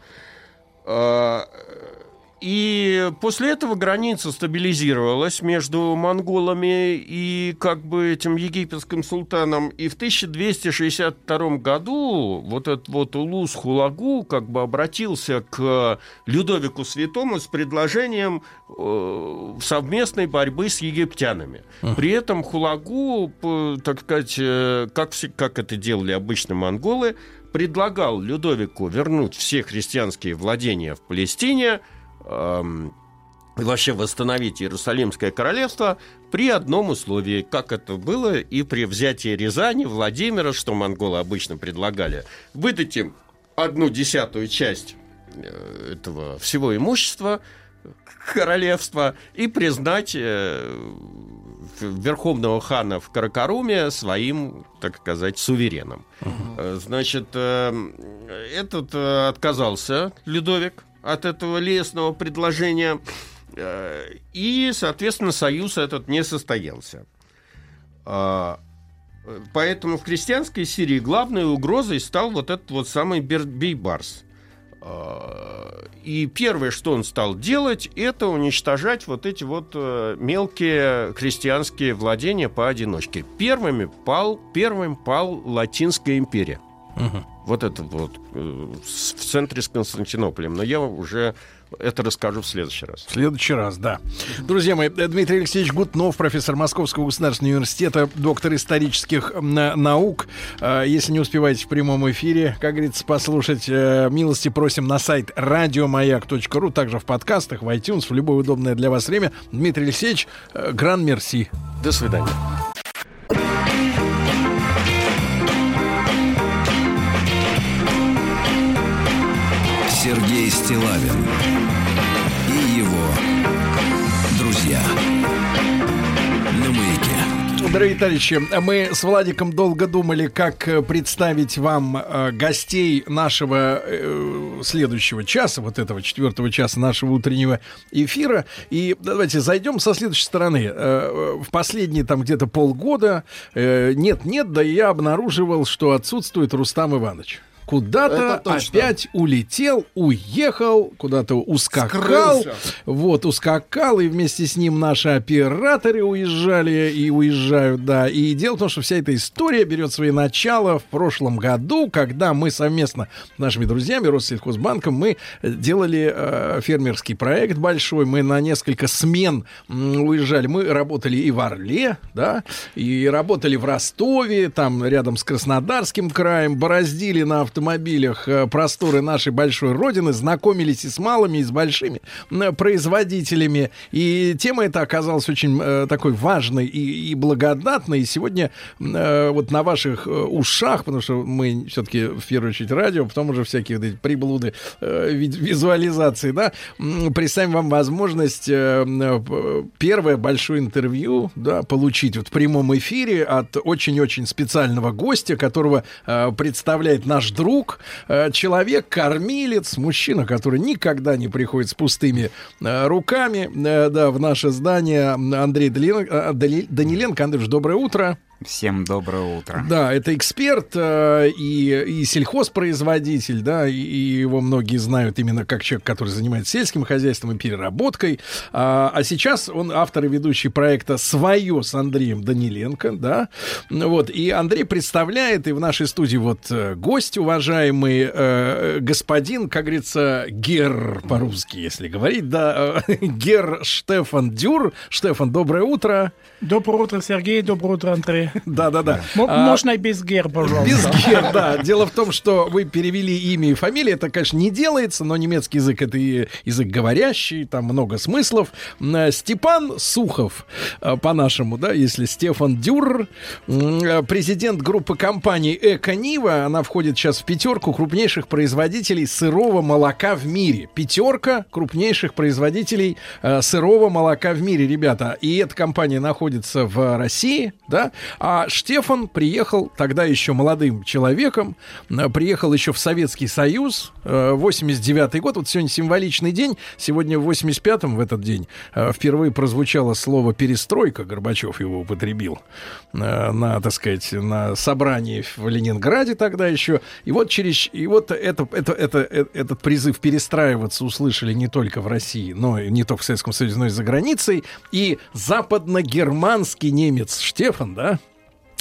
И после этого граница стабилизировалась между монголами и как бы этим египетским султаном. И в 1262 году вот этот вот Улус Хулагу как бы обратился к Людовику Святому с предложением э, совместной борьбы с египтянами. При этом Хулагу, так сказать, э, как, как это делали обычно монголы, предлагал Людовику вернуть все христианские владения в Палестине, и вообще восстановить Иерусалимское королевство при одном условии, как это было и при взятии Рязани, Владимира, что монголы обычно предлагали, выдать им одну десятую часть э, этого всего имущества королевства и признать э, верховного хана в Каракаруме своим, так сказать, сувереном. Э, Значит, э, этот отказался Людовик от этого лесного предложения, э, и, соответственно, союз этот не состоялся. А, Поэтому в крестьянской Сирии главной угрозой стал вот этот вот самый Бейбарс. А, И первое, что он стал делать, это уничтожать вот эти вот э, мелкие крестьянские владения поодиночке. Первыми пал, первым пал Латинская империя. Вот это вот э, в центре с Константинополем. Но я уже это расскажу в следующий раз. В следующий раз, да. Друзья мои, э, Дмитрий Алексеевич Гутнов, профессор Московского государственного университета, доктор исторических наук. Э, Если не успеваете в прямом эфире, как говорится, послушать, милости просим на сайт радиомаяк.ру, также в подкастах, в iTunes, в любое удобное для вас время. Дмитрий Алексеевич, гран мерси. До свидания. Стилавин и его друзья на маяке. Дорогие товарищи, мы с Владиком долго думали, как э, представить вам э, гостей нашего э, следующего часа, вот этого четвертого часа нашего утреннего эфира. И давайте зайдем со следующей стороны. В последние там где-то полгода нет-нет, да я обнаруживал, что отсутствует Рустам Иванович. Куда-то опять улетел, уехал, куда-то ускакал. Скрылся. Вот, ускакал, и вместе с ним наши операторы уезжали и уезжают, да. И дело в том, что вся эта история берет свои начала в прошлом году, когда мы совместно с нашими друзьями Россельхозбанком мы делали э, фермерский проект большой, мы на несколько смен уезжали, мы работали и в Орле, да, и работали в Ростове, там рядом с Краснодарским краем, бороздили на автомобилях э, просторы нашей большой родины, знакомились и с малыми, и с большими производителями. И тема эта оказалась очень э, такой важной и, и благодатной. И сегодня э, вот на ваших э, ушах, потому что мы все-таки в первую очередь радио, потом уже всякие вот эти приблуды э, ви- визуализации, да, представим вам возможность э, э, первое большое интервью, да, получить вот в прямом эфире от очень-очень специального гостя, которого э, представляет наш друг, э, человек, кормилец, мужчина, который никогда не приходит с пустыми э, руками, э, да, в наше здание. Андрей Данилен- э, Дани- Даниленко. Андрюш, доброе утро. Всем доброе утро. Да, это эксперт э, и, и сельхозпроизводитель, да, и, и его многие знают именно как человек, который занимается сельским хозяйством и переработкой. А, а сейчас он автор и ведущий проекта «Свое» с Андреем Даниленко, да. Ну Вот, и Андрей представляет, и в нашей студии вот э, гость, уважаемый э, господин, как говорится, Гер по-русски, если говорить, да, э, [LAUGHS] Гер Штефан Дюр. Штефан, доброе утро. Доброе утро, Сергей. Доброе утро, Андрей. [LAUGHS] Да-да-да. А, Можно и без гер, пожалуйста. Без гер, да. Дело в том, что вы перевели имя и фамилию. Это, конечно, не делается, но немецкий язык это и язык говорящий, там много смыслов. Э, Степан Сухов, э, по-нашему, да, если Стефан Дюрр, м, э, президент группы компаний Эко Нива, она входит сейчас в пятерку крупнейших производителей сырого молока в мире. Пятерка крупнейших производителей сырого молока в мире, ребята. И эта компания находится в России, да. А Штефан приехал тогда еще молодым человеком, э, приехал еще в Советский Союз, э, 89 год. Вот сегодня символичный день. Сегодня в 85-м, в этот день, э, впервые прозвучало слово «перестройка». Горбачев его употребил э, на, так сказать, на собрании в Ленинграде тогда еще. И вот через... И вот это, это, это, э, этот призыв перестраиваться услышали не только в России, но и не только в Советском Союзе, но и за границей. И западногерманский немец Штефан, да,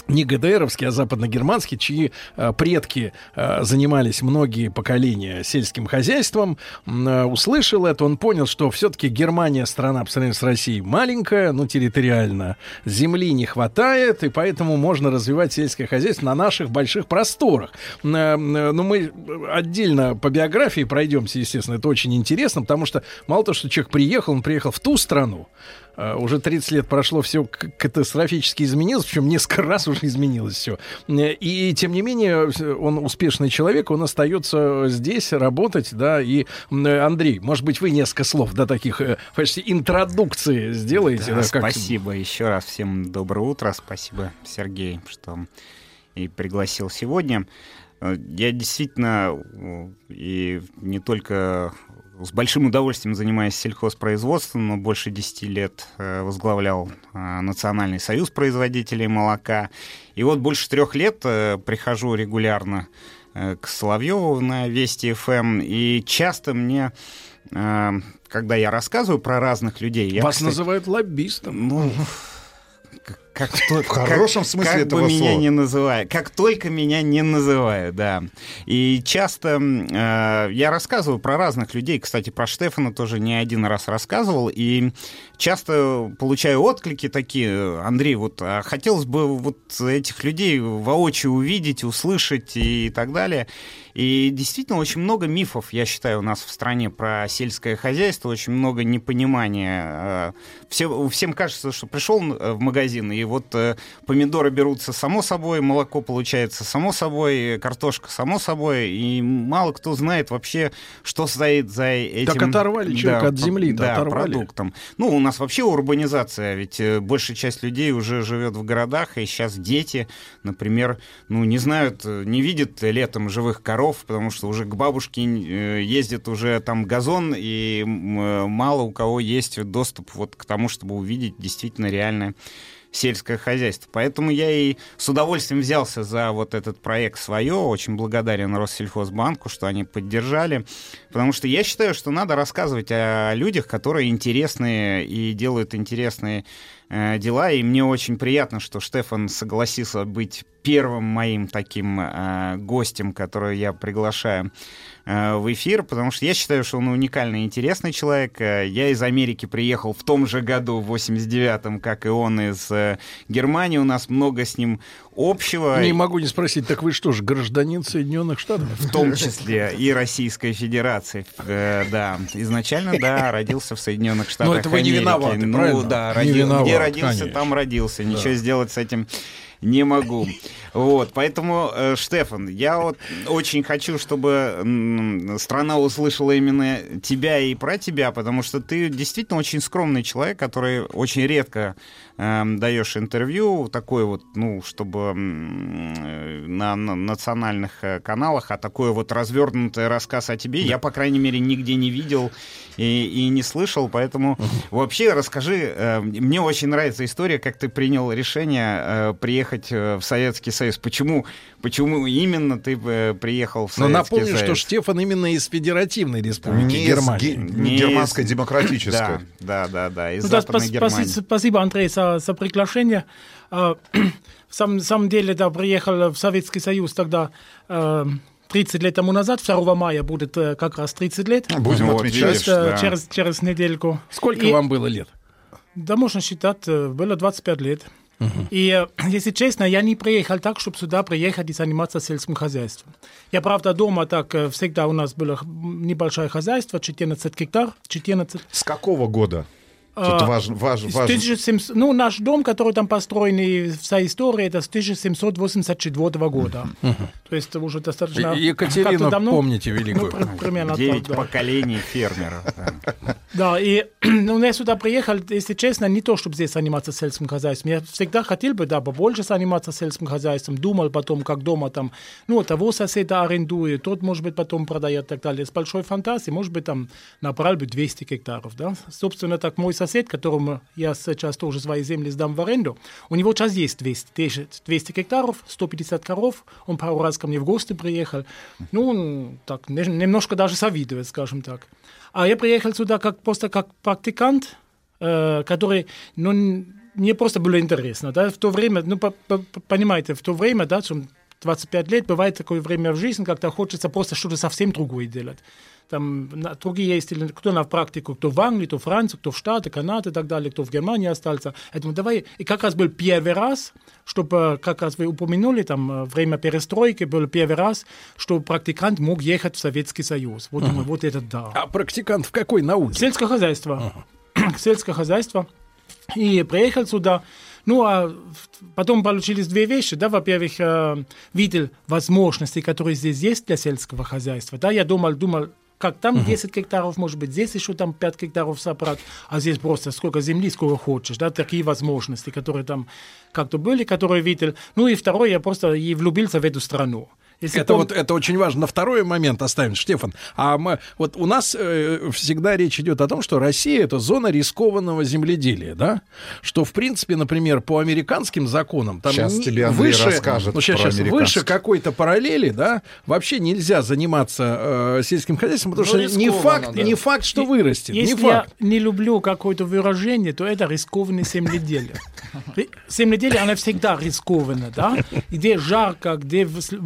не ГДРовский, а западногерманский, чьи э, предки э, занимались многие поколения сельским хозяйством, э, услышал это, он понял, что все-таки Германия страна по сравнению с Россией маленькая, ну, территориально, земли не хватает, и поэтому можно развивать сельское хозяйство на наших больших просторах. М, э, м, Ну, мы отдельно по биографии пройдемся, естественно, это очень интересно, потому что мало того, что человек приехал, он приехал в ту страну, уже 30 лет прошло, все катастрофически изменилось, причем несколько [LAUGHS] раз уже изменилось все. И, тем не менее, он успешный человек, он остается здесь работать, да, и Андрей, может быть, вы несколько слов, да, таких э, почти интродукции сделаете? Да, да, как... Спасибо еще раз всем доброе утро, спасибо, Сергей, что и пригласил сегодня. Э, Я действительно э, и не только с большим удовольствием занимаюсь сельхозпроизводством, но больше 10 лет э, возглавлял э, Национальный союз производителей молока. И вот больше трех лет э, прихожу регулярно к Соловьеву на Вести ФМ, и часто мне когда я рассказываю про разных людей... Я, Вас кстати, называют лоббистом. Ну, как, то, В хорошем как, смысле как этого бы меня слова. не называют, как только меня не называют, да. И часто э, я рассказываю про разных людей, кстати, про Штефана тоже не один раз рассказывал, и часто получаю отклики такие, Андрей, вот а хотелось бы вот этих людей воочию увидеть, услышать и так далее. И действительно очень много мифов, я считаю, у нас в стране про сельское хозяйство, очень много непонимания. Э, Все, всем кажется, что пришел в магазин, и вот э, помидоры берутся само собой, молоко получается само собой, картошка само собой, и мало кто знает вообще, что стоит за этим... Так оторвали человека от земли, да, оторвали. продуктом. Ну, у нас вообще урбанизация, ведь э, большая часть людей уже живет в городах, и сейчас дети, например, ну, не знают, э, не видят летом живых коров, потому что уже к бабушке э, ездит уже там газон, и э, мало у кого есть доступ вот к тому, чтобы увидеть действительно реальное сельское хозяйство. Поэтому я и с удовольствием взялся за вот этот проект свое. Очень благодарен Россельхозбанку, что они поддержали. Потому что я считаю, что надо рассказывать о людях, которые интересные и делают интересные э, дела. И мне очень приятно, что Штефан согласился быть первым моим таким э, гостем, который я приглашаю э, в эфир, потому что я считаю, что он уникальный интересный человек. Э, Я из Америки приехал в том же году, в 89-м, как и он из э, Германии. У нас много с ним общего. Не могу не спросить, так вы что ж, гражданин Соединенных Штатов? В том числе и Российской Федерации. Э, да, изначально, да, [LAUGHS] родился в Соединенных Штатах Но это вы не Америки. виноваты, Ну, правильно? да, Не родил- виноват, где родился, конечно. там родился. Ничего сделать с этим не могу. Вот, поэтому, э, Штефан, я вот очень хочу, чтобы страна услышала именно тебя и про тебя, потому что ты действительно очень скромный человек, который очень редко эм, даешь интервью, такой вот, ну, чтобы э, на, на национальных э, каналах, а такой вот развернутый рассказ о тебе я, по крайней мере, нигде не видел и, и не слышал, поэтому вообще расскажи, э, мне очень нравится история, как ты принял решение э, приехать э, в Советский Союз. Почему, почему именно ты э, приехал в Но Советский напомню, Союз? что Штефан именно из Федеративной Республики Не Германии. Ге- не германской демократической. Да, да, да, да, из Ну да, Западной спас- Германии. спаси- спасибо, Андрей, за, за приглашение. А, [CLEARS THROAT] В самом, самом деле, да, приехал в Советский Союз тогда э, 30 лет тому назад, 2 мая будет э, как раз 30 лет. Будем Вот, отмечать, э, да. через, через недельку. Сколько И- вам было лет? Да, можно считать, э, было 25 лет. И, э, если честно, я не приехал так, чтобы сюда приехать и заниматься сельским хозяйством. Я, правда, дома так э, всегда у нас было небольшое хозяйство, 14 гектар, 14. С какого года? Тут А, важно, С важно. 1700 ну, наш дом, который там построен, и вся история, это с 1784 года. То есть уже достаточно... И- Екатерину давно. помните великую? Ну, при- примерно Девять так, да. поколений фермеров. да. [LAUGHS] Да, и [CLEARS THROAT] ну, я сюда приехал, если честно, не то, чтобы здесь заниматься сельским хозяйством. Я всегда хотел бы, да, побольше заниматься сельским хозяйством. Думал потом, как дома там, ну, того соседа арендует, тот, может быть, потом продает и так далее. С большой фантазией, может быть, там набрал бы 200 гектаров, да. Собственно, так мой сосед, которому я сейчас тоже свои земли сдам в аренду, у него сейчас есть 200, 200 200 гектаров, 150 коров, он пару раз ко мне в гости приехал. Ну, так, не- немножко даже завидует, скажем так. А я приехал сюда как, просто как практикант, э, который, ну, мне просто было интересно, да, в то время, ну, по- по- по- понимаете, в то время, да, чем 25 лет, бывает такое время в жизни, когда хочется просто что-то совсем другое делать. Там другие ездили, кто на практику, кто в Англии, кто в Франции, кто в Штаты, Канаде и так далее, кто в Германии остался. Думаю, давай, и как раз был первый раз, чтобы, как раз вы упомянули, там, э, время перестройки был первый раз, что практикант мог ехать в Советский Союз. Вот, думаю, вот это да. А практикант в какой науке? Сельское хозяйство. [CLEARS THROAT] Сельское хозяйство. И приехал сюда. Ну, а потом получились две вещи. Да, во-первых, э, видел возможности, которые здесь есть для сельского хозяйства. Да, я думал, думал, как там 10 гектаров, может быть, здесь еще там 5 гектаров собрать, а здесь просто сколько земли, сколько хочешь, да, такие возможности, которые там как-то были, которые видел. Ну и второе, я просто и влюбился в эту страну. Если Это пом- вот это очень важно. На второй момент оставим, Штефан. А мы, вот у нас э, всегда речь идет о том, что Россия это зона рискованного земледелия, да? Что в принципе, например, по американским законам там Щас ни- тебе Андрей выше, расскажет ну, щас, американских. выше какой-то параллели, да, вообще нельзя заниматься э, сельским хозяйством, потому Ну, что не факт, да. не факт, что вырастет, Если не факт. я не люблю какое-то выражение, то это рискованное земледелие. Земледелие, оно всегда рискованно, да? Где жарко, где вс-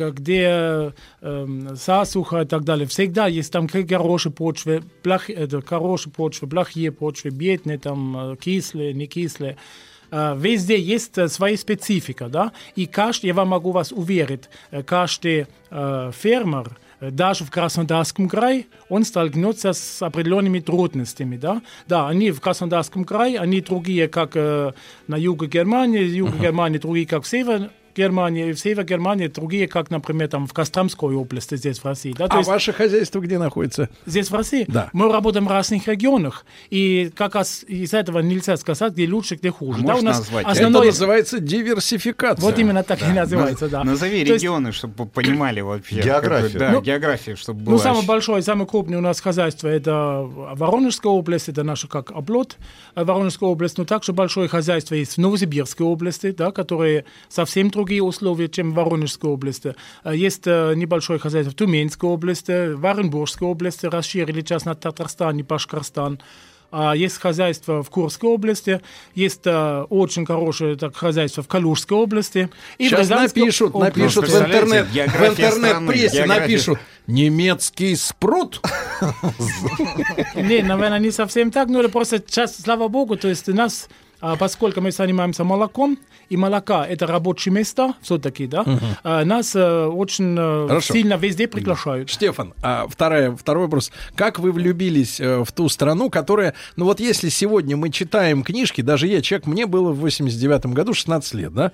влага, где эм, засуха и так далее. Всегда есть там хорошие почвы, плох, это, хорошие почвы, плохие почвы, бедные, там, э, кислые, не кислые. Э, Везде есть э, своя специфика, да, и каждый, я вам могу вас уверить, э, каждый э, фермер, э, даже в Краснодарском крае, он столкнется с определенными трудностями, да. Да, они в Краснодарском крае, они другие, как э, на юге Германии, юге Германии другие, как в север, Германии, в Север Германии, другие, как, например, там в Костромской области здесь в России. Да? То А есть ваше хозяйство где находится? Здесь в России Да. мы работаем в разных регионах, и как раз из этого нельзя сказать, где лучше, где хуже. А да, у нас назвать? основное... Это называется диверсификация. Вот именно так и называется, да. Назови То есть- регионы, чтобы понимали вообще. Географию. как бы, Да, Ну, географию, чтобы было. Ну, самое большое, самое крупное у нас хозяйство это Воронежская область, это наша как оплот э, Воронежская область, но также большое хозяйство есть в Новосибирской области, да, которые совсем другие условия, чем в Воронежской области. Э, Есть э, небольшое хозяйство в Тюменской области, в Оренбургской области, расширили часть на Татарстан и Башкорстан. А есть хозяйство в Курской области, есть э, очень хорошее так, хозяйство в Калужской области. И в Сейчас Рязанской напишут, области. напишут в интернет, в интернет-прессе напишут немецкий спрут. [LAUGHS] Не, наверное, не совсем так, но это просто сейчас, слава богу, то есть у нас, а, поскольку мы занимаемся молоком, и молока это рабочие места, все-таки, да, а, нас э, очень э, Хорошо. сильно везде приглашают. Штефан, а вторая, второй вопрос. Как вы влюбились э, в ту страну, которая... Ну вот если сегодня мы читаем книжки, даже я, человек, мне было в 89 году 16 лет, да?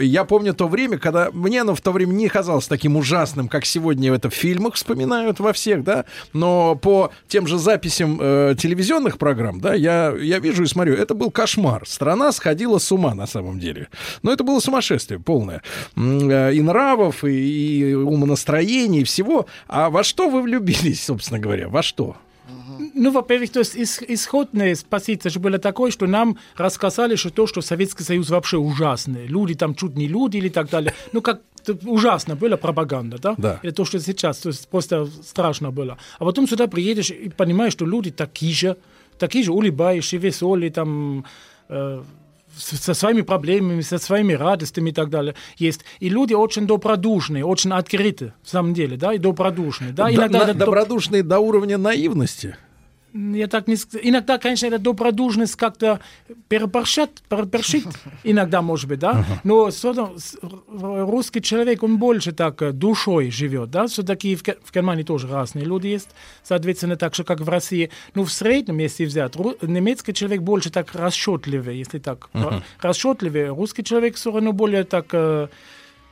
Я помню то время, когда... Мне оно в то время не казалось таким ужасным, как сегодня это в фильмах вспоминают во всех, да? Но по тем же записям э, телевизионных программ, да, я, я вижу и смотрю, это был кошмар. Страна сходила с ума на самом деле. Но это было сумасшествие полное. Э, И нравов, и, и умонастроений, и всего. А во что вы влюбились, собственно говоря? Во что? Ну, во-первых, то есть ис- исходная позиция же была такой, что нам рассказали, что то, что Советский Союз вообще ужасный. Люди там чуть не люди или так далее. Ну, как ужасно была пропаганда, да? Да. Это то, что сейчас, то есть просто страшно было. А потом сюда приедешь и понимаешь, что люди такие же, такие же улыбающие, веселые, там, э, со своими проблемами, со своими радостями и так далее есть. И люди очень добродушные, очень открыты, в самом деле, да, и добродушные. Да, Да, иногда на- добродушные до уровня наивности. Я так не... Иногда, конечно, эта добродушность как-то переборщит, переборщит, [LAUGHS] иногда, может быть, да, но русский человек, он больше так э, душой живет, да, все-таки в, Ге- в Германии тоже разные люди есть, соответственно, так же, как в России. Но в среднем, если взять, немецкий человек больше так расчетливый, если так, расчетливый, русский человек все равно более так...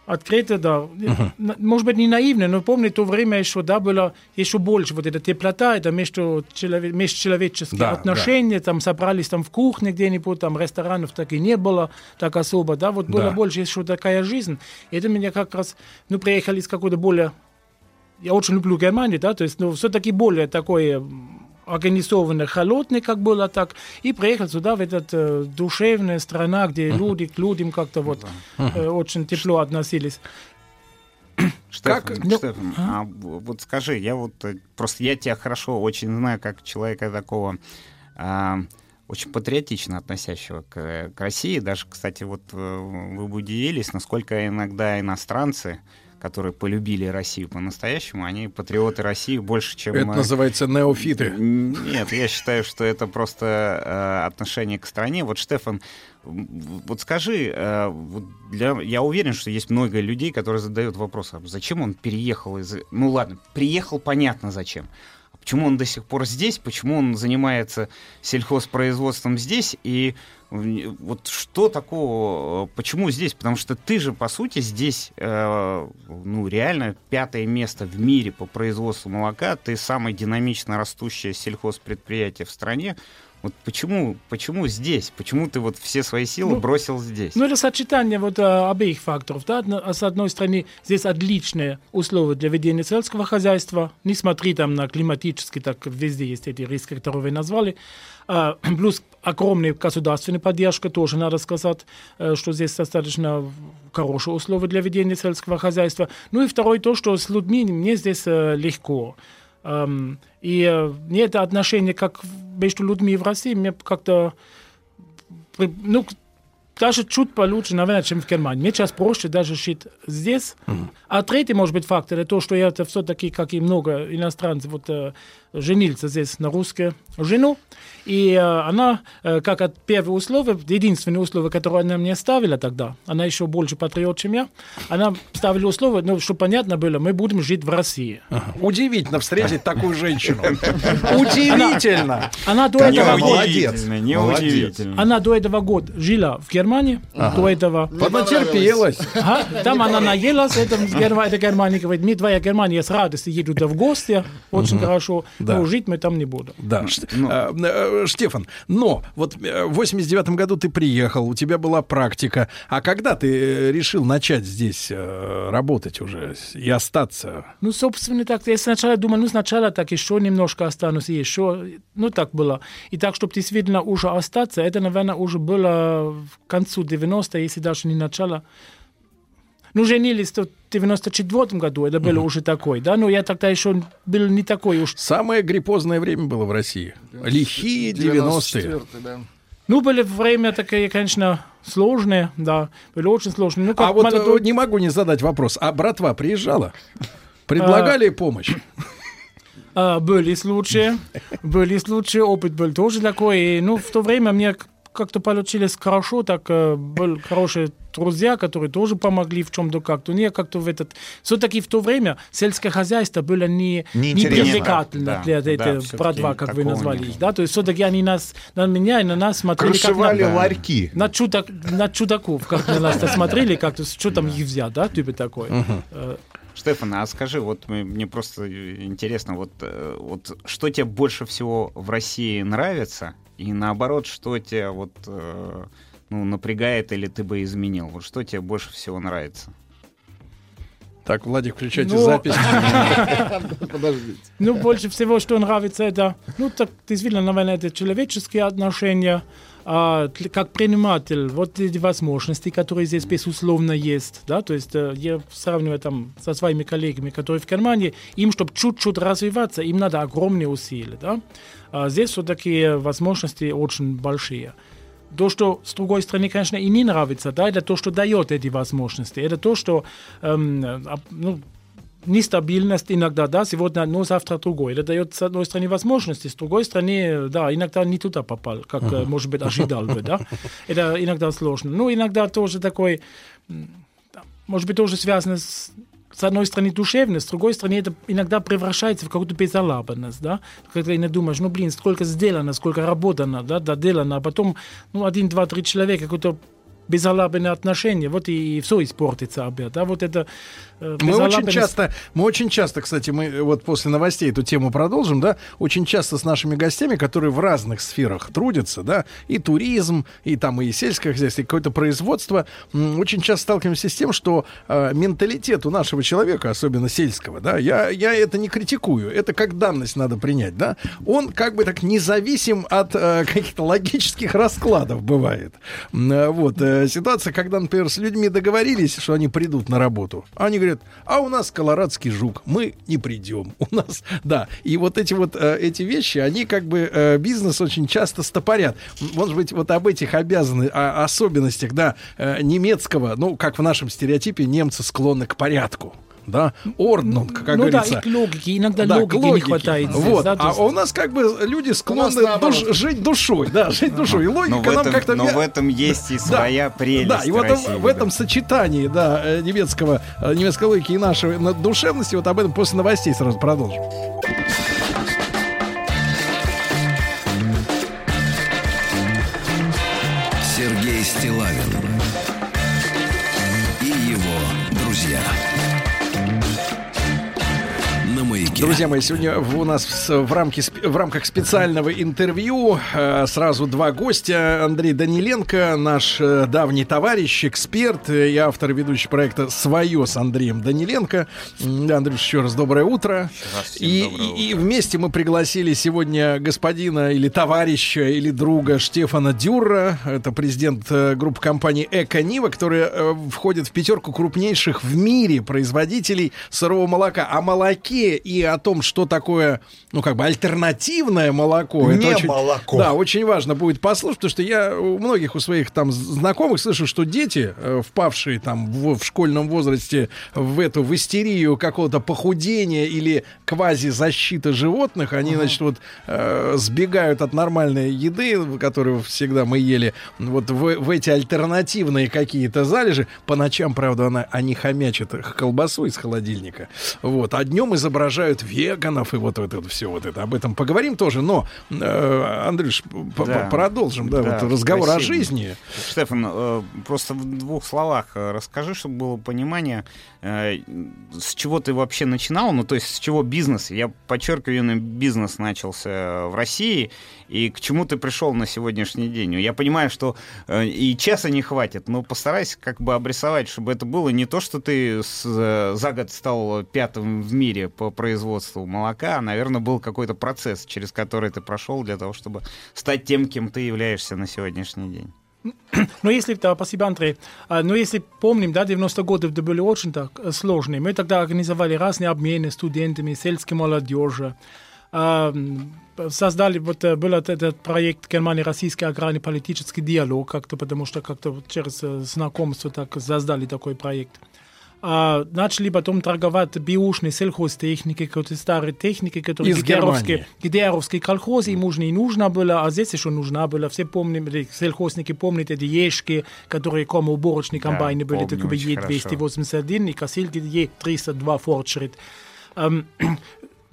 Открыто, да. Н- Может быть, не наивно, но помню, то время еще, да, было еще больше вот эта теплота, это между челове- межчеловеческие Да, отношения, там собрались там в кухне где-нибудь, там ресторанов так и не было так особо, да, вот было Да. больше еще такая жизнь. И это меня как раз, ну, приехали из какой-то более... Я очень люблю Германию, да, то есть, ну, все-таки более такой холодный, как было так, и приехал сюда, в этот э, душевная страна, где люди к людям как-то вот э, очень тепло относились. Штефан, Как- ну, Штефан, а в- вот скажи, я вот э, просто я тебя хорошо очень знаю как человека такого а, очень патриотично относящего к, к России. Даже, кстати, вот э, вы бы удивились, насколько иногда иностранцы, которые полюбили Россию по-настоящему, они патриоты России больше, чем... Это называется неофиты. Нет, я считаю, что это просто э, отношение к стране. Вот, Штефан, вот скажи, э, для, я уверен, что есть много людей, которые задают вопрос, а зачем он переехал из... Ну ладно, приехал, понятно зачем. Почему он до сих пор здесь? Почему он занимается сельхозпроизводством здесь? И э, вот что такого? э, Почему здесь? Потому что ты же, по сути, здесь, э, ну, реально пятое место в мире по производству молока. Ты самое динамично растущее сельхозпредприятие в стране. Вот почему, почему здесь? Почему ты вот все свои силы Ну, бросил здесь? Ну, это сочетание вот а, обеих факторов. Да? С одной стороны, здесь отличные условия для ведения сельского хозяйства. Не смотри там на климатические, так везде есть эти риски, которые вы назвали. А, [CLEARS THROAT] плюс огромная государственная поддержка, тоже надо сказать, э, что здесь достаточно хорошие условия для ведения сельского хозяйства. Ну и второе то, что с людьми мне здесь э, легко. Эм, И э, мне это отношение как между людьми в России, мне как-то ну, даже чуть получше, наверное, чем в Германии. Мне сейчас проще даже жить здесь. А третий, может быть, фактор, это то, что я это все-таки, как и много иностранцев, вот, э, женился здесь на русскую жену, и э, она, э, как от первого условия, единственное условие, которое она мне ставила тогда, она еще больше патриот, чем я, она ставила условие, ну, чтобы понятно было, мы будем жить в России. Удивительно встретить такую женщину. [LAUGHS] Удивительно. Она до этого Молодец. Неудивительно. Она до этого года жила в Германии, Ага. до этого... Поднатерпелась. Ага, там она наелась, это, Герма- это Германия говорит, мы твоя Германия с радостью еду туда в гости, очень хорошо, Да. но жить мы там не будем. Да, Ш- э, э, Штефан, но вот э, в 89 году ты приехал, у тебя была практика, а когда ты решил начать здесь э, работать уже и остаться? Ну, собственно, так, я сначала думал, ну, сначала так еще немножко останусь, и еще, ну, так было. И так, чтобы действительно уже остаться, это, наверное, уже было в концу 90 если даже не начало. Ну, женились в 94 году, это было уже такой, да, но я тогда еще был не такой уж. Самое гриппозное время было в России. Лихие 90-е. Ну, были время такие, конечно, сложные, да, были очень сложные. Ну, как А вот молодой- э, не могу не задать вопрос. А братва приезжала? Предлагали помощь? А, были случаи, были случаи, опыт был тоже такой. И, ну, в то время мне как-то получилось хорошо, так э, были хорошие друзья, которые тоже помогли в чем-то как-то. Ну, я как-то в этот... Все-таки в то время сельское хозяйство было не, не Неинтересно. привлекательно Да, для да, этой всё-таки братва, как вы назвали не их. Да? То есть все-таки они нас, на меня и на нас смотрели Крышевали как на... ларьки. На, чудак, на чудаков, как на нас смотрели, как-то, что там их взять, да, типа такой. Э, Штефан, а скажи, вот мне просто интересно, вот, э, вот что тебе больше всего в России нравится, и наоборот, что тебя вот э, ну, напрягает или ты бы изменил? Вот что тебе больше всего нравится? Так, Владик, включайте Ну, запись. [LAUGHS] Подождите. Ну, больше всего, что нравится, это, ну, так, действительно, наверное, это человеческие отношения, а, как предприниматель, вот эти возможности, которые здесь, безусловно, есть, да, то есть э, я сравниваю там со своими коллегами, которые в Германии, им, чтобы чуть-чуть развиваться, им надо огромные усилия, да, здесь все-таки возможности очень большие. То, что с другой стороны, конечно, и не нравится, да, это то, что дает эти возможности. Это то, что эм, а, ну, нестабильность иногда, да, сегодня одно, завтра другое. Это дает с одной стороны возможности, с другой стороны, да, иногда не туда попал, как, э, может быть, ожидал бы, да. Это иногда сложно. Ну, иногда тоже такой, может быть, тоже связано с с одной стороны душевно, с другой стороны это иногда превращается в какую-то безалаберность, да, когда ты думаешь, ну, блин, сколько сделано, сколько работано, да, доделано, а потом, ну, один, два, три человека, какое-то безалаберное отношение, вот и, все испортится обед, да, вот это Мы очень часто, мы очень часто, кстати, мы э, вот после новостей эту тему продолжим, да, очень часто с нашими гостями, которые в разных сферах трудятся, да, и туризм, и там и сельское хозяйство, и какое-то производство, очень часто сталкиваемся с тем, что э, менталитет у нашего человека, особенно сельского, да, я, я это не критикую, это как данность надо принять, да, он как бы так независим от э, каких-то логических раскладов бывает. Э, Вот, э, ситуация, когда, например, с людьми договорились, что они придут на работу, а они говорят, а у нас колорадский жук, мы не придем, [LAUGHS] у нас, да, и вот эти вот э, эти вещи, они как бы э, бизнес очень часто стопорят. Может быть, вот об этих обязанностях, особенностях, да, э, немецкого, ну, как в нашем стереотипе, немцы склонны к порядку. Да, орднунг, как ну говорится. да, и к логике, иногда Да, к логики не хватает. здесь, Вот. да, а есть- у нас как бы люди склонны душ- жить душой, да, жить душой. И логика Но в нам этом, как-то... но в этом есть и Да, своя прелесть Да, и вот России, в этом сочетании, да, э, немецкого, э, немецкой логики и нашей на- душевности, вот об этом после новостей сразу продолжим. Сергей Стилавин маяке. Друзья мои, сегодня в- у нас в, рамке, в рамках специального интервью э, сразу два гостя. Андрей Даниленко, наш э, давний товарищ, эксперт и автор и ведущий проекта «Свое» с Андреем Даниленко. Андрюш, еще раз доброе утро. И, и- и вместе мы пригласили сегодня господина или товарища, или друга Штефана Дюрра. Это президент э, группы компании «Эко Нива», которая входит в пятерку крупнейших в мире производителей сырого молока. О молоке и о том, что такое, ну, как бы альтернативное молоко. Не очень, молоко. Да, очень важно будет послушать, потому что я у многих у своих там знакомых слышу, что дети, э, впавшие там в, в школьном возрасте в эту, в истерию какого-то похудения или квази-защиты животных, они, значит, вот э, сбегают от нормальной еды, которую всегда мы ели, вот в, в эти альтернативные какие-то залежи. По ночам, правда, она, они хомячат колбасу из холодильника. Вот. А днем изображают веганов и вот, вот это все вот это. Об этом поговорим тоже. Но, э, Андрюш, Да. продолжим, да, Да, вот разговор о спасибо. жизни. Штефан, э, просто в двух словах э, расскажи, чтобы было понимание, э, с чего ты вообще начинал, ну то есть с чего бизнес. Я подчеркиваю, бизнес начался в России, и к чему ты пришел на сегодняшний день. Я понимаю, что э, и часа не хватит, но постарайся как бы обрисовать, чтобы это было не то, что ты с- э, за год стал пятым в мире по производству молока, а, наверное, был какой-то процесс, через который ты прошел для того, чтобы стать тем, кем ты являешься на сегодняшний день. [CLEARS THROAT] Но если, да, спасибо, Андрей. А, Но если помним, да, 90-е годы были очень так э, сложные. Мы тогда организовали разные обмены студентами, сельской молодежи. Создали, вот э, был этот- проект Германия-российский аграрный политический диалог, как-то, потому что как-то через э, знакомство так создали такой проект. А, начали потом торговать биушной сельхозтехникой, какой-то старой техникой, которая Германии. гитлеровские колхозы, им уже не нужно было, а здесь еще нужна была. Все помним, сельхозники помнят эти ешки, которые кому уборочные Да, комбайны были, помню такие очень Е281 и косильки Е302 Fortschritt.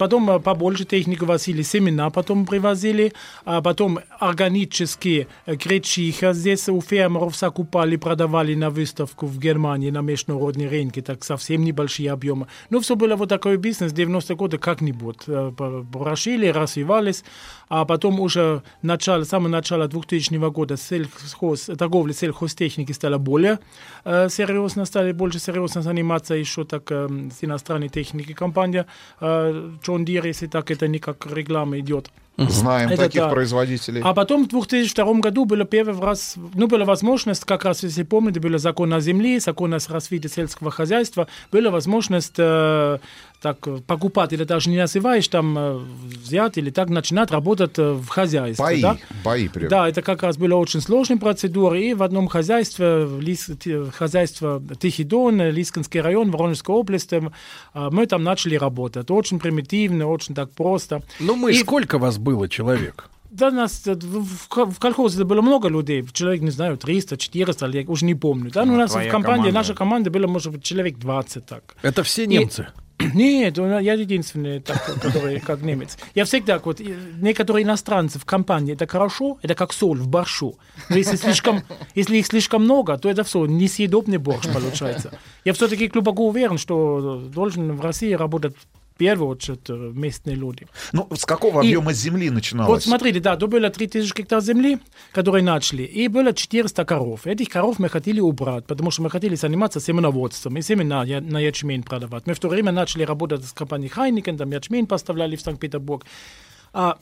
Потом э, побольше техники возили, семена потом привозили, а потом органические э, гречиха здесь у фермеров закупали, продавали на выставку в Германии, на международные рынки, так совсем небольшие объемы. Ну, все было вот такой бизнес 90-е годы как-нибудь. Э, Прошили, развивались, а потом уже начало, самое начало 2000 года сельхоз, торговля сельхозтехники стала более э, серьезно, стали больше серьезно заниматься еще так э, с иностранной техникой компания э, John Deere, если так это не как реклама идет. Знаем Это таких да. производителей. А потом в 2002 году было первый раз, ну, была возможность, как раз, если помните, был закон о земле, закон о развитии сельского хозяйства, была возможность э, так, э, покупать, или даже не называешь, там, э, взять или так начинать работать э, в хозяйстве. Бои, да? бои прям. Да, это как раз была очень сложная процедура, и в одном хозяйстве, в Лис- хозяйство Тихий Дон, Лискинский район, Воронежской области, э, мы там начали работать. Очень примитивно, очень так просто. Ну, мы, И- сколько вас было человек? да, нас в, в ко- в колхозе было много людей, человек, не знаю, 300, 400, я уже не помню. Да, ну, у нас в компании, команда. наша команда была, может быть, человек 20 так. Это все И- немцы? [CLEARS THROAT] Нет, я единственный, так, который как немец. Я всегда, вот, некоторые иностранцы в компании, это хорошо, это как соль в борщу. Но если, слишком, [LAUGHS] если их слишком много, то это все, несъедобный борщ получается. Я все-таки глубоко уверен, что должен в России работать в первую очередь э, местные люди. Ну, с какого И- объема земли начиналось? Вот смотрите, да, то было 3000 гектар земли, которые начали, и было 400 коров. Этих коров мы хотели убрать, потому что мы хотели заниматься семеноводством и семена я- на ячмень продавать. Мы в то время начали работать с компанией Хайникен, там ячмень поставляли в Санкт-Петербург. А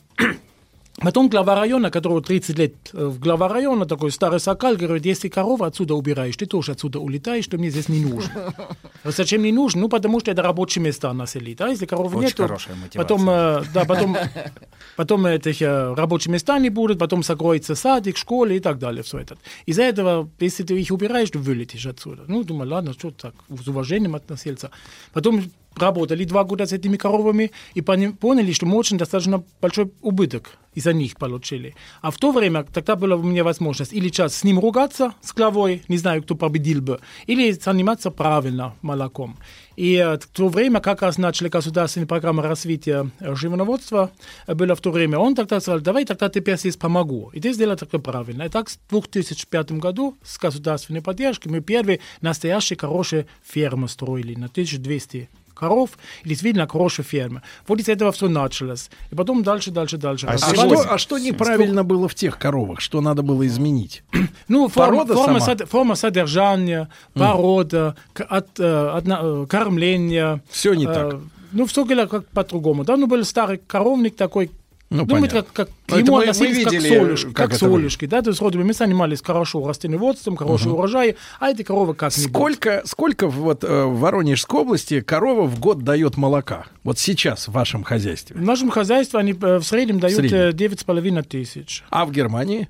Потом глава района, которого 30 лет э, в глава района, такой старый сокал, говорит, если корову отсюда убираешь, ты тоже отсюда улетаешь, что мне здесь не нужно. [LAUGHS] А Зачем не нужно? Ну, потому что это рабочие места населить. А если коровы Очень нет, то потом, э, да, потом, [LAUGHS] потом этих э, рабочих места не будет, потом закроется садик, школы и так далее. Все это. Из-за этого, если ты их убираешь, ты вылетишь отсюда. Ну, думаю, ладно, что так, с уважением относился. Потом работали два года с этими коровами и поняли, что мы очень достаточно большой убыток из-за них получили. А в то время тогда была у меня возможность или сейчас с ним ругаться, с главой, не знаю, кто победил бы, или заниматься правильно молоком. И э, в то время как раз начали государственные программы развития э, животноводства, э, было в то время, он тогда сказал, давай тогда теперь здесь помогу. И ты сделал так правильно. И так в 2005 году с государственной поддержкой мы первые настоящие хорошие фермы строили на 1200 коров, и действительно хорошая ферма. Вот из этого все началось. И потом дальше, дальше, дальше. А, развивалось. что, а что неправильно было в тех коровах? Что надо было изменить? Ну, форма, Порода форма, сама? сод- форма содержания, порода, к- от, э, одна- э, кормление. Все не Э, так. Ну, все было как по-другому. Да, ну, был старый коровник такой, Ну, мы понятно. как, как к нему мы- мы относились как видели, солюшки, как как, солюшки, да, то есть вроде бы мы занимались хорошо растениеводством, хороший Мгм. урожай, а эти коровы как не Сколько, сколько вот э, в Воронежской области корова в год дает молока? Вот сейчас в вашем хозяйстве. В нашем хозяйстве они э, в среднем дают э, 9,5 тысяч. А в Германии?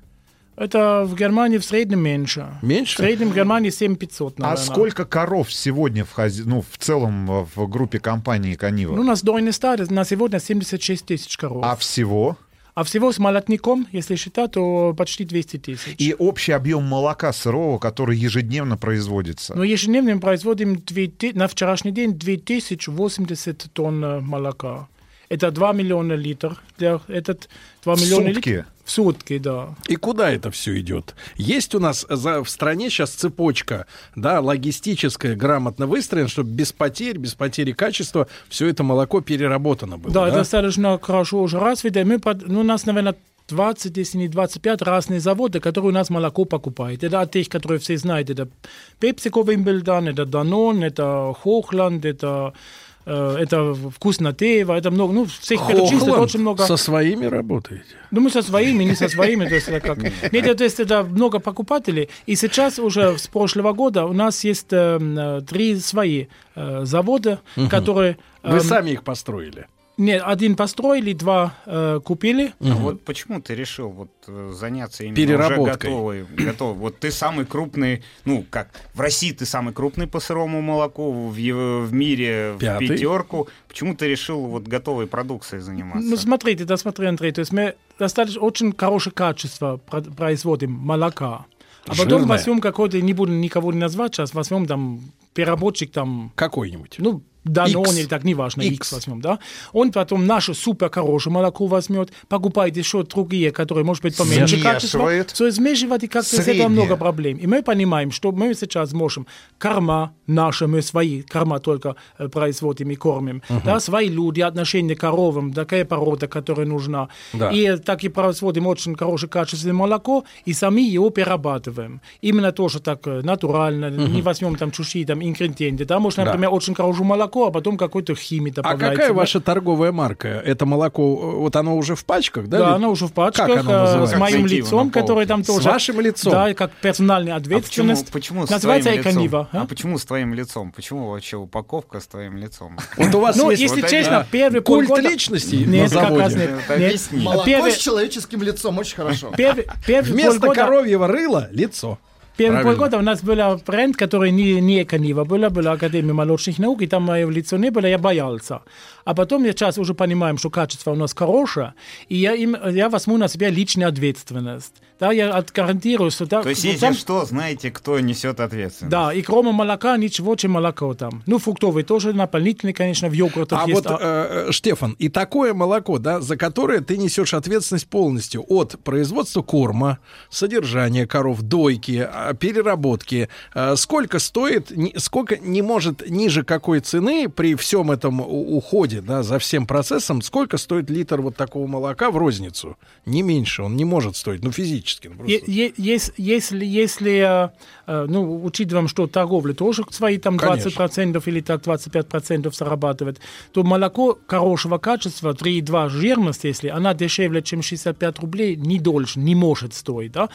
Это в Германии в среднем меньше. Меньше? В среднем в Германии 7500, А наверное. сколько коров сегодня в, хази- ну, в целом э, в группе компании Канива? Ну, у нас дойный стад на сегодня 76 тысяч коров. а всего? А всего с молотником, если считать, то почти 200 тысяч. И общий объем молока сырого, который ежедневно производится. Но ежедневно мы производим 2000 на вчерашний день 2080 тонн э, молока. Это 2 миллиона литров. Для, этот 2 В миллиона сутки? литров. В сутки, да. И куда это все идет? Есть у нас за, в стране сейчас цепочка, да, логистическая, грамотно выстроена, чтобы без потерь, без потери качества все это молоко переработано было. Да, Да, это достаточно хорошо уже развито. Мы под- ну, у нас, наверное, 20, если не 25 разные заводы, которые у нас молоко покупают. Это от тех, которые все знают. Это PepsiCo Wimbledon, это Danone, это Hochland, это, э, это Вкуснотеево, это много, ну, всех Хохланд очень много. со своими работаете? Ну, мы со своими, не со своими, то есть это как... Нет, то есть это много покупателей. И сейчас уже с прошлого года у нас есть э, э, три свои э, завода, которые... Вы эм, сами их построили. Нет, один построили, два э, купили. А вот почему ты решил вот э, заняться именно Переработкой. уже готовой, готовой? Вот ты самый крупный, ну как в России ты самый крупный по сырому молоку, в, в мире Пятый. в пятерку. Почему ты решил вот готовой продукцией заниматься? Ну, смотрите, да, смотри, Андрей, то есть мы достаточно очень хорошее качество про- производим молока. А потом Жирное. возьмем какой-то, не буду никого не назвать сейчас, возьмем там переработчик там... Какой-нибудь. Ну, Данон X. или так, неважно, X. X возьмем, да. Он потом наше супер хорошее молоко возьмет, покупает еще другие, которые, может быть, поменьше качества. Смешивает. Все смешивать, и как-то с этого много проблем. И мы понимаем, что мы сейчас можем корма наши, мы свои корма только э, производим и кормим, Мгм. да, свои люди, отношения к коровам, такая порода, которая нужна. Да. И так и производим очень хорошее качественное молоко, и сами его перерабатываем. Именно тоже так э, натурально, Мгм. не возьмем там чужие там ингредиенты. Да, Да. например, очень хорошее молоко, а потом какой-то химии А добавляется. какая да. ваша торговая марка? Это молоко, э, вот оно уже в пачках, да? Да, оно уже в пачках, Как оно э, называется? с моим лицом, который там тоже... С вашим лицом? Да, как персональная А ответственность. почему, почему с Называется твоим лицом? Эконива. А? почему с твоим лицом? Почему вообще упаковка с твоим лицом? Вот у вас Ну, есть если честно, первый культ личности на Нет, как раз нет. Молоко с человеческим лицом очень хорошо. Вместо коровьего рыла лицо. Первые Правильно. полгода у нас был бренд, который не, не Эконива была, была Академия молочных наук, и там лицо не было, я боялся. А потом я сейчас уже понимаем, что качество у нас хорошее, и я, им, я возьму на себя личную ответственность. Да, я гарантирую, что... Да, То есть, вот если там- что, знаете, кто несет ответственность. Да, и кроме молока ничего, чем молоко там. Ну, фруктовый тоже, наполнительный, конечно, в йогуртах А есть. вот, э, э, Штефан, и такое молоко, да, за которое ты несешь ответственность полностью от производства корма, содержания коров, дойки, а, переработки, э, сколько стоит, сколько не может ниже какой цены при всем этом у- уходе, да, за всем процессом, сколько стоит литр вот такого молока в розницу? Не меньше, он не может стоить, ну, физически. ну, просто. Е- е- ес- если, если, э, э, ну, учитываем, что торговля тоже свои там Конечно. 20% или так 25% зарабатывает, то молоко хорошего качества, 3,2 жирность, если она дешевле, чем 65 рублей, не должен, не может стоить, да?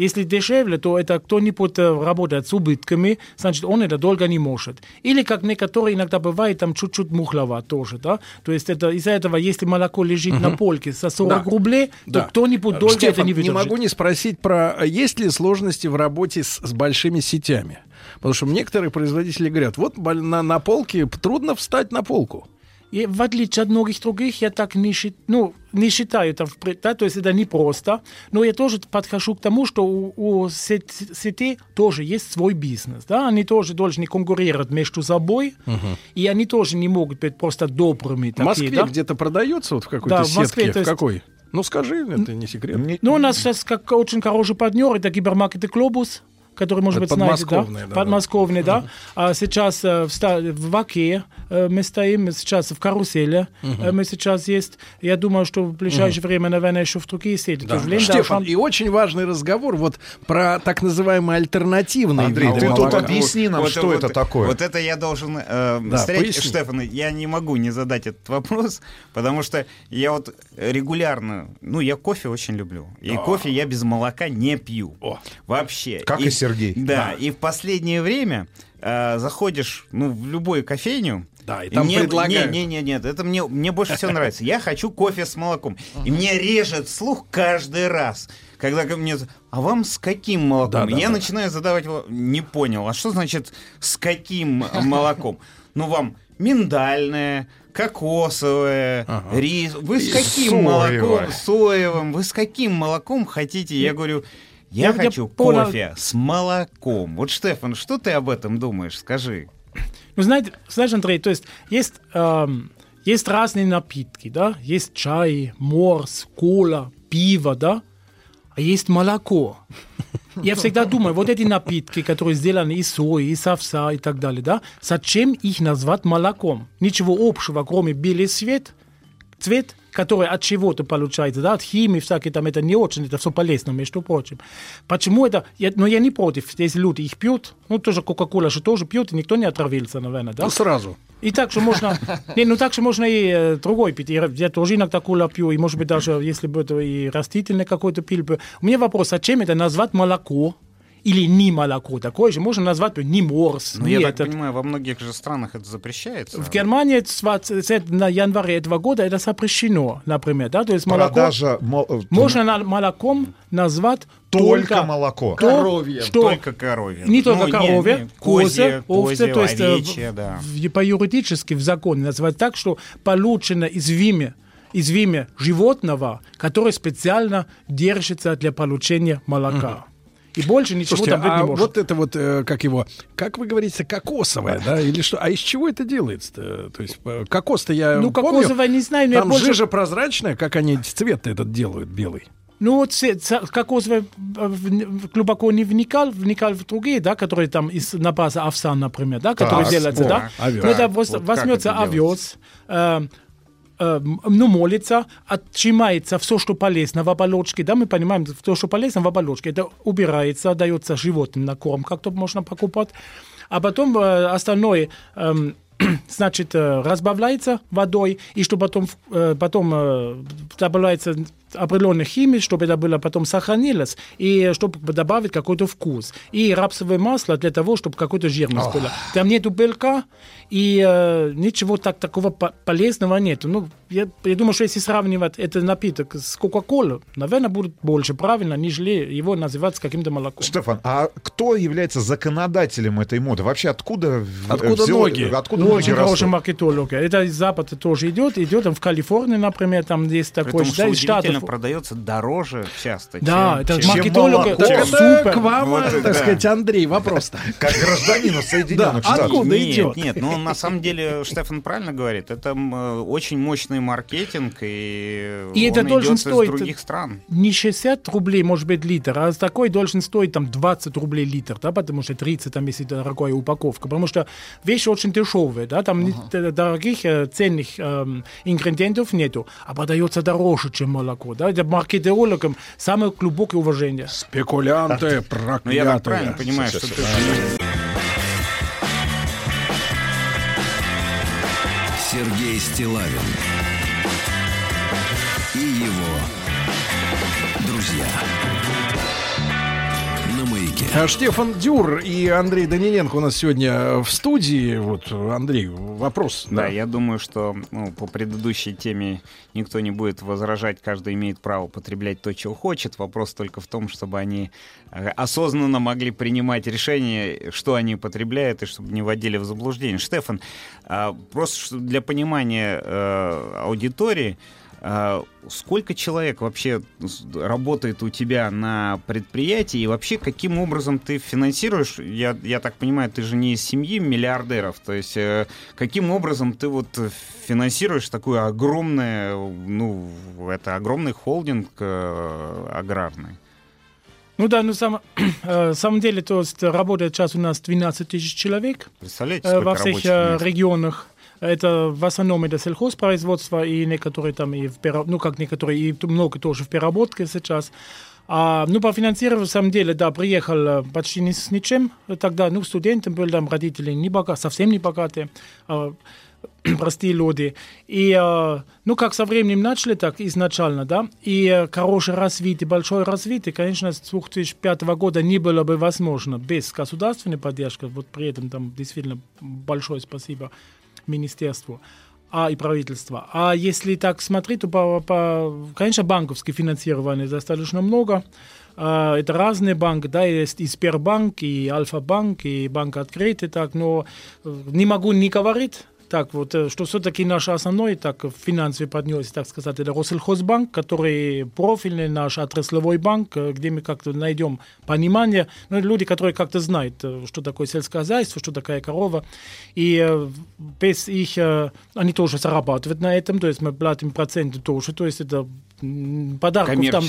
Если дешевле, то это кто-нибудь э, работает с убытками, значит, он это долго не может. Или, как некоторые иногда бывает, там чуть-чуть мухлова тоже, да? То есть это из-за этого, если молоко лежит на Мгм. полке за 40 Да. рублей, Да. то кто-нибудь долго Штефан, это не выдержит. могу не спросить про а есть ли сложности в работе с, с большими сетями. Потому что некоторые производители говорят, вот на, на полке трудно встать на полку. И в отличие от многих других, я так не, счит- ну, не считаю это, впред- да, то есть это непросто, но я тоже подхожу к тому, что у, у сет- сетей тоже есть свой бизнес, да, они тоже должны конкурировать между собой, и они тоже не могут быть просто добрыми В такие, Москве да. где-то продается вот в какой-то Да, в Москве, сетке? то В есть- какой? Ну скажи, это не секрет. Ну, у нас сейчас как очень хороший партнер, это гипермаркеты «Глобус», который, может Это быть, знаете, да? подмосковные, да, Подмосковные, да. А сейчас э, в, ста- в Ваке э, мы стоим, сейчас в Карусели э, мы сейчас есть. Я думаю, что в ближайшее время, наверное, еще в другие сети. Да. тоже Штефан, и очень важный разговор вот про так называемые альтернативные Андрей, виды ты тут объясни нам, Вот- что вот- это такое. Вот это я должен э, Да, поясни. Штефан, я не могу не задать этот вопрос, [LAUGHS] потому что я вот регулярно, ну, я кофе очень люблю. И кофе я без молока не пью. Вообще. Как и Сергей. Да, Да. и в последнее время э, заходишь, ну, в любую кофейню, Да, и там мне, предлагают. Не, не, не, нет, это мне, мне больше всего нравится. Я хочу кофе с молоком. И мне режет слух каждый раз. Когда ко мне... А вам с каким молоком? Да, да, я да. начинаю задавать... Не понял. А что значит с каким молоком? Ну, вам миндальное, кокосовое, рис. Вы с И каким соевое. молоком? Соевым. Вы с каким молоком хотите? Я говорю... Я, Я- хочу понял. кофе с молоком. Вот, Штефан, что ты об этом думаешь? Скажи. Ну, знаете, знаешь, Андрей, то есть есть, эм, есть разные напитки, да? Есть чай, морс, кола, пиво, да? А есть молоко. Я всегда думаю, вот эти напитки, которые сделаны из сои, из овса и так далее, да? Зачем их назвать молоком? Ничего общего, кроме белый цвет, цвет, который от чего-то получается, да, от химии всякой там, это не очень, это все полезно, между прочим. Почему это, я, но я не против, если люди их пьют, ну, тоже Кока-Кола же тоже пьют, и никто не отравился, наверное, да? Ну, сразу. И так же можно, [LAUGHS] не, ну так же можно и э, другой пить. Я, я тоже иногда кола пью, и может быть даже, если бы это и растительный какой-то пил бы. У меня вопрос, зачем это назвать молоко? Или не молоко такое же, можно назвать не морс, Ну, не я так этот. понимаю, во многих же странах это запрещается. В Германии 20 на январе этого года это запрещено, например, да, то есть молоко Продажа мо- э, можно на- молоком назвать Только только, молоко. то, Коровье. что Только коровье. не только Ну, не, коровье, не, козе, козье, овце, козье, то есть э, овечье, в- да. в- по юридически в законе называть так, что получено из вимя из вимя животного, которое специально держится для получения молока. И больше ничего Слушайте, там быть а не может. вот это вот, э, как его, как вы говорите, кокосовое, да, или что? А из чего это делается-то? То есть э, кокос-то я Ну, помню, кокосовое не знаю, но я там больше- жижа прозрачная, как они цвет этот делают, белый. Ну, кокосовое э, глубоко не вникал, вникал в другие, да, которые там из на базе овса, например, да, которые Так, делаются, о, да. овес. Ну, вос- вот возьмется овес, э, ну, молится, отжимается все, что полезно в оболочке, да, мы понимаем, все, что полезно в оболочке, это убирается, дается животным на корм, как-то можно покупать, а потом э, остальное эм, [CLEARS THROAT] значит, э, разбавляется водой, и что потом, э, потом добавляется определенная химия, чтобы это было потом сохранилось, и чтобы добавить какой-то вкус. И рапсовое масло для того, чтобы какой-то жирность Ох. была. Там нету белка, и э, ничего так, такого по- полезного нету. Ну, я, я думаю, что если сравнивать этот напиток с Кока-Колой, наверное, будет больше правильно, нежели его называть с каким-то молоком. Стефан, а кто является законодателем этой моды? Вообще откуда в- Откуда взяло- ноги? Откуда Ну, ноги очень растут? хороший маркетолог. Это из Запада тоже идет. Идет там в Калифорнии, например, там есть такой, том, что да, из удивительно, Штатов. продается дороже часто, Да, чем- это чем маркетолог, молоко. это супер. к вам, Вот, так да. сказать, Андрей, вопрос-то. [LAUGHS] Как гражданину Соединенных Штатов. откуда нет, идет? Нет, ну на самом деле Штефан правильно говорит. Это э, очень мощный маркетинг, и, И он это должен идет стоить из других стран. не 60 рублей, может быть, литр, а такой должен стоить там 20 рублей литр, да, потому что 30, там, если дорогая упаковка, потому что вещи очень дешевые, да, там д- дорогих э, ценных эм, ингредиентов нету, а продается дороже, чем молоко, да, это маркетологам самое глубокое уважение. Спекулянты, проклятые. Ну я так правильно понимаю, что ты... Сергей Стилавин Штефан Дюр и Андрей Даниленко у нас сегодня в студии. Вот, Андрей, вопрос. Да, я думаю, что ну, по предыдущей теме никто не будет возражать, каждый имеет право потреблять то, чего хочет. Вопрос только в том, чтобы они э, осознанно могли принимать решения, что они потребляют, и чтобы не вводили в заблуждение. Штефан, а, просто для понимания э, аудитории, а, Сколько человек вообще работает у тебя на предприятии и вообще каким образом ты финансируешь? Я, я так понимаю, ты же не из семьи миллиардеров, то есть э, каким образом ты вот финансируешь такое огромное, ну, это огромный холдинг э, аграрный? Ну да, ну сам, [CLEARS THROAT] э, самом деле, то есть работает сейчас у нас 12 тысяч человек э, во всех э, регионах. Это в основном это сельхозпроизводство и некоторые там и в перо- ну как некоторые и много тоже в переработке сейчас. А, ну, по финансированию, в самом деле, да, приехал э, почти ни с ничем. Тогда, ну, студентом был, там родители не бога, совсем не богатые, а, [CLEARS THROAT] простые люди. И, э, ну, как со временем начали, так изначально, да, и э, хорошее развитие, большое развитие, конечно, с 2005 года не было бы возможно без государственной поддержки. Вот при этом там действительно большое спасибо министерству а и правительства. А если так смотреть, то, по, по, конечно, банковское финансирование достаточно много. А, Это разные банки, да, есть и Сбербанк, и Альфа-банк, и Банк Открытый, так, но э, не могу не говорить, так вот, э, что все-таки наш основной так, финансовый партнер, так сказать, это Россельхозбанк, который профильный наш отраслевой банк, э, где мы как-то найдем понимание, ну, люди, которые как-то знают, э, что такое сельское хозяйство, что такая корова, и без их, они тоже зарабатывают на этом, то есть мы платим проценты тоже, то есть это подарков там,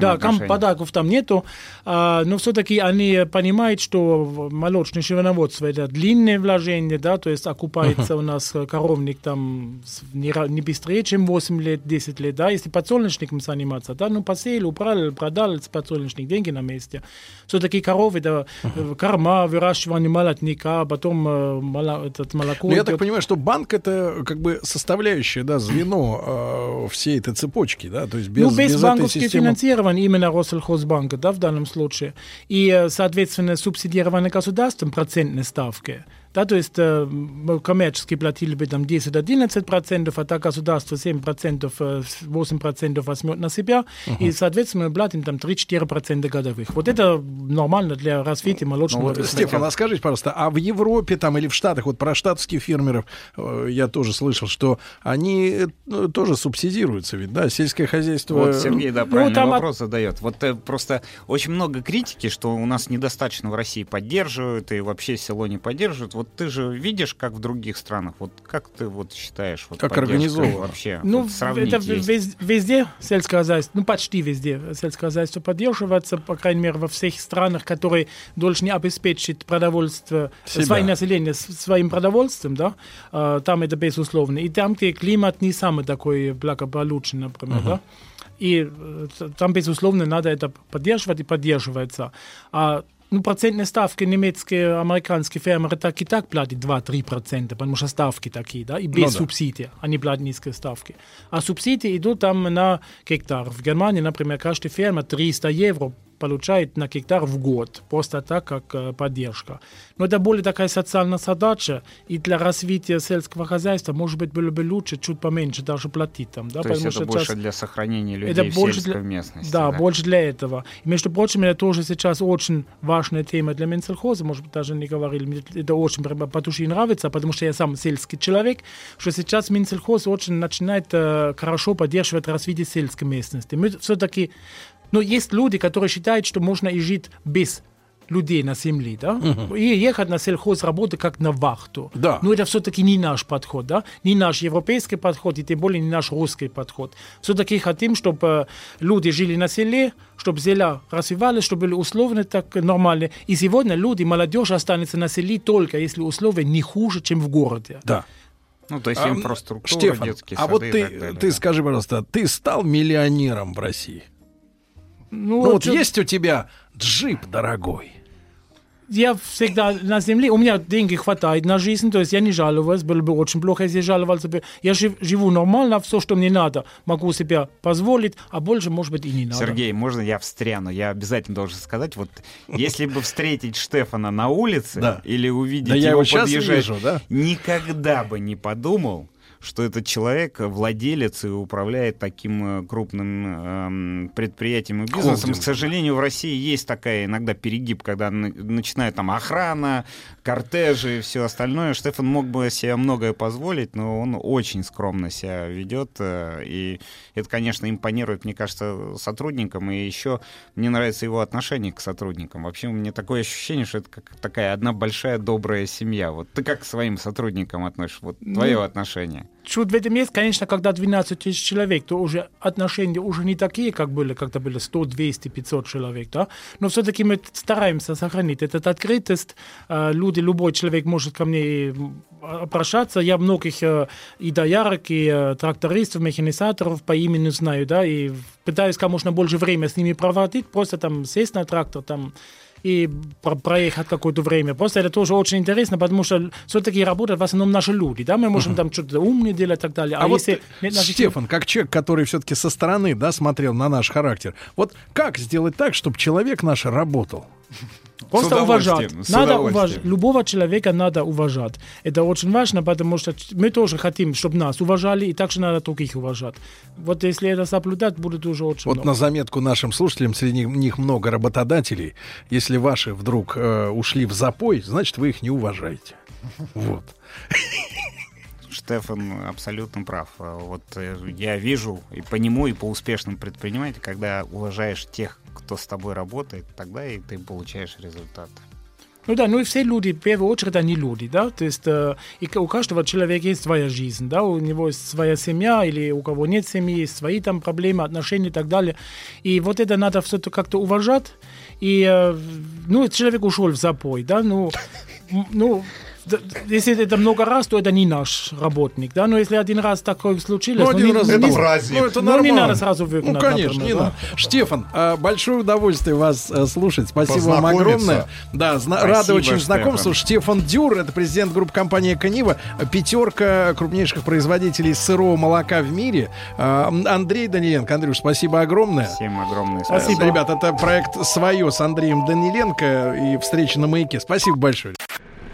да, ком- подарков там нету, а, но все-таки они понимают, что молочное животноводство это длинное вложение, да, то есть окупается у нас коровник там не, не быстрее, чем 8 лет, 10 лет, да, если подсолнечником заниматься, да, ну посеял, убрал, продал подсолнечник, деньги на месте. Все-таки коровы, это э, корма, выращивание молотника, потом э, мола- этот молоко. Ну, я так понимаю, что банк это как бы составляющая, да, звено э, всей этой цепочки, да, то есть без, ну, без, без банковского системы... финансирования именно Россельхозбанка, да, в данном случае. И, э, соответственно, субсидирование государством процентной ставки. Да, то есть э, мы коммерчески платили бы там 10-11%, а так государство 7%, э, 8% возьмет на себя, и, соответственно, мы платим там 3-4% годовых. Вот это нормально для развития Ну, молочного вот, рынка. Стефан, а скажите, пожалуйста, а в Европе там или в Штатах, вот про штатских фермеров э, я тоже слышал, что они э, ну, тоже субсидируются, ведь, да, сельское хозяйство... Вот Сергей, да, Ну, правильный там от- вопрос задает. Вот э, просто очень много критики, что у нас недостаточно в России поддерживают, и вообще село не поддерживают. Вот ты же видишь, как в других странах. Вот как ты вот считаешь? Вот Как организовано? Вообще, Ну, вот сравнить это есть. вез- везде сельское хозяйство, ну, почти везде сельское хозяйство поддерживается, по крайней мере, во всех странах, которые должны обеспечить продовольствие, Себя. свое население с- своим продовольствием, да, а, там это безусловно. И там, где климат не самый такой благополучный, например, да, и э, там, безусловно, надо это поддерживать и поддерживается. А ну, процентные ставки немецкие, американские фермеры так и так платят 2-3%, потому что ставки такие, да, и без Ну да. субсидий, они платят низкие ставки. А субсидии идут там на гектар. В Германии, например, каждый фермер 300 евро получает на гектар в год, просто так, как э, поддержка. Но это более такая социальная задача, и для развития сельского хозяйства, может быть, было бы лучше чуть поменьше даже платить там. Да, То есть это больше сейчас- для сохранения людей это в больше сельской для, местности. Да, больше для этого. И, между прочим, это тоже сейчас очень важная тема для Минсельхоза, может быть, даже не говорили, мне это очень прямо по душе нравится, потому что я сам сельский человек, что сейчас Минсельхоз очень начинает э, хорошо поддерживать развитие сельской местности. Мы все-таки, ну, есть люди, которые считают, что можно и жить без людей на земле, да, Мгм. и ехать на сельхоз работы как на вахту. Да. Но это все-таки не наш подход, да, не наш европейский подход, и тем более не наш русский подход. Все-таки хотим, чтобы люди жили на селе, чтобы села развивались, чтобы были условия так нормальные. И сегодня люди, молодежь останется на селе только если условия не хуже, чем в городе. Да. Ну, то есть А, инфраструктура, Штефан, детские а сады вот и ты, далее, ты да. скажи, пожалуйста, ты стал миллионером в России? Ну, Ну, вот чё- есть у тебя джип дорогой? Я всегда на земле, у меня деньги хватает на жизнь, то есть я не жалуюсь, было бы очень плохо, если я жаловался бы. Я жив- живу нормально, все, что мне надо, могу себе позволить, а больше, может быть, и не надо. Сергей, можно я встряну? Я обязательно должен сказать, вот если бы встретить Штефана на улице или увидеть его подъезжать, никогда бы не подумал, что этот человек владелец и управляет таким э, крупным эм, предприятием и бизнесом. Холдингом. К сожалению, в России есть такая иногда перегиб, когда на- начинает там охрана, кортежи и все остальное. Штефан мог бы себе многое позволить, но он очень скромно себя ведет. э, И это, конечно, импонирует, мне кажется, сотрудникам. И еще мне нравится его отношение к сотрудникам. Вообще, у меня такое ощущение, что это как такая одна большая добрая семья. Вот ты как к своим сотрудникам относишься? Вот твое Ну, отношение. Чуть в этом есть, конечно, когда 12 тысяч человек, то уже отношения уже не такие, как были, когда были 100, 200, 500 человек, да, но все-таки мы стараемся сохранить этот открытость, Э, люди, любой человек может ко мне обращаться, я многих э, и доярок, и э, трактористов, механизаторов по имени знаю, да, и пытаюсь как можно больше времени с ними проводить, просто там сесть на трактор, там и про- проехать какое-то время. Просто это тоже очень интересно, потому что все-таки работают в основном наши люди, да, мы можем там что-то умное делать и так далее. А, вот, если нет наших- Стефан, как человек, который все-таки со стороны, да, смотрел на наш характер, вот как сделать так, чтобы человек наш работал? Просто уважать. Надо уважать. Любого человека надо уважать. Это очень важно, потому что мы тоже хотим, чтобы нас уважали, и также надо других уважать. Вот если это соблюдать, будет уже очень Вот много. на заметку нашим слушателям, среди них много работодателей. Если ваши вдруг э, ушли в запой, значит, вы их не уважаете. Вот. Штефан абсолютно прав. А Вот э, я вижу и по нему, и по успешным предпринимателям, когда уважаешь тех, кто с тобой работает, тогда и ты получаешь результат. Ну да, ну и все люди, в первую очередь, они люди, да, то есть э, и у каждого человека есть своя жизнь, да, у него есть своя семья, или у кого нет семьи, есть свои там проблемы, отношения и так далее. И вот это надо все как-то уважать. И, э, ну, человек ушел в запой, да, ну, ну, если это много раз, то это не наш работник, да, но если один раз такое случилось, Ну, один не- раз не- это не- праздник. Ну, это ну, не нормально. надо сразу выгнать, Ну, конечно, например, не да. надо. Штефан, а, большое удовольствие вас э, слушать. Спасибо вам огромное. Да, зна- Спасибо, рады очень знакомству. Штефан Дюр, это президент группы компании Канива, пятерка крупнейших производителей сырого молока в мире. А, Андрей Даниленко. Андрюш, спасибо огромное. Всем огромное Спасибо. Ребят, это проект «Свое» с Андреем Даниленко и встреча на маяке. Спасибо большое.